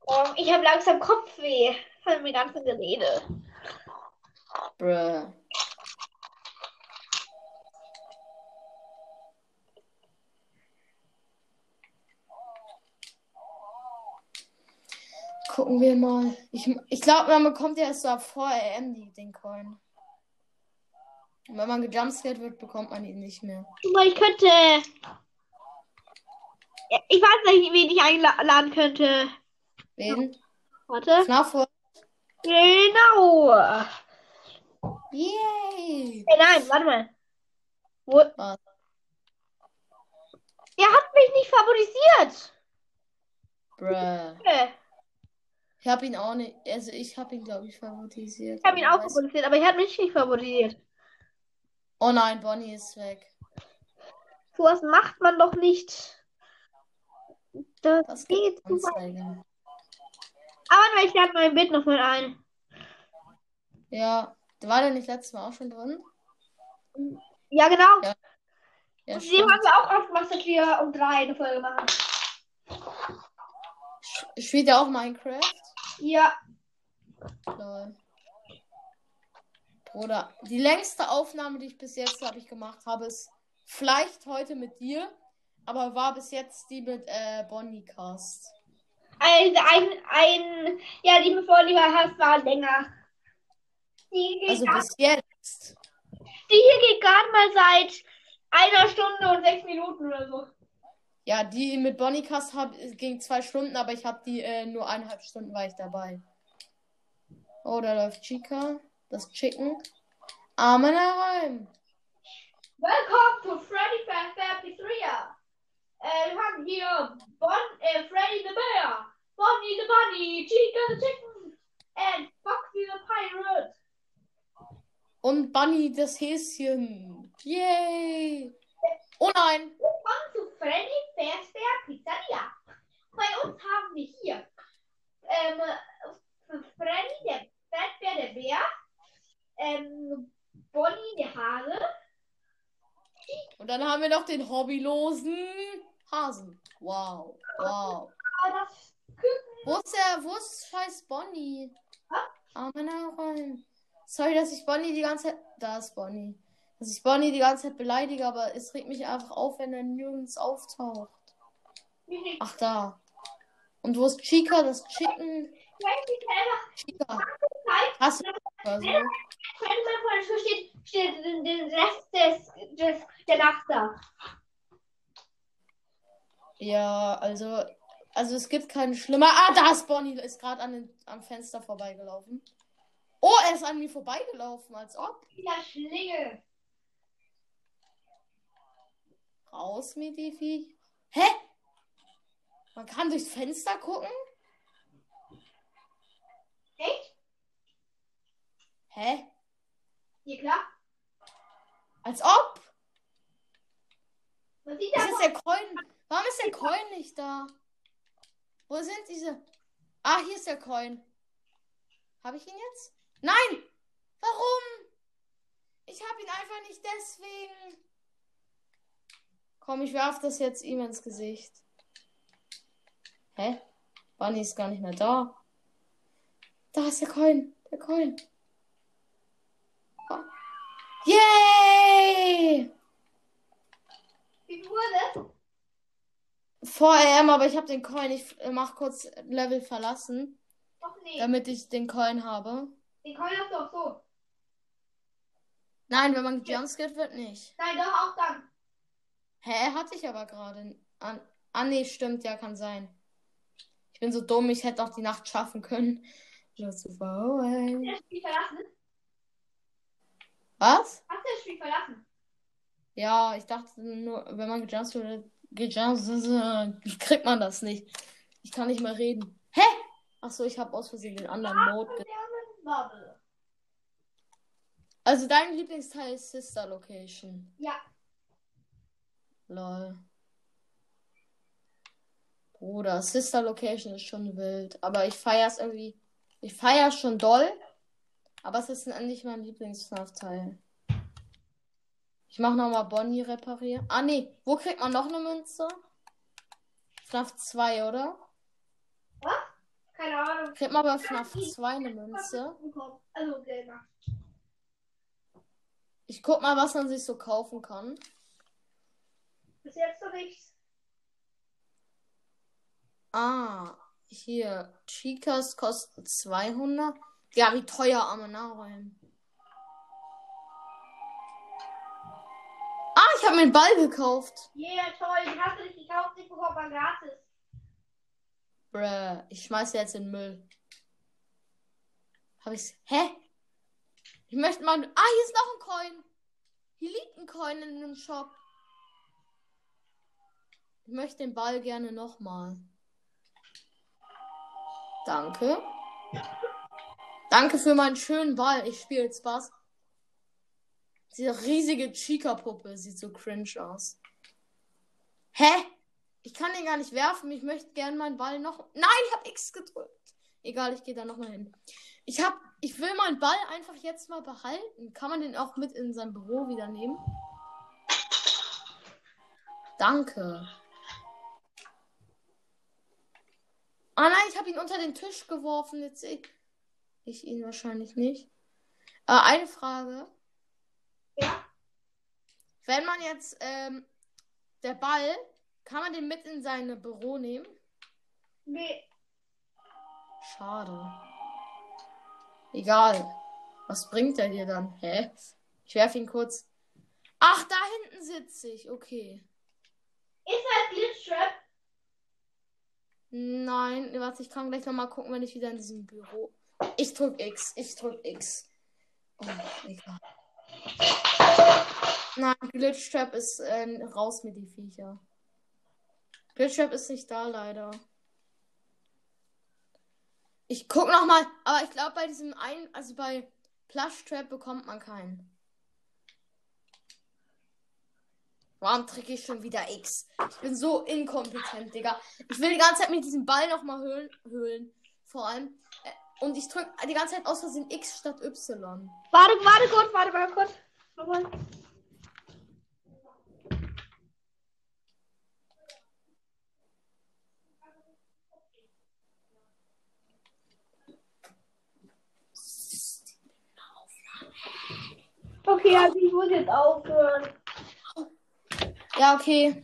Oh, ich habe langsam Kopfweh von dem ganzen Gerede. Bruh. Gucken wir mal. Ich, ich glaube, man bekommt ja erst so vor die, den Coin. Und wenn man gejumpscared wird, bekommt man ihn nicht mehr. Aber ich könnte. Ich weiß nicht, wen ich einladen könnte. Wen? Warte. FNAF Genau. Yay! Hey, nein, warte mal. Wo... Was? Er hat mich nicht favorisiert. Bruh. Ich hab ihn auch nicht. Also ich hab ihn, glaube ich, favorisiert. Ich habe ihn auch Weiß- favorisiert, aber er hat mich nicht favorisiert. Oh nein, Bonnie ist weg. So was macht man doch nicht. Das, Das geht. Anzeige. Aber ich lade mein Bild nochmal ein. Ja. War der nicht letztes Mal auch schon drin? Ja, genau. Ja, Ja, Und stimmt. haben wir auch ausgemacht, dass wir um drei eine Folge machen. Spielt er auch Minecraft? Ja. Lol. Bruder, die längste Aufnahme, die ich bis jetzt habe ich gemacht habe, ist vielleicht heute mit dir, aber war bis jetzt die mit äh, Bonnie Cast. Ein, ein, ein, ja, die bevor die war, länger. Die, Also grad- bis jetzt. die hier geht gerade mal seit einer Stunde und sechs Minuten oder so. Ja, die mit Bonnie Cast hab, ging zwei Stunden, aber ich habe die äh, nur eineinhalb Stunden war ich dabei. Oh, da läuft Chica, das Chicken. Armen herein. Welcome to Freddy Fazbear Pizzeria. Äh, wir haben hier bon, äh, Freddy the Bear, Bonnie the Bunny, Chica the Chicken and Foxy the Pirate. Und Bunny das Häschen. Yay. Oh nein. Willkommen zu Freddy Fazbear Pizzeria. Bei uns haben wir hier ähm, Freddy der Fazbear der Bär, ähm, Bonnie der Hase, Und dann haben wir noch den hobbylosen Hasen. Wow. Wow. Ah. Wo ist der, wo ist scheiß Bonnie? Armen herein. Sorry, dass ich Bonnie die ganze Zeit. Da ist Bonnie. Dass ich Bonnie die ganze Zeit beleidige, aber es regt mich einfach auf, wenn er nirgends auftaucht. Ach, da. Und wo ist Chica, das Chicken? Chica. Hast du oder so? Wenn man vor der Tür steht, steht den den Rest des, des, der Nacht da. Ja, also. Also es gibt keine schlimmer. Ah, da ist Bonnie, ist gerade an den, am Fenster vorbeigelaufen. Oh, er ist an mir vorbeigelaufen, als ob. Wieder Schlinge. Raus mit die Viech. Hä? Man kann durchs Fenster gucken? Echt? Hä? Ja, klar. Als ob? Man sieht Das da ist der Coin. Warum ist der Coin nicht da? Wo sind diese? Ah, hier ist der Coin. Habe ich ihn jetzt? Nein! Warum? Ich habe ihn einfach nicht deswegen. Komm, ich werf das jetzt ihm ins Gesicht. Hä? Bunny ist gar nicht mehr da. Da ist der Coin. Der Coin. Oh. Yay! Wie ist es? Vor AM, aber ich habe den Coin. Ich mach kurz Level verlassen, Doch nee. damit ich den Coin habe. Den Coin hast du auch so. Nein, wenn man jumpscared wird, nicht. Nein, doch auch dann. Hä, hatte ich aber gerade. An ah, nee, stimmt, ja, kann sein. Ich bin so dumm, ich hätte auch die Nacht schaffen können. Just away. Hast du das Spiel verlassen? Was? Hast du das Spiel verlassen? Ja, ich dachte nur, wenn man gejumpt wird, wie kriegt man das nicht? Ich kann nicht mehr reden. Hä? Ach so, ich habe aus Versehen den anderen Mode. ge- Bubble. Also dein Lieblingsteil ist Sister Location. Ja. Lol. Bruder, Sister Location ist schon wild. Aber ich feier's irgendwie. Ich feier's schon doll. Aber es ist nicht mein Lieblings-FNAF-Teil. Ich mach nochmal Bonnie reparieren. Ah, nee. Wo kriegt man noch eine Münze? FNAF 2, oder? Keine Ahnung. Kriegt man bei FNAF 2 eine Münze? Also selber. Ich guck mal, was man sich so kaufen kann. Bis jetzt noch nichts. Ah, hier. Chicas kosten 200. Ja, wie teuer arme Nahrung. Ich habe mir einen Ball gekauft. Yeah, toll. Den hast du nicht gekauft, ich bekomme mal gratis. Bruh, ich schmeiße jetzt in den Müll. Hab ich's? Hä? Ich möchte mal. Ah, hier ist noch ein Coin. Hier liegt ein Coin in dem Shop. Ich möchte den Ball gerne nochmal. Danke. Danke für meinen schönen Ball. Ich spiele jetzt was. Diese riesige Chica-Puppe sieht so cringe aus. Hä? Ich kann den gar nicht werfen. Ich möchte gerne meinen Ball noch. Nein, ich habe X gedrückt. Egal, ich gehe da nochmal hin. Ich hab, ich will meinen Ball einfach jetzt mal behalten. Kann man den auch mit in sein Büro wieder nehmen? Danke. Ah nein, ich habe ihn unter den Tisch geworfen. Jetzt sehe ich ihn wahrscheinlich nicht. Äh, eine Frage. Wenn man jetzt ähm, der Ball, kann man den mit in sein Büro nehmen? Nee. Schade. Egal. Was bringt er dir dann? Hä? Ich werfe ihn kurz. Ach, da hinten sitze ich. Okay. Ist halt Glitchtrap? Nein, warte, ich kann gleich nochmal gucken, wenn ich wieder in diesem Büro. Ich drück X. Ich drück X. Oh, egal. Nein, Glitchtrap ist äh, raus mit die Viecher. Glitchtrap ist nicht da, leider. Ich guck noch mal, aber ich glaube bei diesem einen, also bei Plush Trap bekommt man keinen. Warum drücke ich schon wieder X? Ich bin so inkompetent, Digga. Ich will die ganze Zeit mit diesem Ball noch mal höhlen, höhlen. Vor allem. Äh, Und ich drücke die ganze Zeit aus Versehen X statt Y. Warte, warte kurz, warte mal kurz. Nochmal. Okay, also ich muss jetzt aufhören. Ja, okay.